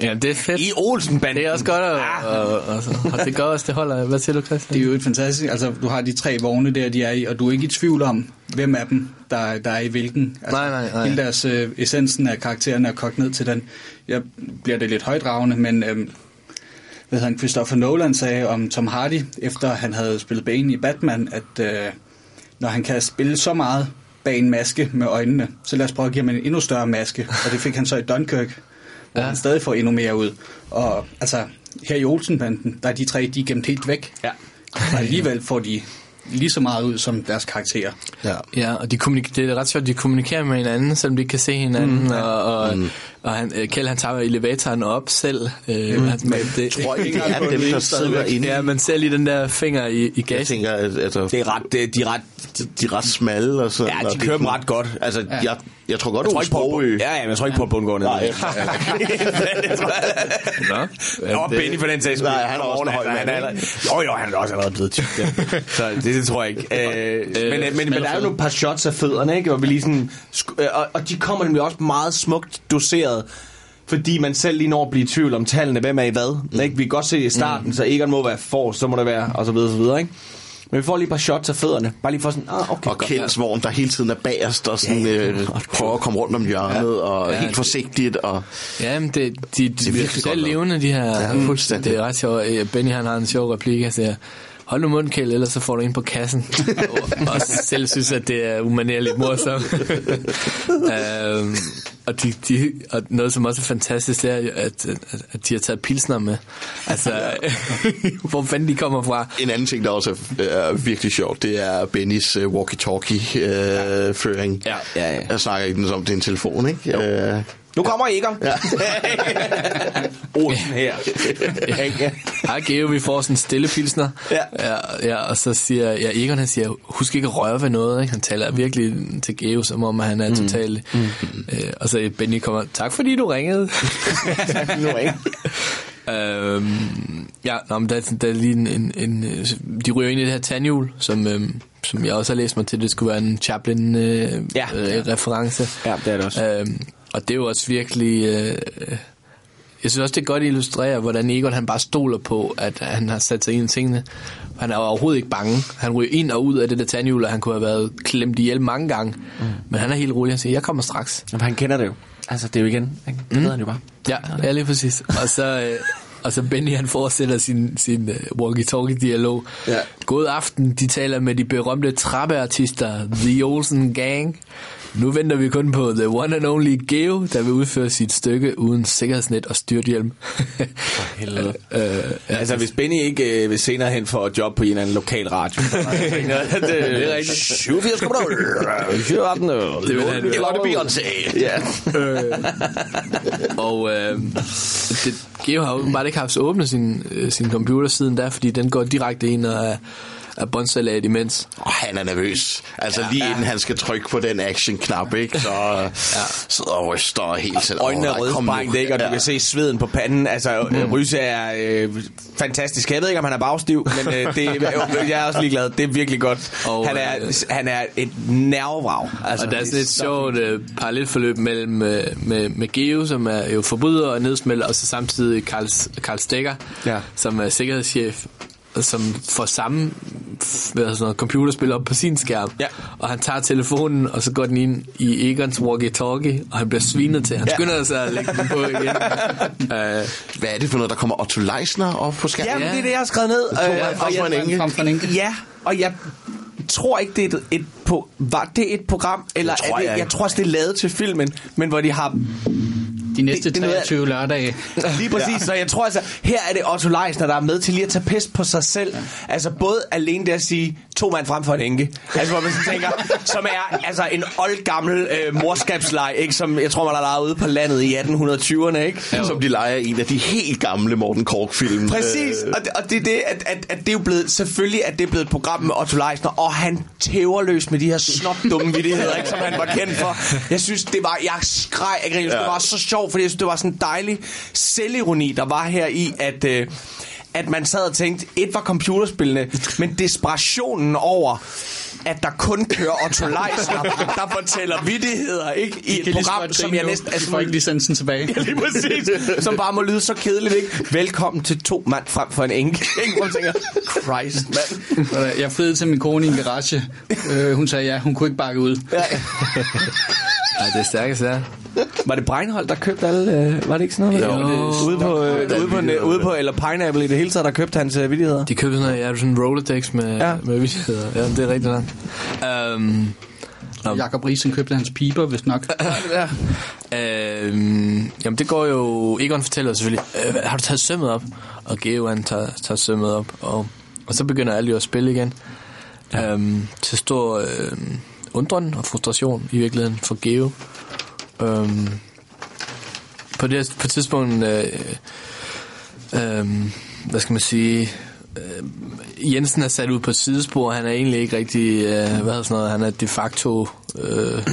Ja, det er fedt. I Olsenbanden. Det er også godt, og, Ah. og, og, og det gør også, det holder. Hvad siger du, Christian? Det er jo et fantastisk, altså du har de tre vogne der, de er i, og du er ikke i tvivl om, hvem af dem, der, der er i hvilken. Altså, Nej, nej, nej. Hele deres øh, essensen af karaktererne er kogt ned til den. Jeg bliver det lidt højdragende, men øh, hvad han, Christopher Nolan sagde om Tom Hardy, efter han havde spillet Bane i Batman, at øh, når han kan spille så meget bag en maske med øjnene, så lad os prøve at give ham en endnu større maske, og det fik han så i Dunkirk, hvor Ja. han stadig får endnu mere ud. Og altså, her i Olsenbanden, der er de tre, de er gemt helt væk. Ja. Og alligevel får de lige så meget ud som deres karakterer. Ja. Ja, og de kommunik- det er ret sjovt, de kommunikerer med hinanden, selvom de ikke kan se hinanden, mm, ja. og, og, mm. Og han, øh, Kjeld han tager elevatoren op selv. Øh, mm. Men det, Tror I, det er dem, der sidder inde? Ja, man ser lige den der finger i, i Jeg gassen. tænker, at altså, Det er ret, det, de er ret, de, er ret smalle og sådan. ja, de kører dem ret godt. Altså, sådan- Jeg, jeg tror godt, jeg du tror ikke på, ja, ja, men jeg tror ikke på, at bundgående. Nej. [LAUGHS] Nå. Og Benny for den sags. Nej, han er også høj Han er Jo, jo, han er også allerede blevet tyk. Ja. [LAUGHS] Så det, det tror jeg ikke. Øh, men, men, men, men der er jo nogle par shots af fødderne, ikke? Hvor vi lige sådan, øh, og, og de kommer nemlig også meget smukt doseret. Fordi man selv lige når at blive i tvivl om tallene, hvem er i hvad. Mm. Ikke? Vi kan godt se i starten, mm. så Egon må være for, så må det være, og så videre, så videre, ikke? Men vi får lige et par shots af fødderne. Bare lige for sådan, ah, okay, Og godt. Kjelds vogn, der hele tiden er bagerst og sådan, Ja, ja. øh, prøver at komme rundt om hjørnet, og Ja, helt det- forsigtigt. Og, Ja, men det, de, de, de virkelig bliver godt levende, de her. Ja, Ja, fuldstændig. det er ret sjovt. Øh, Benny han har en sjov replik, siger, hold nu Kjeld, ellers så får du ind på kassen. og, [LAUGHS] og selv synes, at det er umanerligt morsomt. [LAUGHS] øhm, og, de, de, og noget, som også er fantastisk, det er, at, at, at de har taget pilsner med. Altså, [LAUGHS] hvor fanden de kommer fra. en anden ting, der også er, er virkelig sjovt, det er Bennys uh, walkie-talkie-føring. Ja. Ja, ja. Jeg snakker ikke som det er en telefon, ikke? Uh, Nu kommer Egon. Ja. [LAUGHS] Olsen her. ja. Hej Geo, vi får sådan en stille pilsner. Ja. ja. ja. og så siger ja, Egon, han siger, husk ikke at røre ved noget. Ikke? Han taler virkelig til Geo, som om han er totalt... Mm. Øh, og så Benny kommer, tak fordi du ringede. [LAUGHS] nu ikke. øhm, ja, nå, men der, er- der er lige en, en, en... øh, De ryger ind i det her tandhjul, som, øhm, som jeg også har læst mig til, det skulle være en Chaplin-reference. Øh, Ja. øh, reference. Ja, det er det også. Øhm, og det er jo også virkelig... Øh, jeg synes også, det godt illustrerer, hvordan Egon han bare stoler på, at han har sat sig ind i tingene. Han er overhovedet ikke bange. Han ryger ind og ud af det der tandhjul, og han kunne have været klemt ihjel mange gange. Mm. Men han er helt rolig. Han siger, jeg kommer straks. Jamen, han kender det jo. Altså, det er jo igen. ikke? Det ved han jo bare. Ja, ja lige præcis. Og så, øh, og så Benny han fortsætter sin, sin uh, walkie-talkie-dialog. Ja. God aften, de taler med de berømte trappeartister, The Olsen Gang. Nu venter vi kun på The One and Only Geo, der vil udføre sit stykke uden sikkerhedsnet og styrthjelm. helvede. [LAUGHS] øh, ja, Altså, hvis Benny ikke øh, vil senere hen for et job på en eller anden lokal radio. [LAUGHS] det, [LAUGHS] det er rigtigt. 87 kommer der. Det vil han. Det Beyoncé. Ja. og øh, det, Geo har åbenbart ikke haft åbnet sin, øh, sin computer siden da, fordi den går direkte ind og er, er båndsalat imens. Og han er nervøs. Altså ja, lige inden han skal trykke på den action-knap, ikke? Så ja. sidder og ryster helt selv. Øjnene er rødsprængte, ikke? Og du Ja. kan se sveden på panden. Altså, mm. Ryse er øh, fantastisk. Jeg ved ikke, om han er bagstiv, men øh, det, jeg er også ligeglad. Det er virkelig godt. Og, han, er, øh, han er et nervevrag. Altså, og der er sådan det et sjovt øh, parallelforløb mellem øh, med, med Geo, som er jo forbryder og nedsmelter, og så samtidig Karl, Karl Stegger, Ja. som er sikkerhedschef, som får samme hvad sådan noget, computerspil op på sin skærm. Ja. Og han tager telefonen, og så går den ind i Egons walkie-talkie, og han bliver svinet til. Han Ja. skynder sig at lægge den på igen. uh, [LAUGHS] Hvad er det for noget, der kommer Otto Leisner op på skærmen? Jamen, det er det, jeg har skrevet ned. To Øh, frem for en jeg- enke. Frem for en enke. Ja, og jeg tror ikke, det er et, et på, var det et program, eller Det tror er det, jeg jeg, jeg tror også, det er lavet til filmen, men hvor de har De næste Det- det er noget af- 23 lørdage. [LAUGHS] Lige præcis, ja. så jeg tror altså, her er det Otto Leisner, der er med til lige at tage pis på sig selv. Ja. Altså både alene det at sige, to mand frem for en enke. Altså hvor man sådan tænker, som er altså en oldgammel øh, morskabsleg, ikke? Som jeg tror, man har lejet ude på landet i 1820'erne, ikke? Ja, som de leger i en af de helt gamle Morten Kork-film. Præcis, Øh, og det, og det er det, at, at, at det er jo blevet, selvfølgelig at det er blevet et program med Otto Leisner, og han tæver løs med de her snopdumme vittigheder, ikke, som han var kendt for. Jeg synes, det var, jeg skreg af grin, ja. det var så sjovt, fordi jeg synes, det var sådan en dejlig selvironi, der var her i, at... Øh, at man sad og tænkte, et var computerspillene, men desperationen over, at der kun kører Otto Leisner, der fortæller vittigheder, ikke? I et program, som jeg næsten... Altså, får ikke licensen tilbage. Ja, lige præcis. Som bare må lyde så kedeligt, ikke? Velkommen til to mand frem for en enke. Ikke? Hvor man tænker, Christ, mand. Jeg friede til min kone i en garage. Øh, hun sagde ja, hun kunne ikke bakke ud. Ja. Ja, det er stærkest, ja. Var det Breinholt, der købte alle... Øh, var det ikke sådan noget? Jo, det- ude på, øh, ude på, ude på, ude på, eller Pineapple i det hele taget, der købte hans øh, vittigheder. De købte sådan, noget, ja, sådan en Rolodex med, Ja. ja. med vittigheder. Ja, det er rigtigt nok. Um, Jakob Riesen købte hans piber, hvis nok. [LAUGHS] Øhm, jamen det går jo... Egon fortæller selvfølgelig, øh, har du taget sømmet op? Og Geo han tager, tager sømmet op, og, og så begynder alle jo at spille igen. Ja. Øhm, til stor øh, undren og frustration i virkeligheden for Geo. Øhm, på det på et tidspunkt, øh, øh, hvad skal man sige, øh, Jensen er sat ud på et sidespor. Han er egentlig ikke rigtig, øh, hvad hedder sådan noget, han er de facto øh,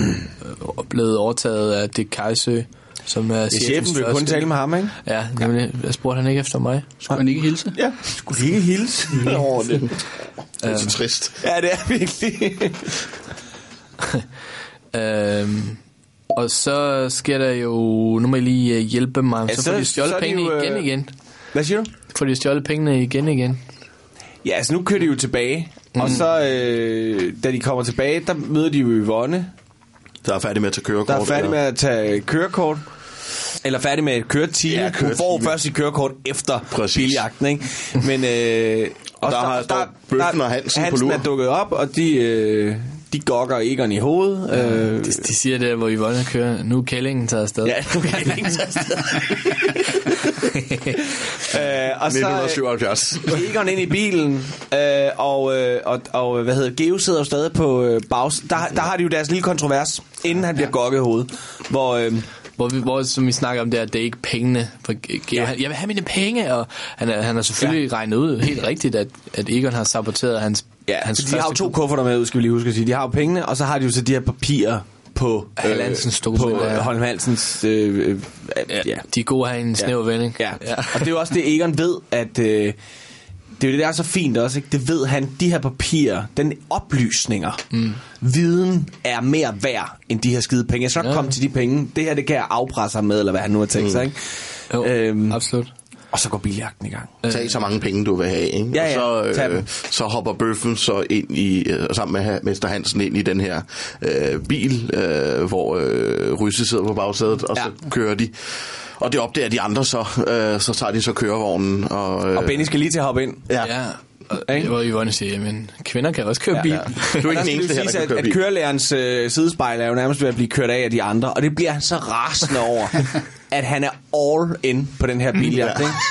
blevet overtaget af Dick Kajsø, som er Det er chefen, vil kun tale med ham, ikke? Ja, nemlig. Jeg spurgte han ikke efter mig. Skulle han ikke hilse? Ja, skulle ikke hilse. Åh, det, [LAUGHS] det er så trist. Ja, det er virkelig. [LAUGHS] øhm, og så sker der jo, nu må I lige øh, hjælpe mig, Ja, så, så- får de stjålet er de pengene jo, øh, igen igen. Hvad siger du? Får de stjålet pengene igen igen. Ja, altså nu kører de jo tilbage. Mm. Og så, øh, da de kommer tilbage, der møder de jo Yvonne, Der er færdig med at tage kørekort. der er færdig med at tage kørekort. Eller færdig med et køretime. Ja, Ja, Hun får først sit kørekort efter Præcis. biljagten, ikke? Men, øh, og der har- står Bøffen og Hansen på Hansen lur. er dukket op, og de, øh, de gokker Egon i hovedet. Øh, De, de siger der, hvor Yvonne kører, nu er kællingen taget afsted. ja, nu kan jeg ikke tage afsted. [LAUGHS] øh, og så, 1977. øh, Egon ind i bilen, øh, og, øh, og, og hvad hedder Geo sidder jo stadig på øh, bags. Der, der har de jo deres lille kontrovers, inden han bliver gokket i hovedet. Hvor, øh, Hvor, vi, hvor som vi snakker om, det er, at det er ikke pengene. For Geo, Ja. ja. jeg vil have mine penge, og han, han har selvfølgelig ja. regnet ud helt rigtigt, at, at Egon har saboteret hans, ja, hans de har jo to kufferter med, skal vi lige huske at sige. De har jo pengene, og så har de jo så de her papirer på Halv Hansens på dokumenter, øh, ja. Holm Hansens øh, øh, Ja, ja. De er gode at have en snæver vending. Ja. ja. Og det er jo også det, Egon ved, at... Øh, det er jo det, der er så fint også, ikke? Det ved han, de her papirer, den oplysninger, mm. viden er mere værd end de her skide penge. Jeg skal nok Ja. komme til de penge. Det her, det kan jeg afpresse ham med, eller hvad han nu har tænkt mm. sig, ikke? Jo, Øhm, absolut. og så går biljagten i gang. Tag så mange penge, du vil have, ikke? Ja, ja, og så, øh, så hopper bøffen så ind i, øh, sammen med Mester Hansen ind i den her øh, bil, øh, hvor øh, Rysse sidder på bagsædet, og ja. så kører de. Og det opdager de andre så, øh, så tager de så kørevognen. Og, øh, Og Benny skal lige til at hoppe ind. Ja. Ja, hvor Yvonne siger, men kvinder kan også køre bil. [LAUGHS] Du er ikke Der den eneste her, der kan køre bil. at kørelærerens øh, sidespejl er jo nærmest ved at blive kørt af af de andre, og det bliver han så rasende over, [LAUGHS] at han er all in på den her biljagt, Ja. ikke? [LAUGHS]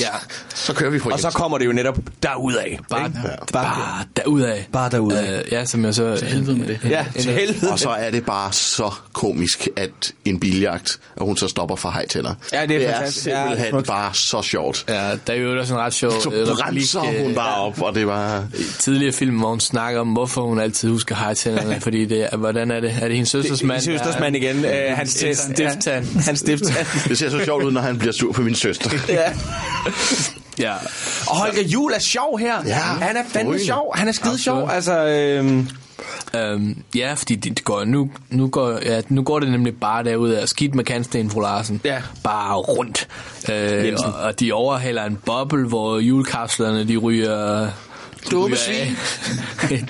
Ja, Så kører vi fra Og så kommer det jo netop derudad. bare, ikke? bare derudad. Bare derudad. Øh, ja, som jeg så... Til helvede med det. Ja, til helvede. Og så er det bare så komisk, at en biljagt, og hun så stopper for hejtænder. Ja, det er det er fantastisk. Ja, simpelthen smukt. bare så sjovt. Ja, der er jo også en ret sjov Så øh, replik, bremser hun øh, bare op, og det var... i tidligere film, hvor hun snakker om, hvorfor hun altid husker hejtænderne, fordi det er, hvordan er det? Er det hendes søsters mand? Min søsters mand igen. Øh, hans. Ja, hans stifttand. Det ser så sjovt ud, når han bliver sur på min søster. [LAUGHS] ja. Ja, Og Holger Jul er sjov her. Ja, han er fandme forrygende. sjov. Han er skide sjov. Altså, øhm, Øhm, ja, fordi det, går, nu, nu, går, ja, nu går det nemlig bare derud af skidt med kantsten, fru Larsen. Ja. Bare rundt. Øh, og, og, de overhaler en boble, hvor julekapslerne de ryger... Dumme svin.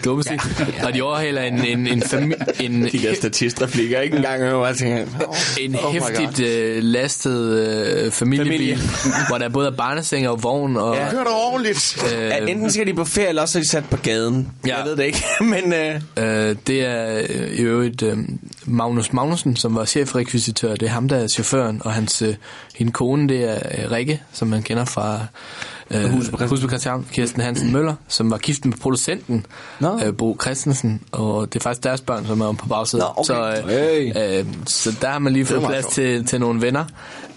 Dumme svin. Og [LAUGHS] de overhaler en, en, en, fami- en, de der statistreplikker ikke engang. Og jeg tænker, [LAUGHS] en Oh hæftigt øh, lastet øh, familiebil, Familie. [LAUGHS] hvor der både er barneseng og vogn. Og, Ja. Kør da ordentligt. øh, Ja, enten skal de på ferie, eller også er de sat på gaden. Ja. Jeg ved det ikke, men... Øh, Øh, det er øh, i øvrigt øh, Magnus Magnussen, som var chefrekvisitør. Det er ham, der er chaufføren, og hans øh, hende kone, det er øh, Rikke, som man kender fra øh, på Christian, Kirsten Hansen Møller, som var gift med producenten Nå. øh, Bo Christensen, og det er faktisk deres børn, som er på bagsædet. Nå, okay. Så, øh, Hey. øh, så der har man lige fået plads til, til nogle venner.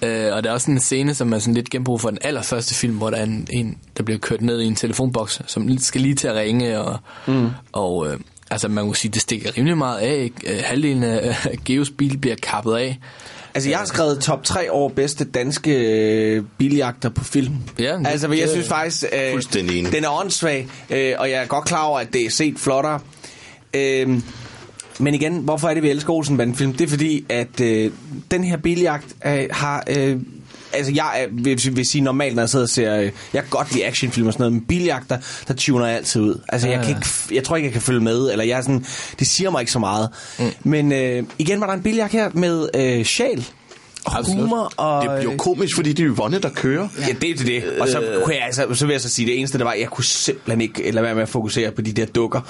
Øh, og der er også en scene, som er sådan lidt genbrug for den allerførste film, hvor der er en, en der bliver kørt ned i en telefonboks, som skal lige til at ringe, og, mm. og øh, altså man må sige, det stikker rimelig meget af. Ikke? Øh, Halvdelen af Geos bil bliver kappet af. Altså, jeg har skrevet top 3 over bedste danske øh, biljagter på film. Ja, det- altså, jeg det- synes faktisk, øh, Fuldstændig enig. den er åndssvag, øh, og jeg er godt klar over, at det er set flottere. Øh, men igen, hvorfor er det, vi elsker Olsenbanden-film? Det er fordi, at øh, den her biljagt øh, har... Øh, altså, jeg vil, vil sige normalt, når jeg sidder og ser... Øh, jeg kan godt lide actionfilm og sådan noget, men biljagter, der tuner jeg altid ud. Altså, Ja, jeg, kan ja. ikke, jeg tror ikke, jeg kan følge med, eller jeg er sådan... Det siger mig ikke så meget. Mm. Men øh, igen var der en biljagt her med øh, sjæl og Absolut. humor. Og, Det bliver komisk, fordi det er Yvonne, der kører. Ja, det er det. Og så, kunne jeg, altså, så vil jeg så sige, det eneste, der var, jeg kunne simpelthen ikke lade være med at fokusere på de der dukker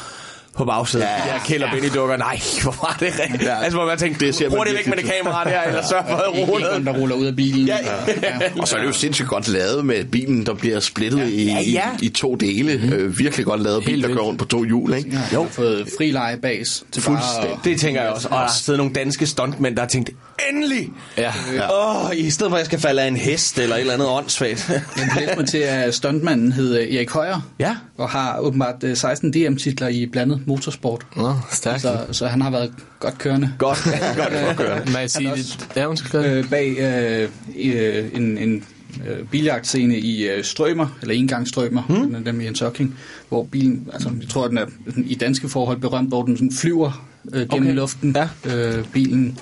på bagsædet. Ja, de der Kjeld og Benny dukker. Nej, hvor var det rigtigt. Ja. Altså, hvor man tænkte, Det ser hurtigt væk med det kamera der, eller sørg for at rulle. Egon, der ruller ud af bilen. Ja, [LAUGHS] Og så er det jo sindssygt godt lavet med bilen, der bliver splittet ja. I, Ja, ja. I, i to dele. Mm. Øh, virkelig godt lavet bil, der går rundt på to hjul, ikke? Ja, jo. fået fri leje bas til Fuldstændig. Det tænker jeg også. Og der har siddet nogle danske stuntmænd, der har tænkt, endelig! Ja. Åh, oh, i stedet for, at jeg skal falde af en hest eller et eller andet åndssvagt. [LAUGHS] Jeg mig til, at stuntmanden hed øh, Erik Højer. Ja. Og har åbenbart øh, 16 DM-titler i blandet motorsport. Nå, stærkt. Så, så han har været godt kørende. godt, godt, godt [LAUGHS] kørende. Må jeg sige Han er det? Ja, undskyld. Øh, bag øh, øh, en, en øh, biljagtscene i øh, Strømer, eller engangsstrømer, hmm. dem i en Hocking, hvor bilen, altså jeg tror, den er sådan, i danske forhold berømt, hvor den sådan flyver øh, gennem Okay. luften, Ja. øh, bilen.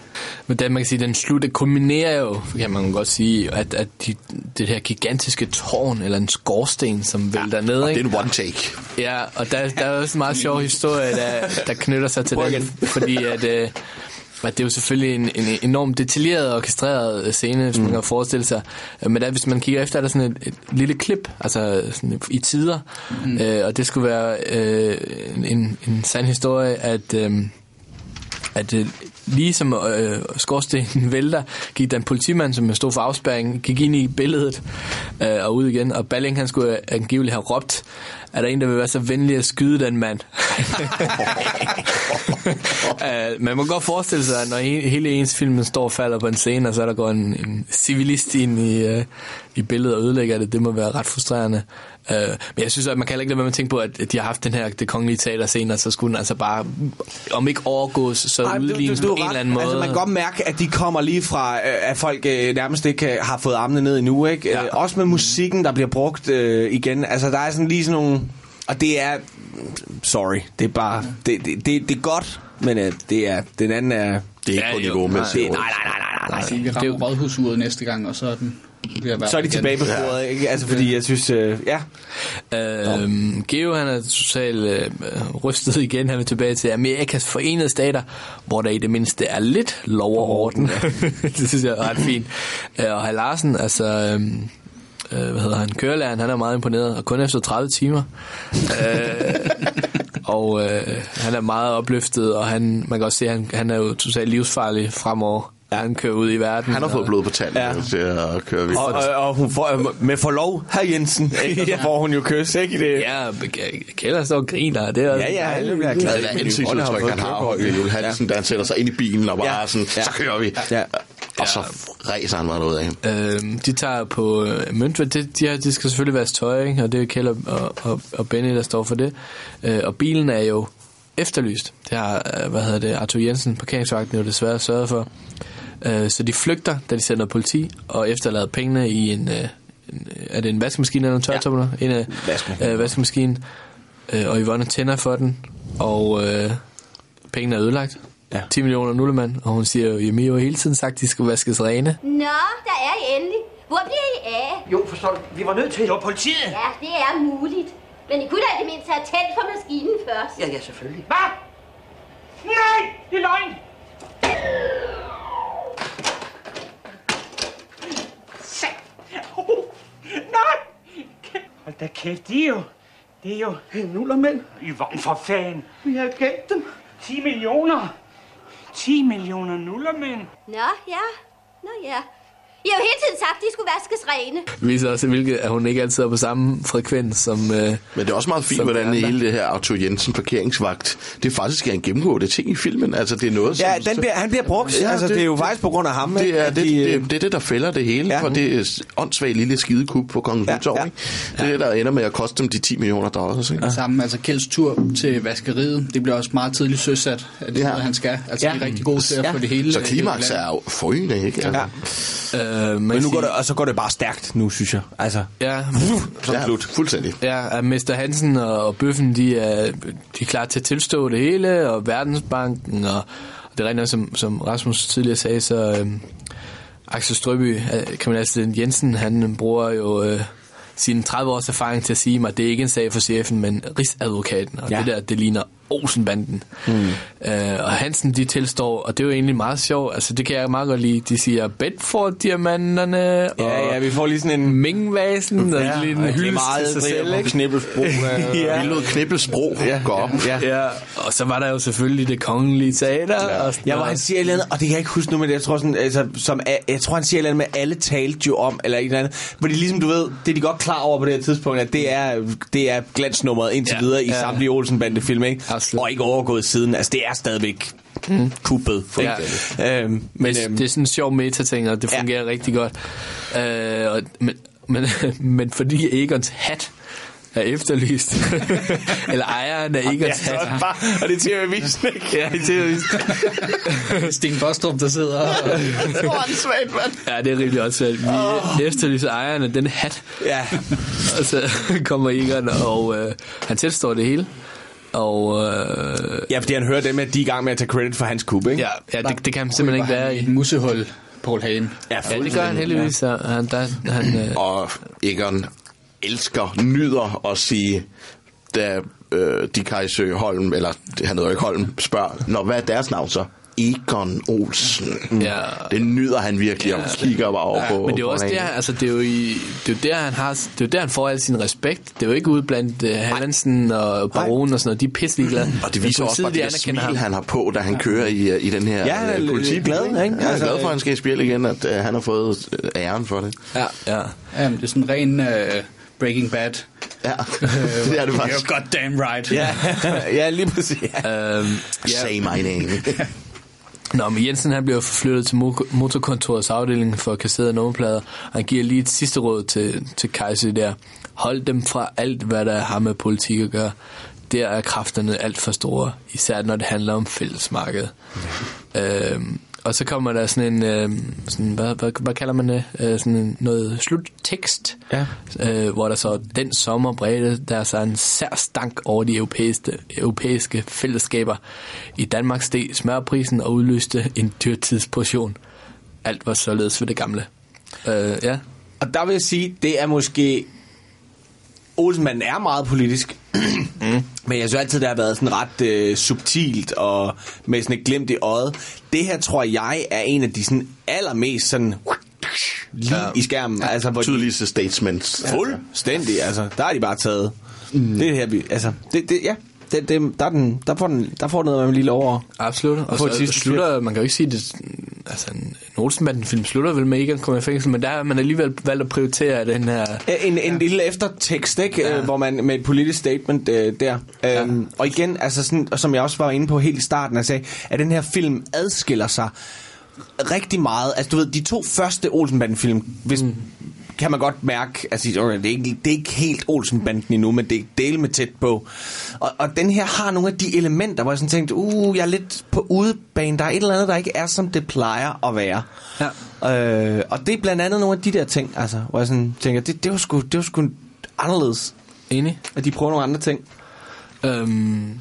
Men det, man kan sige, den slut, det kulminerer jo, kan man godt sige, at, at de, det her gigantiske tårn, eller en skorsten, som vælter ned, Og det ikke? er en one take. Ja, og der, der er også en meget sjov historie, der, der knytter sig til den, fordi at, øh, at det er jo selvfølgelig en, en enormt detaljeret og orkestreret scene, hvis man kan forestille sig. Øh, Men der, hvis man kigger efter, er der sådan et, et lille klip, altså sådan i tider, mm. øh, og det skulle være øh, en, en sand historie, at... Øh, at øh, lige som øh, skorstenen [LAUGHS] vælter, gik den politimand, som stod for afspærringen, gik ind i billedet øh, og ud igen, og Balling han skulle angiveligt have råbt, er der en, der vil være så venlig at skyde den mand? uh, [LAUGHS] man må godt forestille sig, at når he- hele ens film står og falder på en scene, og så er der går en, en civilist ind i, uh, i billedet og ødelægger det, det må være ret frustrerende. Uh, men jeg synes, at man kan heller ikke lade være med at tænke på, at de har haft den her Det Kongelige Teater scene, og så skulle den altså bare, om ikke overgås, så Ej, udlignes du- du på er en ret. eller anden måde. Altså, man kan godt mærke, at de kommer lige fra, øh, at folk øh, nærmest ikke øh, har fået armene ned endnu. Ikke? Ja. Også med musikken, der bliver brugt øh, igen. Altså, der er sådan lige sådan nogle... Og det er... Sorry, det er bare... Det, det, det, det er godt, men øh, det er, den anden er... Det er ikke Ja, på jo. niveau med Det, nej, nej, nej, nej, nej, nej. Så vi rammer rådhusuret næste gang, og så er den Så er de tilbage på sporet, ikke? Altså, fordi jeg synes, øh, ja. Øhm, Geo han er totalt øh, rystet igen. Han er tilbage til Amerikas forenede stater, hvor der i det mindste er lidt lov og orden. [LAUGHS] det synes jeg er ret fint. Øh, og Hal Larsen, altså... øhm, øh, hvad hedder han, kørelæreren, han er meget imponeret, og kun efter 30 timer. øh, og øh, han er meget opløftet, og han, man kan også se, at han, han er jo totalt livsfarlig fremover. Ja. Han kører ud i verden. Han har fået og- blod på tanden ja. til at køre vildt. Og, og, og hun får, øh, med forlov, herr Jensen, [LAUGHS] ikke? Og så Ja. får hun jo kys, ikke? Det, Ja, Kjell står og griner. og Det er, Ja, ja, alle bliver glade. Det er ansigtsudtryk, han har, Holger Jule Hansen, da han sætter sig ind i bilen og bare Ja. sådan, Ja. så kører vi. Ja. Og så ræser han meget ud af ham. Øhm, de tager på øh, møntvægt, det, de, har, de skal selvfølgelig være tøj, ikke? og det er Kjell og, og, og, og Benny, der står for det. Øh, og bilen er jo efterlyst. Det har, øh, hvad hedder det, Arthur Jensen, parkeringsvagten, jo desværre sørget for. Øh, så de flygter, da de sender politi, og efterlader pengene i en, øh, en er det en vaskemaskine eller en tørretumler? Ja. En af Vaskemaskine. øh, vaskemaskinen. Øh, og Yvonne tænder for den, og øh, pengene er ødelagt. Ja. 10 millioner nullemand, og hun siger jo, jamen I har jo hele tiden sagt, at de skal vaskes rene. Nå, der er I endelig. Hvor bliver I af? Jo, forstår du, vi var nødt til. Var politiet. Ja, det er muligt. Men I kunne da i det mindste have tændt for maskinen først. Ja, ja, selvfølgelig. Hvad? Nej, det er løgn. Sat. Oh, nej. Hold da kæft, de er jo... Det er jo... Nullermænd. Yvonne, for fanden. Vi har gemt dem. 10 millioner. 10 millioner nullermænd. Nå, ja. Nå, ja. I har jo hele tiden sagt, at de skulle vaskes rene. Det viser også, hvilket, at hun ikke altid er på samme frekvens som... Øh, Men det er også meget fint, Som hvordan de andre. hele det her Arthur Jensen parkeringsvagt, det faktisk er en gennemgående ting i filmen. Altså, det er noget, som... Ja, den bliver, han bliver brugt. Ja, altså, det, det er jo faktisk på grund af ham. Det er at det, de, det, det, er det, der fælder det hele, Ja. ja. for det er åndssvagt lille skidekub på Kongens Ja, ja, Nytorv, ja. ikke? Det er det, der ender med at koste dem de 10 millioner dollars, ikke? Ja. Sammen, altså Kjelds tur til vaskeriet, det bliver også meget tidligt søsat, at det er Ja. noget, han skal. Altså, Ja. ja. de er rigtig gode til at Ja. få det hele. Så øh, klimaks er jo forrygende, ikke? Ja. Øh, Men nu går det, og så går det bare stærkt nu, synes jeg. Altså, Ja, [LAUGHS] Så ja. slut, fuldstændig. ja, Mr. Hansen og, og Bøffen, de er, de er klar til at tilstå det hele, og Verdensbanken, og, og det er rent nok, som, som Rasmus tidligere sagde, så øhm, Axel Strøby, øh, kriminalassistent Jensen, han bruger jo øh, sin 30 års erfaring til at sige mig, at det er ikke en sag for chefen, men Rigsadvokaten, og ja. det der, det ligner Olsenbanden. Mm. Øh, og Hansen, de tilstår, og det er jo egentlig meget sjovt, altså det kan jeg meget godt lide, de siger Bedford-diamanterne, ja, ja, vi får lige sådan en... Ming-vasen, og Ja, lige en og det er hyldest til sig selv, ikke? Knibbelsbro. [LAUGHS] Ja. Vi lød Knibbelsbro ja. gå op. Ja. Ja, og så var der jo selvfølgelig det kongelige teater. Ja. Og sådan hvor noget. han siger et eller andet, og det kan jeg ikke huske nu, men jeg tror, sådan, altså, som, jeg tror han siger et eller andet med, alle talte jo om, eller et eller andet. Hvor de ligesom, du ved, det er de godt klar over på det her tidspunkt, at det er, det er glansnummeret indtil Ja, videre i ja. samtlige Olsen-bande-film, ikke? Absolut. Og ikke overgået siden. Altså, det er stadigvæk mm. kuppet. Ja. Øhm, men, Men øhm, det er sådan en sjov meta-ting, og det fungerer ja. rigtig godt. Øh, og, men, men, [LAUGHS] men fordi Egons hat er efterlyst, [LAUGHS] eller ejeren er hat, det bare, og det er TV-avisen, ikke? Ja, det er jo- [LAUGHS] Sten Bostrup, der sidder og... Åndssvagt, mand. ja, det er rimelig også Vi oh. efterlyser ejeren af den hat, Ja. og så kommer Egon, og øh, han tilstår det hele. Og øh, ja, fordi han hører dem, at de er i gang med at tage credit for hans kub, ikke? ja, ja det, det kan han simpelthen ikke være i. Et musehul, Paul Hagen. Ja, det gør han heldigvis. Så han, der, han, øh, Og Egon elsker, nyder at sige, da øh, de Kajsø Holm, eller han hedder jo ikke Holm, spørger, Nå, hvad er deres navn så? Egon Olsen. Ja. Det nyder han virkelig, og kigger bare over på. Men det er jo også der, altså det er jo, i, det er jo der, han har, det er jo der, han får al sin respekt. Det er jo ikke ude blandt uh, Hallandsen og Baron og sådan noget. De er pisselig glade. Og det viser også bare det der smil, han har på, da han kører i, øh, i den her Ja, han er øh, glad, ikke? Ja, han er Altså, glad for, at han skal i spil igen, at øh, han har fået æren for det. Ja, ja. Ja, men det er sådan ren uh, Breaking Bad. Ja, [LAUGHS] det er det faktisk. You're goddamn right. Ja, [LAUGHS] ja lige præcis. Ja. Øhm, Say my name. [LAUGHS] Nå, men Jensen han bliver forflyttet til mo- motorkontorets afdeling for kasserede nummerplader. og Han giver lige et sidste råd til, til Kajse der. Hold dem fra alt, hvad der har med politik at gøre. Der er kræfterne alt for store, især når det handler om fællesmarkedet. Øhm, og så kommer der sådan en, øhm, sådan, hvad, hvad, hvad kalder man det? Øh, sådan noget sluttekst, Ja. øh, hvor der så den sommer bredte der er så en sær stank over de europæiske, europæiske fællesskaber. I Danmark steg smørprisen og udløste en dyrtidsportion. Alt var således ved det gamle. Øh, ja, Og der vil jeg sige, det er måske... Olsenmanden er meget politisk, mm. [CLEARS THROAT] men jeg synes altid, det har været sådan ret øh, subtilt og med sådan et glimt i øjet. Det her tror jeg er en af de sådan allermest sådan lige ja. i skærmen. Altså, hvor Tydeligste statements. Fuldstændig, altså. Der er de bare taget. Mm. Det her, vi, altså, det, det, ja. Det, det, der, er den, der, får den, der får noget med lige over. Absolut. Og få så sidste slutter, man kan jo ikke sige, det, altså en, en Olsenbanden-film slutter vel med ikke at komme i fængsel, men der har man alligevel valgt at prioritere den her... En, en ja. lille eftertekst, ikke? Ja. Øh, hvor man med et politisk statement øh, der. Ja. Øhm, og igen, altså sådan, og som jeg også var ine på helt i starten, jeg sagde, at den her film adskiller sig rigtig meget. Altså du ved, de to første Olsenbanden-film, hvis, mm. Kan man godt mærke, altså okay, det, er ikke, det er ikke helt Olsenbanden endnu, men det er del med tæt på. Og, og den her har nogle af de elementer, hvor jeg sådan tænkte, uh, jeg er lidt på udebane. Der er et eller andet, der ikke er, som det plejer at være. Ja. Øh, og det er blandt andet nogle af de der ting, altså, hvor jeg sådan tænker, det, det, var sgu, det var sgu anderledes. Enig. At de prøver nogle andre ting. Øhm,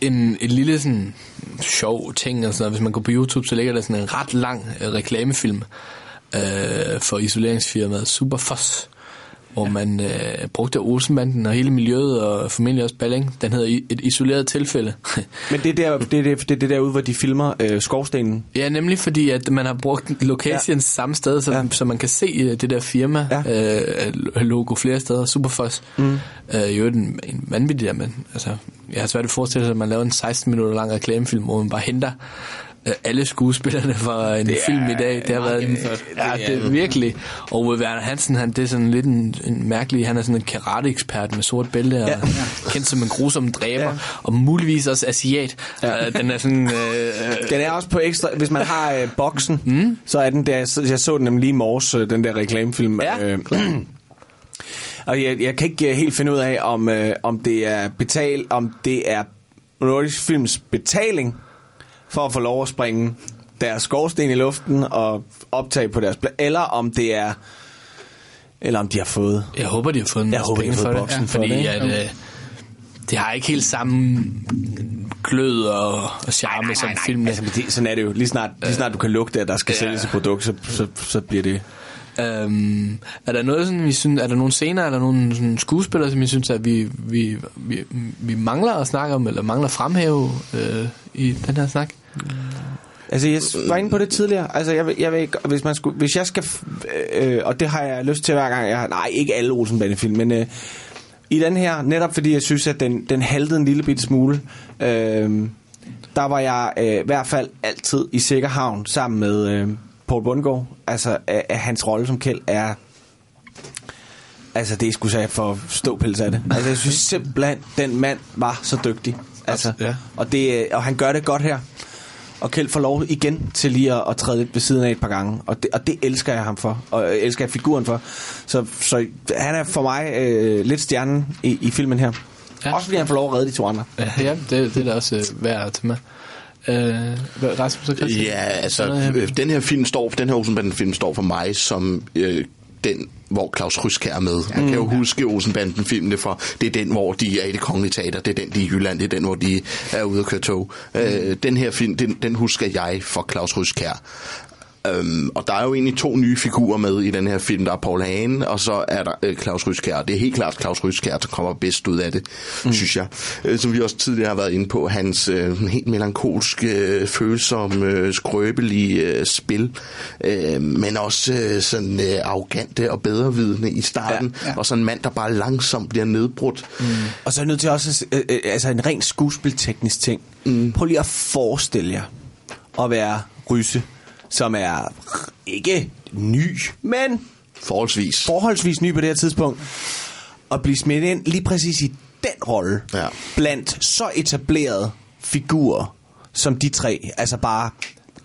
en, en lille sådan sjov ting, og sådan noget. hvis man går på YouTube, så ligger der sådan en ret lang øh, reklamefilm øh, for isoleringsfirmaet Superfoss, hvor ja. man øh, brugte Olsenbanden og hele miljøet, og formentlig også Balling. Den hedder Et isoleret tilfælde. [LAUGHS] Men det er der, det, det, det er det derude, hvor de filmer øh, skovstenen. Ja, nemlig fordi, at man har brugt locations ja. samme sted, så, ja. så man kan se øh, det der firma ja. øh, logo flere steder. Superfoss. Mm. Øh, jo, en, en vanvittig der, men altså, jeg har svært at forestille sig, at man laver en 16 minutter lang reklamefilm, hvor man bare henter alle skuespillerne fra en Det film i dag. Det har været en, ja, det er virkelig. Og Werner Hansen, han, det er sådan lidt en, en mærkelig, han er sådan en karate-ekspert med sort bælte, og Ja. kendt som en grusom dræber, ja. og muligvis også asiat. Ja. Øh, den er sådan... Øh, Den er også på ekstra, hvis man har øh, boksen, mm. så er den der, jeg så- jeg så den nemlig lige i morges, øh, den der reklamefilm. Ja, øh, [CLEARS THROAT] og jeg, jeg kan ikke øh, helt finde ud af, om, øh, om det er betal, om det er Nordisk Films betaling for at få lov at springe deres skorsten i luften og optage på deres pla- eller om det er eller om de har fået Jeg håber, de har fået en Jeg håber, de har fået for boksen det. for fordi det, at, øh, det har ikke helt samme glød og, og charme som filmen. altså, det, sådan er det jo lige snart, lige snart du kan lugte at der skal Ja. sælges et produkt så, så, så bliver det Øhm, er der noget sådan, vi synes, er der nogle scener, er der nogle sådan skuespillere, som vi synes, at vi, vi, vi, vi mangler at snakke om, eller mangler at fremhæve øh, i den her snak? Altså, jeg var inde på det tidligere. Altså, jeg, vil- jeg vil hvis, man skulle, hvis jeg skal... Øh, og det har jeg lyst til hver gang. Jeg har, nej, ikke alle Olsenbande-film, men øh, i den her, netop fordi jeg synes, at den, den haltede en lille bitte smule, øh, der var jeg øh, i hvert fald altid i sikker havn sammen med øh, Paul Bundgaard. Altså, øh, hans rolle som Kjeld er... Altså, det er sgu sige for ståpels af det. Altså, jeg synes simpelthen, den mand var så dygtig. Altså, Ja. og, det, øh, og han gør det godt her. Og Kjeld får lov igen til lige at, at træde lidt ved siden af et par gange. Og det, og det elsker jeg ham for. Og elsker jeg figuren for. Så, så han er for mig øh, lidt stjernen i, i filmen her. Ja. Også fordi han får lov at redde de to andre. Ja, ja det, det er da også øh, værd at tage med. Øh, Rasmus og Christian? Ja, altså, øh, den her film står, den her Olsenbanden-film står for mig som øh, den, hvor Claus Ryskær er med. Jeg kan jo huske Olsenbanden-filmene, for det er den, hvor de er i det kongelige teater, det er den, de er i Jylland, det er den, hvor de er ude at køre tog. Øh, den her film, den, den husker jeg for Claus Ryskær. Øhm, og der er jo egentlig to nye figurer med i den her film. Der er Paul Hagen, og så er der øh, Claus Ryskær. Og det er helt klart Claus Ryskær, der kommer bedst ud af det, mm. synes jeg. Øh, som vi også tidligere har været inde på, hans øh, helt melankolske, øh, følsomme, øh, skrøbelige øh, spil, øh, men også øh, sådan øh, arrogante og bedrevidende i starten, ja, ja. og sådan en mand, der bare langsomt bliver nedbrudt. Mm. Og så er jeg nødt til også, øh, øh, altså en ren skuespilteknisk ting. Mm. Prøv lige at forestille jer at være Rysse, som er ikke ny, men forholdsvis, forholdsvis ny på det her tidspunkt, og blive smidt ind lige præcis i den rolle, ja. blandt så etablerede figurer, som de tre, altså bare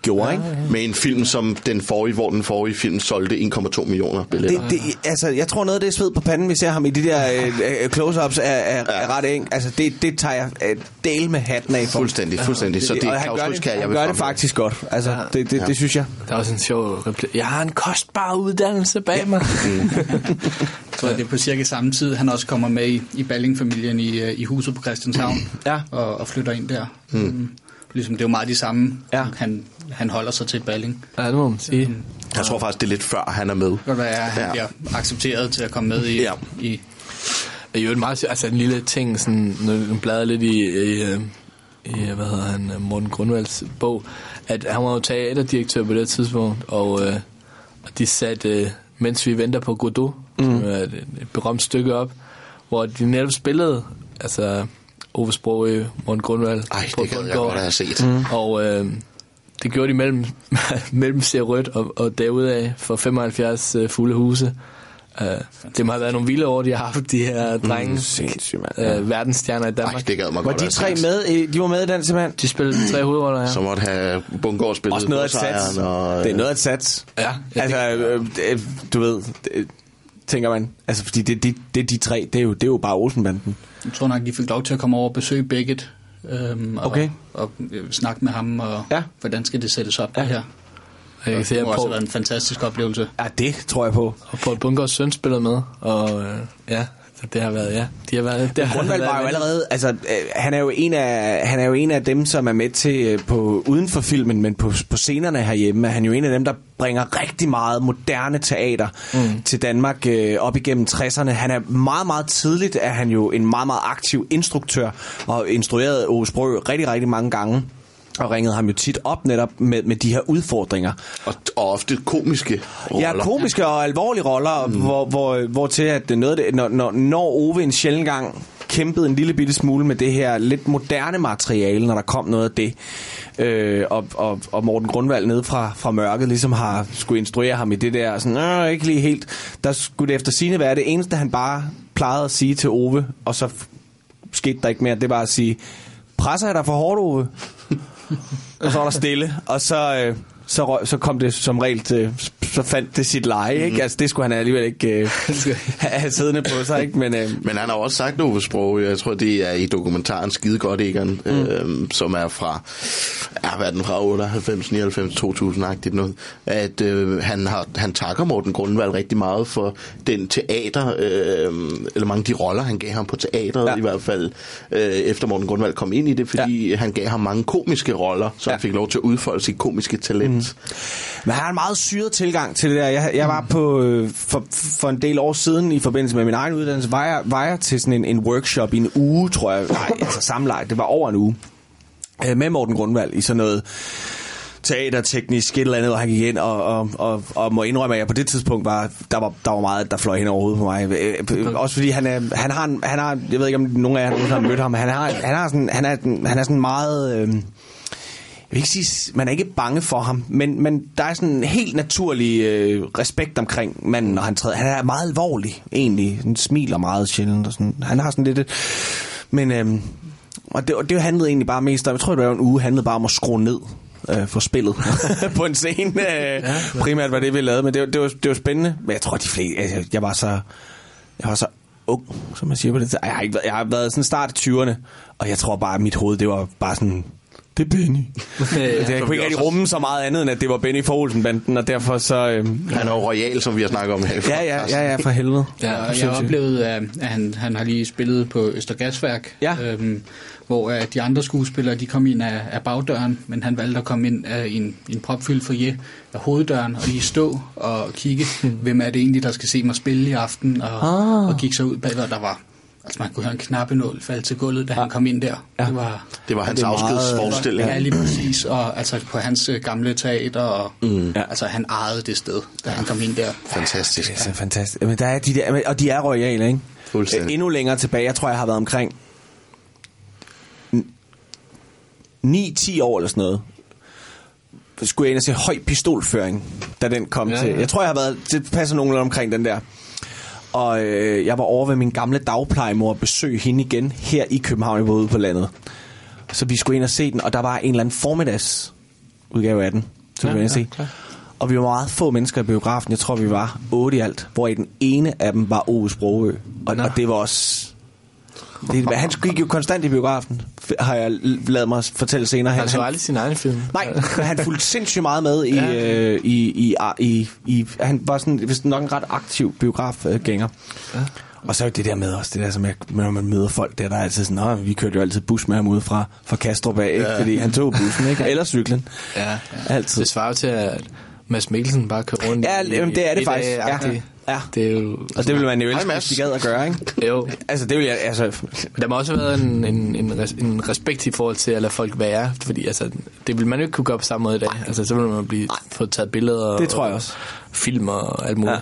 gjorde, ikke? Med en film som den forrige, hvor den forrige film solgte 1,2 millioner billetter. Det, det, altså, jeg tror noget af det sved på panden, vi ser ham i de der øh, øh, close-ups, er, er, er ret eng. Altså, det, det tager jeg øh, del med hatten af for. Fuldstændig, fuldstændig. Så det er Claus gør Ryskær, det, jeg han vil gør det faktisk godt. Altså, Ja. det, det, Ja. det synes jeg. Der er også en sjov replik. Jeg har en kostbar uddannelse bag mig. [LAUGHS] Jeg tror, det er på cirka samme tid, han også kommer med i, i Balling-familien i, øh, i huset på Christianshavn Ja. og, og flytter ind der. Mm. Ligesom det er jo meget de samme, ja. han, han holder sig til Balling. Ja, det må man sige. Jeg tror faktisk, det er lidt før, han er med. Det kan godt være, at han Ja. bliver accepteret til at komme med i... Ja. i Det er jo en meget, altså en lille ting, sådan, når du bladrer lidt i, i, øh, i, hvad hedder han, øh, Morten Grundvalds bog, at han var jo teaterdirektør på det tidspunkt, og, øh, og de satte, øh, mens vi venter på Godot, mm. som er et, et berømt stykke op, hvor de netop spillede, altså Ove Sprogø, Morten Grundvald, Ej, det gad jeg godt have set. Mm. Og øh, det gjorde de mellem, [LAUGHS] mellem Se Rødt og, og derudaf for 75 øh, fulde huse. Uh, det må have været nogle vilde år, de har haft, de her drenge. Mm, sindssygt, mand. Uh, verdensstjerner i Danmark. Ej, det gad mig Var godt de tre med? i- De var med i den simpelthen? De spillede tre hovedroller, ja. Så måtte have Bungård spillet Også noget af et sats. og, Det er noget af et sats. Ja, ja Altså, øh, øh, du ved, det, tænker man. Altså, fordi det, det, det er de tre, det er jo, det er jo bare Olsenbanden. jeg tror nok, de fik lov til at komme over og besøge Beckett. Øhm, og, Okay. og, øh, snakke med ham, og Ja. hvordan skal det sættes op, ja. det her. Jeg kan se, det må også været en fantastisk oplevelse. Ja, det tror jeg på. og Paul Bungårds søn spiller med, og øh, ja, så det har været, ja. De har været, [LAUGHS] det har Grundvald var jo allerede, altså, øh, han er jo en af, han er jo en af dem, som er med til øh, på uden for filmen, men på, på scenerne herhjemme, er han jo en af dem, der bringer rigtig meget moderne teater mm. til Danmark øh, op igennem 60'erne. Han er meget, meget tidligt, er han jo en meget, meget aktiv instruktør, og instrueret Ove Sprø rigtig, rigtig mange gange. Og ringede ham jo tit op netop med, med de her udfordringer. og, og ofte komiske roller. Ja, komiske og alvorlige roller, mm. hvor, hvor, hvor til at noget det, når, når, når Ove en sjældent gang kæmpede en lille bitte smule med det her lidt moderne materiale, når der kom noget af det, øh, og, og, og Morten Grundvald nede fra, fra mørket ligesom har skulle instruere ham i det der, sådan, øh, ikke lige helt, der skulle det efter sine være det eneste, han bare plejede at sige til Ove, og så skete der ikke mere, det var at sige, presser jeg dig for hårdt, Ove? Og så var der stille, og så, øh, så, røg, så kom det som regel til, så fandt det sit leje, ikke? Altså, det skulle han alligevel ikke øh, [LAUGHS] have siddende på sig, ikke? Men, øh, Men han har også sagt Ove Sprog, jeg tror det er i dokumentaren Skide godt Egon, mm. øh, som er fra, ja, hvad er den fra 98, 99, 2000-agtigt noget, at øh, han, har, han takker Morten Grundvald rigtig meget for den teater, øh, eller mange af de roller, han gav ham på teateret ja. i hvert fald, øh, efter Morten Grundvald kom ind i det, fordi ja. han gav ham mange komiske roller, så ja. han fik lov til at udfolde sit komiske talent. Mm. Men han har en meget syret tilgang til det der. Jeg, jeg var på, øh, for, for en del år siden, i forbindelse med min egen uddannelse, var jeg, var jeg til sådan en, en workshop i en uge, tror jeg. Nej, altså sammenlagt. Det var over en uge. Øh, med Morten Grundvald i sådan noget teaterteknisk et eller andet, og han gik ind og, og, og, og må indrømme, at jeg på det tidspunkt var, der var, der var meget, der fløj hen over hovedet på mig. Øh, Også fordi han, er, han, har, en, han har, jeg ved ikke om nogen af jer har mødt ham, men han, har, han, har sådan, han, er, han er sådan meget... Øh, jeg vil ikke sige, man er ikke bange for ham, men, men der er sådan en helt naturlig øh, respekt omkring manden, når han træder. Han er meget alvorlig, egentlig. Han smiler meget sjældent. Og sådan. Han har sådan lidt... et- Men, øh, og, det, og det handlede egentlig bare mest om, jeg tror, det var en uge, handlede bare om at skrue ned øh, for spillet [LAUGHS] på en scene. Øh, primært var det, vi lavede, men det, var- det, var, det var spændende. Men jeg tror, de flere... Jeg, jeg var så... Jeg var så ung, som man siger på det. Jeg har, ikke, været- jeg har været sådan start af 20'erne, og jeg tror bare, at mit hoved, det var bare sådan... Det er Benny. [LAUGHS] jeg kunne ikke rigtig rumme så meget andet, end at det var Benny for Olsenbanden, og derfor så... Øhm, Han er jo royal, som vi har snakket om her. ja, ja, ja, ja, for helvede. Ja, og jeg sindssygt. oplevede, at at han, han har lige spillet på Østergasværk, Ja. øhm, hvor øh, de andre skuespillere de kom ind af, af bagdøren, men han valgte at komme ind af en, en propfyldt foyer af hoveddøren og lige stå og kigge, [LAUGHS] hvem er det egentlig, der skal se mig spille i aften, og, Ah. og kigge sig ud bagved, og der var Altså man kunne høre en knappenål falde til gulvet, da han kom ind der. Ja. Det var, Det var hans er afskedsforestilling. Ja, lige præcis. Og altså på hans øh, gamle teater, og mm. altså han ejede det sted, da han kom ind der. Fantastisk. Det er så fantastisk. Men der er de der, og de er royale, ikke? Fuldstændig. Endnu længere tilbage, jeg tror, jeg har været omkring 9-10 år eller sådan noget. Skulle jeg ind og se høj pistolføring, da den kom Ja, til. ja. Jeg tror, jeg har været, det passer nogenlunde omkring den der. Og øh, jeg var over ved min gamle dagplejemor og besøge hende igen her i København, jeg var ude på landet. Så vi skulle ind og se den, og der var en eller anden formiddags udgave af den, så vi Ja, se. ja, klar. Og vi var meget få mennesker i biografen. Jeg tror, vi var otte i alt. Hvor i den ene af dem var Ove Sprogø. Og, og det var også... Det, han gik jo konstant i biografen, har jeg lavet mig fortælle senere. Han så aldrig sin egen film. Nej, men han fulgte sindssygt meget med i, ja. øh, i, i, i, i, han var sådan, vist nok en ret aktiv biografgænger. Ja. Og så er det der med også, det der som jeg, når man møder folk, der, der er altid sådan, Nå, vi kørte jo altid bus med ham ude fra, fra Kastrup af, ikke? Ja. fordi han tog bussen, ikke? [LAUGHS] eller cyklen. Ja, ja. Altid. Det svarer jo til, at Mads Mikkelsen bare kører rundt Ja, i, jamen, det er det faktisk. Ja. Ja. Det er jo... Og det ville man jo elske, hvis de gad at gøre, ikke? Jo. Altså, det vil jeg, altså... Der må også have været en, en, en, res, en respekt i forhold til at lade folk være, fordi altså, det vil man jo ikke kunne gøre på samme måde i dag. Altså, så vil man blive fået taget billeder Det tror jeg og også. film og alt muligt.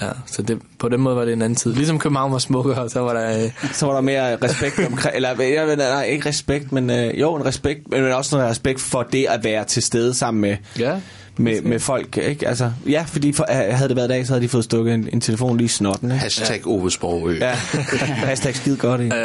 Ja. ja så det, på den måde var det en anden tid. Ligesom København var smukkere, så var der... Øh, Så var der mere respekt omkring, eller jeg ved, nej, ikke respekt, men øh, jo, en respekt, men også noget respekt for det at være til stede sammen med, ja. Med, med folk, ikke? Altså, ja, fordi for, øh, havde det været i dag, så havde de fået stukket en, en telefon lige i snotten, ikke? Hashtag Ove Sprogø. Ja, [LAUGHS] hashtag skide godt, ikke?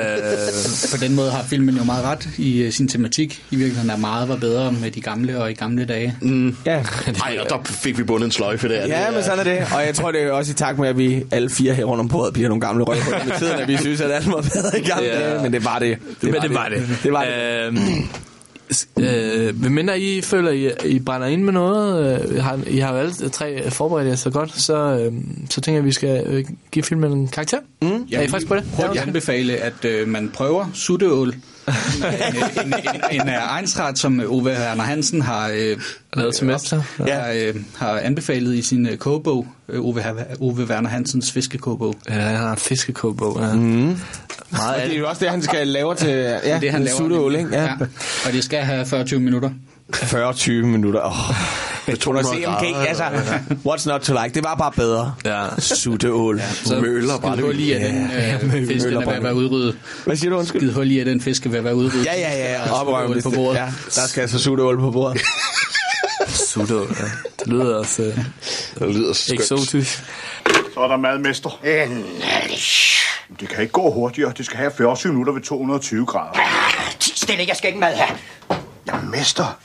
På den måde har filmen jo meget ret i uh, sin tematik. I virkeligheden er meget var bedre med de gamle og i gamle dage. Mm. Ja. Ej, og der fik vi bundet en sløjfe der. Ja, men sådan er det. Og jeg tror, det er også i takt med, at vi alle fire her rundt om bordet bliver nogle gamle røvhuller med tiden, at vi synes, at alt var bedre i gamle Ja. dage. Men det var det. det, men det var det. Det var det. Øhm, [CLEARS THROAT] s- øh, Hvem mindre I føler, I, I brænder ind med noget, øh, har, I har jo alle tre forberedt jer så godt, så, øh, så tænker jeg, at vi skal øh, give filmen en karakter. Mm. Er I friske på det? Hurtigt anbefale, at øh, man prøver sutteål en, en, en, en egensret, som Ove Werner Hansen har, øh, Lavet til mester. har, øh, har anbefalet i sin øh, kogebog. Ove, Ove Werner Hansens fiskekogebog. Ja, han har en fiskekogebog. Ja. Mm. Meget Og det er jo også det, han skal lave til ja, det han laver. sutteål, ikke? Ja. Ja. Og det skal have 40 minutter. 40-20 minutter. Oh. Tror, at CMG, altså, what's not to like? Det var bare bedre. Ja. Sutteål. Ja, Så Møller, skid hul i, at den øh, fisk den er ved at være udryddet. Hvad siger du, undskyld? Skid hul i, at den fisk er ved at være udryddet. Ja, ja, ja. Og Oprøm, sutteål på bordet. Ja, der skal altså sutteål på bordet. [LAUGHS] Sudo, ja. Det lyder øh, Det lyder skønt. eksotisk. Så er der madmester. Det kan ikke gå hurtigere. Det skal have 40 minutter ved 220 grader. Ti stille, jeg skal ikke mad her. Jamen, mester.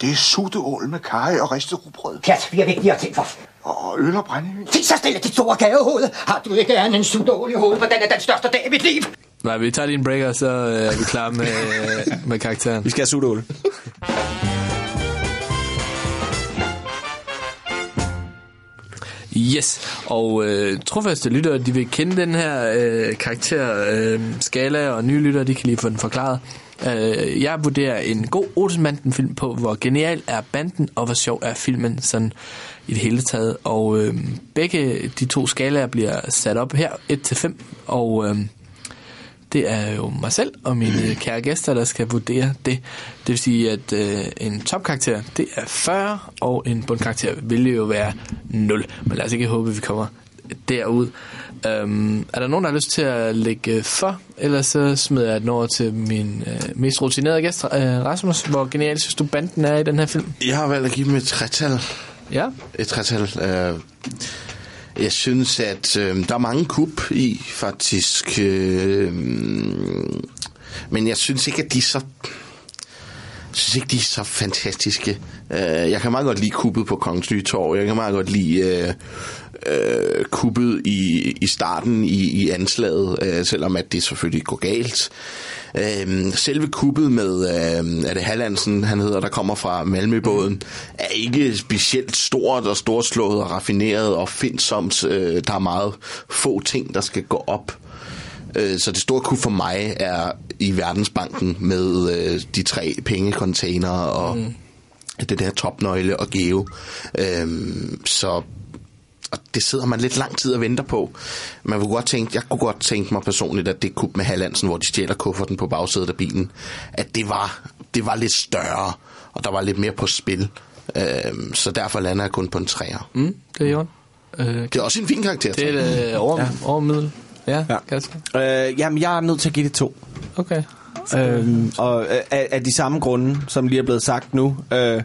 Det er sutteål med kaj og ristet rugbrød. Pjat, vi har vigtigere ting for. Og øl og brændevin. Ti så stille, dit store gavehoved. Har du ikke andet end sutteål i hovedet, for den er den største dag i mit liv. Nej, vi tager lige en break, og så øh, er vi klar med, [LAUGHS] med karakteren. Vi skal have sutteål. Yes, og øh, trofaste lyttere, de vil kende den her øh, karakter, øh, skala, og nye lyttere, de kan lige få den forklaret. Øh, jeg vurderer en god Olsenbanden-film på, hvor genial er banden, og hvor sjov er filmen sådan i det hele taget. Og øh, begge de to skalaer bliver sat op her, 1-5, og... Øh, det er jo mig selv og mine [CLEARS THROAT] kære gæster, der skal vurdere det. Det vil sige, at øh, en topkarakter, det er 40, og en bundkarakter vil jo være 0. Men lad os ikke håbe, at vi kommer derud. Øhm, er der nogen, der har lyst til at lægge for? Ellers så smider jeg den over til min øh, mest rutinerede gæst, øh, Rasmus. Hvor genial synes du, banden er i den her film? Jeg har valgt at give dem et tretal. Ja. Et tretal. Øh, jeg synes, at øh, der er mange kup i, faktisk. Øh, men jeg synes ikke, at de er så... Jeg synes ikke, de er så fantastiske. Øh, jeg kan meget godt lide kuppet på Kongens Nye Torv. Jeg kan meget godt lide øh, øh, kuppet i, i starten i, i anslaget, øh, selvom at det selvfølgelig går galt. Øh, selve kuppet med, øh, er det Hallandsen, han hedder, der kommer fra Malmøbåden, er ikke specielt stort og storslået og raffineret og findsomt. Øh, der er meget få ting, der skal gå op. Øh, Så det store kub for mig er i Verdensbanken med øh, de tre pengecontainer og mm. Det der topnøgle og geo. Øhm, så og det sidder man lidt lang tid og venter på. Man kunne godt tænke, jeg kunne godt tænke mig personligt, at det kub med Hallandsen, hvor de stjæler kufferten på bagsædet af bilen, at det var, det var lidt større, og der var lidt mere på spil. Øhm, så derfor lander jeg kun på en træer. Mm, det er Jørgen. Øh, Det er også en fin karakter. det er et øh, over, ja. overmiddel. Ja, ja. Kasper. Øh, jamen, jeg er nødt til at give det to. Okay. Øhm, og øh, af, af de samme grunde, som lige er blevet sagt nu. Øh,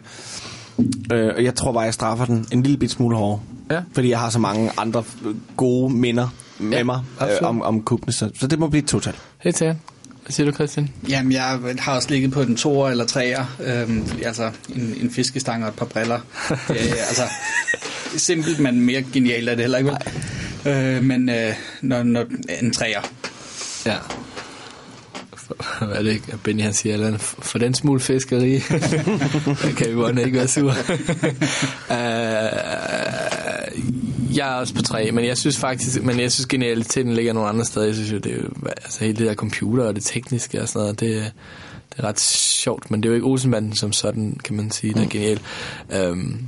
øh, og jeg tror bare, jeg straffer den en lille bit smule hårdere. Ja. Fordi jeg har så mange andre øh, gode minder med Ja, mig øh, om, om kuppene. Så, så det må blive et total. Helt sikkert. Hvad siger du, Christian? Jamen, jeg har også ligget på den toer eller treer. Øhm, altså, en, en fiskestang og et par briller. Det [LAUGHS] er, altså, simpelt, men mere genialt er det heller ikke, vel? Øh, men øh, når, når, en treer. Ja. Hvad [LAUGHS] er det Benny han siger? Eller, for den smule fiskeri, [LAUGHS] kan vi godt ikke være sur. uh, [LAUGHS] øh, jeg er også på tre, men jeg synes faktisk, men jeg synes genialiteten ligger nogle andre steder. Jeg synes jo, det er jo, altså hele det der computer og det tekniske og sådan noget, det, det er ret sjovt, men det er jo ikke Olsenbanden som sådan, kan man sige, der er genial. Um,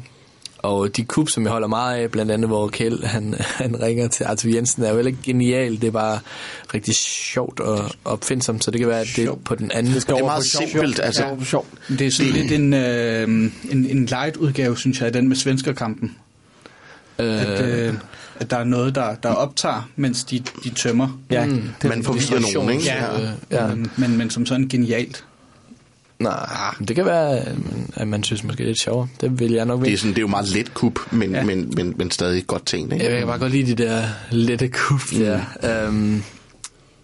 og de kub, som jeg holder meget af, blandt andet hvor Kjeld, han, [LAUGHS] han ringer til Arthur Jensen, er jo heller ikke genial. Det er bare rigtig sjovt og opfindsomt, så det kan være, at det er på den anden. Det Det er meget simpelt, altså. sjov. Det er sådan lidt en, øh, en, en light udgave, synes jeg, af den med svenskerkampen. Øh, At, øh, at der er noget, der, der optager, mens de, de tømmer. Ja, Mm. det, Man forvirrer nogen, ikke? Ja, ja. ja. Men, men, men som sådan genialt. Nej, det kan være, at man synes måske det er lidt sjovere. Det vil jeg nok Det er, vide. sådan, det er jo meget let kub, men, Ja. ja. men, men, men stadig godt tænkt. Ikke? Jeg kan bare godt lide de der lette kub der. Mm. Øhm,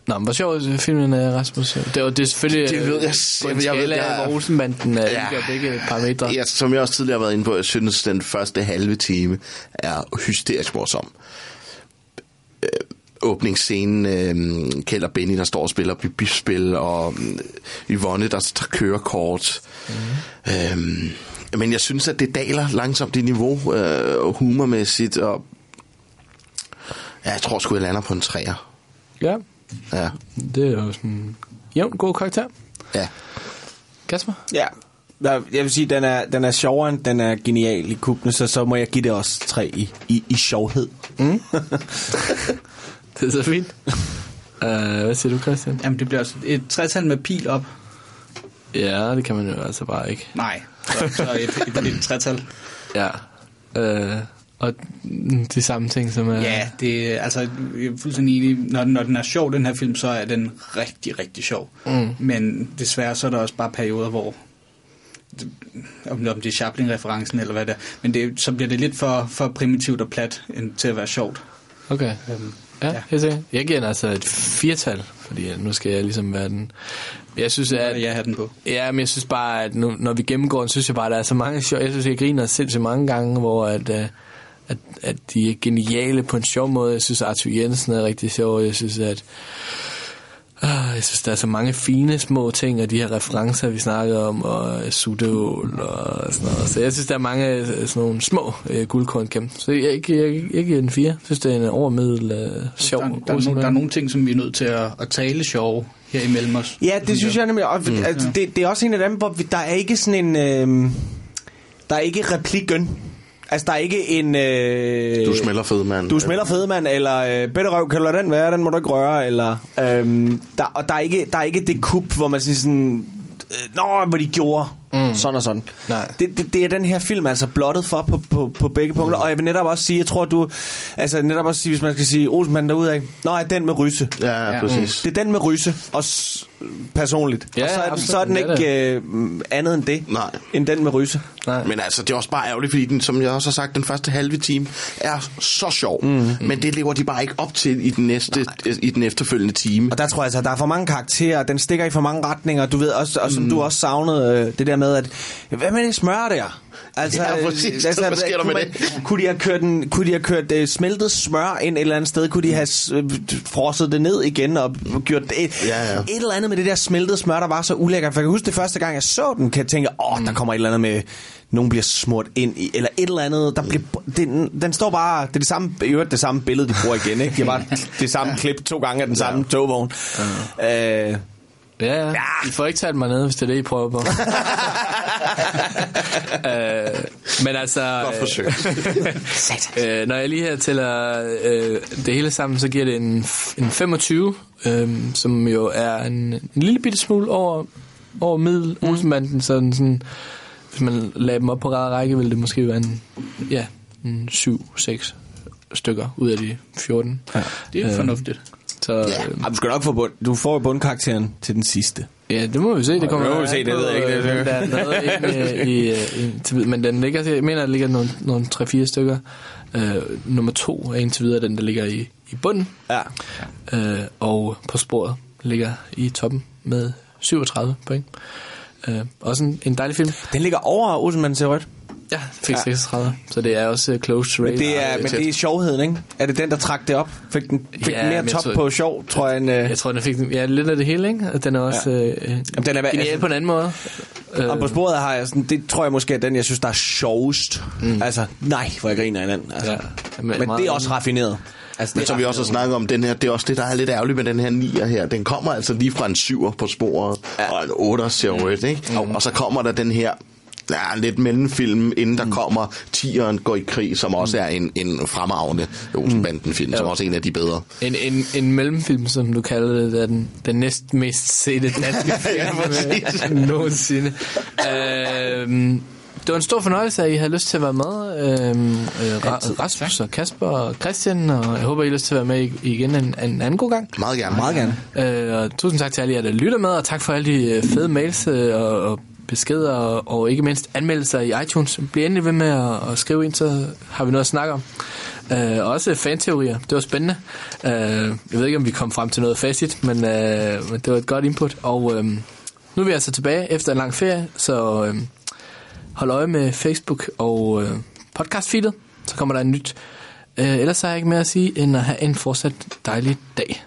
Nå, men hvor sjov er filmen, øh, Rasmus? Det, var, det er selvfølgelig Det ved jeg- øh, på en jeg ved- jeg- af, hvor Olsenbanden er Ja. ja. begge parametre. Ja, som jeg også tidligere har været inde på, jeg synes, den første halve time er hysterisk morsom. Åbningsscenen, øh, Kjeld og Benny, der står og spiller bibspil, og øh, Yvonne, der tager kørekort. Mm. Øh, men jeg synes, at det daler langsomt i niveau, øh, humormæssigt, og ja, jeg tror sgu, jeg lander på en træer. Ja, Ja. det er jo sådan jævn god karakter. ja. Kasper? ja. Jeg vil sige, den er, den er sjovere, end den er genial i kubene, så, så må jeg give det også tre i, i, i sjovhed. [LAUGHS] Det er så fint. uh, [LAUGHS] hvad siger du, Christian? Jamen, det bliver også et tretal med pil op. Ja, det kan man jo altså bare ikke. Nej, så, så et, et, et tretal. Ja. Uh, og de samme ting, som er... Ja, det er altså jeg er fuldstændig enig. Når, når den er sjov, den her film, så er den rigtig, rigtig sjov. Mm. Men desværre så er der også bare perioder, hvor om, om det er Chaplin-referencen eller hvad det er. Men det, så bliver det lidt for, for primitivt og plat end til at være sjovt. Okay. Øhm, Ja, Ja. ja. jeg giver den altså et firtal, fordi nu skal jeg ligesom være den... Jeg synes, at... jeg har den på. Ja, men jeg synes bare, at nu, når vi gennemgår den, synes jeg bare, at der er så mange sjov... Jeg synes, jeg griner sindssygt mange gange, hvor at, øh, at, at de er geniale på en sjov måde. Jeg synes, Arthur Jensen er rigtig sjov. Jeg synes, at... Uh, jeg synes, der er så mange fine små ting, og de her referencer, vi snakker om, og øh, Sudål og sådan noget. Så jeg synes, der er mange øh, sådan nogle små uh, guldkorn gennem. Så jeg, jeg, jeg, jeg giver den fire. Jeg synes, det er en overmiddel uh, sjov. Der, der, er nogle, der er nogle ting, som vi er nødt til at, at tale sjov her imellem os. Ja, det synes jeg nemlig. Og, mm. altså, det, det er også en af dem, hvor vi, der er ikke sådan en... Øh, der er ikke replikken. Altså, der er ikke en... Øh, Du smelter fed, mand. Du smelter fed, mand, eller øh, bedre røv, kan du lade den være, den må du ikke røre, eller... Øh, der, og der er, ikke, der er ikke det kup, hvor man siger sådan... Øh, Nå, hvor de gjorde mm. sådan og sådan. Nej. Det, det, det er den her film altså blottet for på, på, på begge punkter. Og jeg vil netop også sige, jeg tror du... Altså netop også sige, hvis man skal sige Olsenmanden derude af. Nå, er den med ryse. Ja, ja, præcis. Det er den med ryse, også personligt. Ja, og så er, den, absolut, så er den ikke øh, andet end det, Nej. end den med ryse. Nej. Men altså, det er også bare ærgerligt, fordi den, som jeg også har sagt, den første halve time er så sjov. Mm. Men det lever de bare ikke op til i den, næste, i den efterfølgende time. Og der tror jeg altså, der er for mange karakterer, den stikker i for mange retninger. Du ved også, og som mm. du også savnede, øh, det der med, at hvad med det smør der? Altså, Ja, præcis. Hvad sker der med man- Kunne de have kørt, en, kunne de have kørt uh, smeltet smør ind et eller andet sted? Kunne de have uh, frosset det ned igen og gjort det? Et, Ja, ja. et eller andet med det der smeltede smør, der var så ulækkert. For jeg kan huske det første gang, jeg så den, kan jeg tænke, åh, oh, der kommer et eller andet med, nogen bliver smurt ind i, eller et eller andet, der bliver, den, den står bare, det er det samme, i øvrigt det samme billede, de bruger igen, ikke? De har bare [LAUGHS] det samme klip to gange af den samme togvogn. Øh, Ja, ja. I får ikke talt mig ned, hvis det er det, I prøver på. [LAUGHS] øh, men altså... Godt forsøg. [LAUGHS] øh, når jeg lige her tæller øh, det hele sammen, så giver det en, en 25, øh, som jo er en, en lille bitte smule over, over middel Olsenbanden, sådan, sådan, hvis man lagde dem op på ræd række, ville det måske være en, ja, en 7-6 stykker ud af de 14. Ja, det er Øh, fornuftigt. Så, ja. øh, du skal nok få bund, du får jo bundkarakteren til den sidste. Ja, det må vi se. Det kommer an se, det ved jeg ikke. øh, Det- Der er [LAUGHS] noget i, i, i, til, men den ligger, jeg mener, der ligger nogle, nogle 3-4 stykker. Øh, nummer to er indtil videre den, der ligger i, i bunden. Ja. Øh, og på sporet ligger i toppen med 37 point. Øh, også en, en dejlig film. Den ligger over Olsenmanden til rødt. Ja, det fik 36. Så det er også uh, close to Men rate. det er, men det er sjovheden, ikke? Er det den, der trak det op? Fik den, fik Ja, den mere men top tror- på sjov, tror jeg, end... Øh, Jeg tror, den fik ja, lidt af det hele, ikke? Og den er også Ja. ja. øh, Jamen, den er, genial på en anden måde. Øh, og på sporet har jeg sådan, det tror jeg måske er den, jeg synes, der er sjovest. Mm. Altså, nej, hvor jeg griner af den. Altså. Ja. Men, men det er også raffineret. Altså, Men som vi også har snakket om, den her, det er også det, der er lidt ærgerligt med den her 9'er her. Den kommer altså lige fra en 7'er på sporet, ja. og en 8'er ser rødt, ikke? Mm. Og så kommer der den her ja, lidt mellemfilm, inden der kommer Tigeren går i krig, som også er en, en fremragende Olsenbanden-film, som også er en af de bedre. En, en, en mellemfilm, som du kalder det, er den, den næst mest sete [LAUGHS] danske film ja, [LAUGHS] nogensinde. Øhm, det var en stor fornøjelse, at I havde lyst til at være med. Øhm, øh, Ra- Rasmus og Kasper og Christian, og jeg håber, I har lyst til at være med igen en, en anden god gang. Meget gerne. Meget gerne. Øh, og tusind tak til alle jer, der lytter med, og tak for alle de øh, fede mails øh, og, og beskeder, og, og ikke mindst anmeldelser i iTunes. Bliv endelig ved med at, at skrive ind, så har vi noget at snakke om. Øh, også fanteorier, det var spændende. Øh, jeg ved ikke, om vi kom frem til noget facit, men, øh, men det var et godt input. Og øh, nu er vi altså tilbage efter en lang ferie, så øh, hold øje med Facebook og øh, podcastfeedet, så kommer der en nyt. Øh, ellers har jeg ikke mere at sige, end at have en fortsat dejlig dag.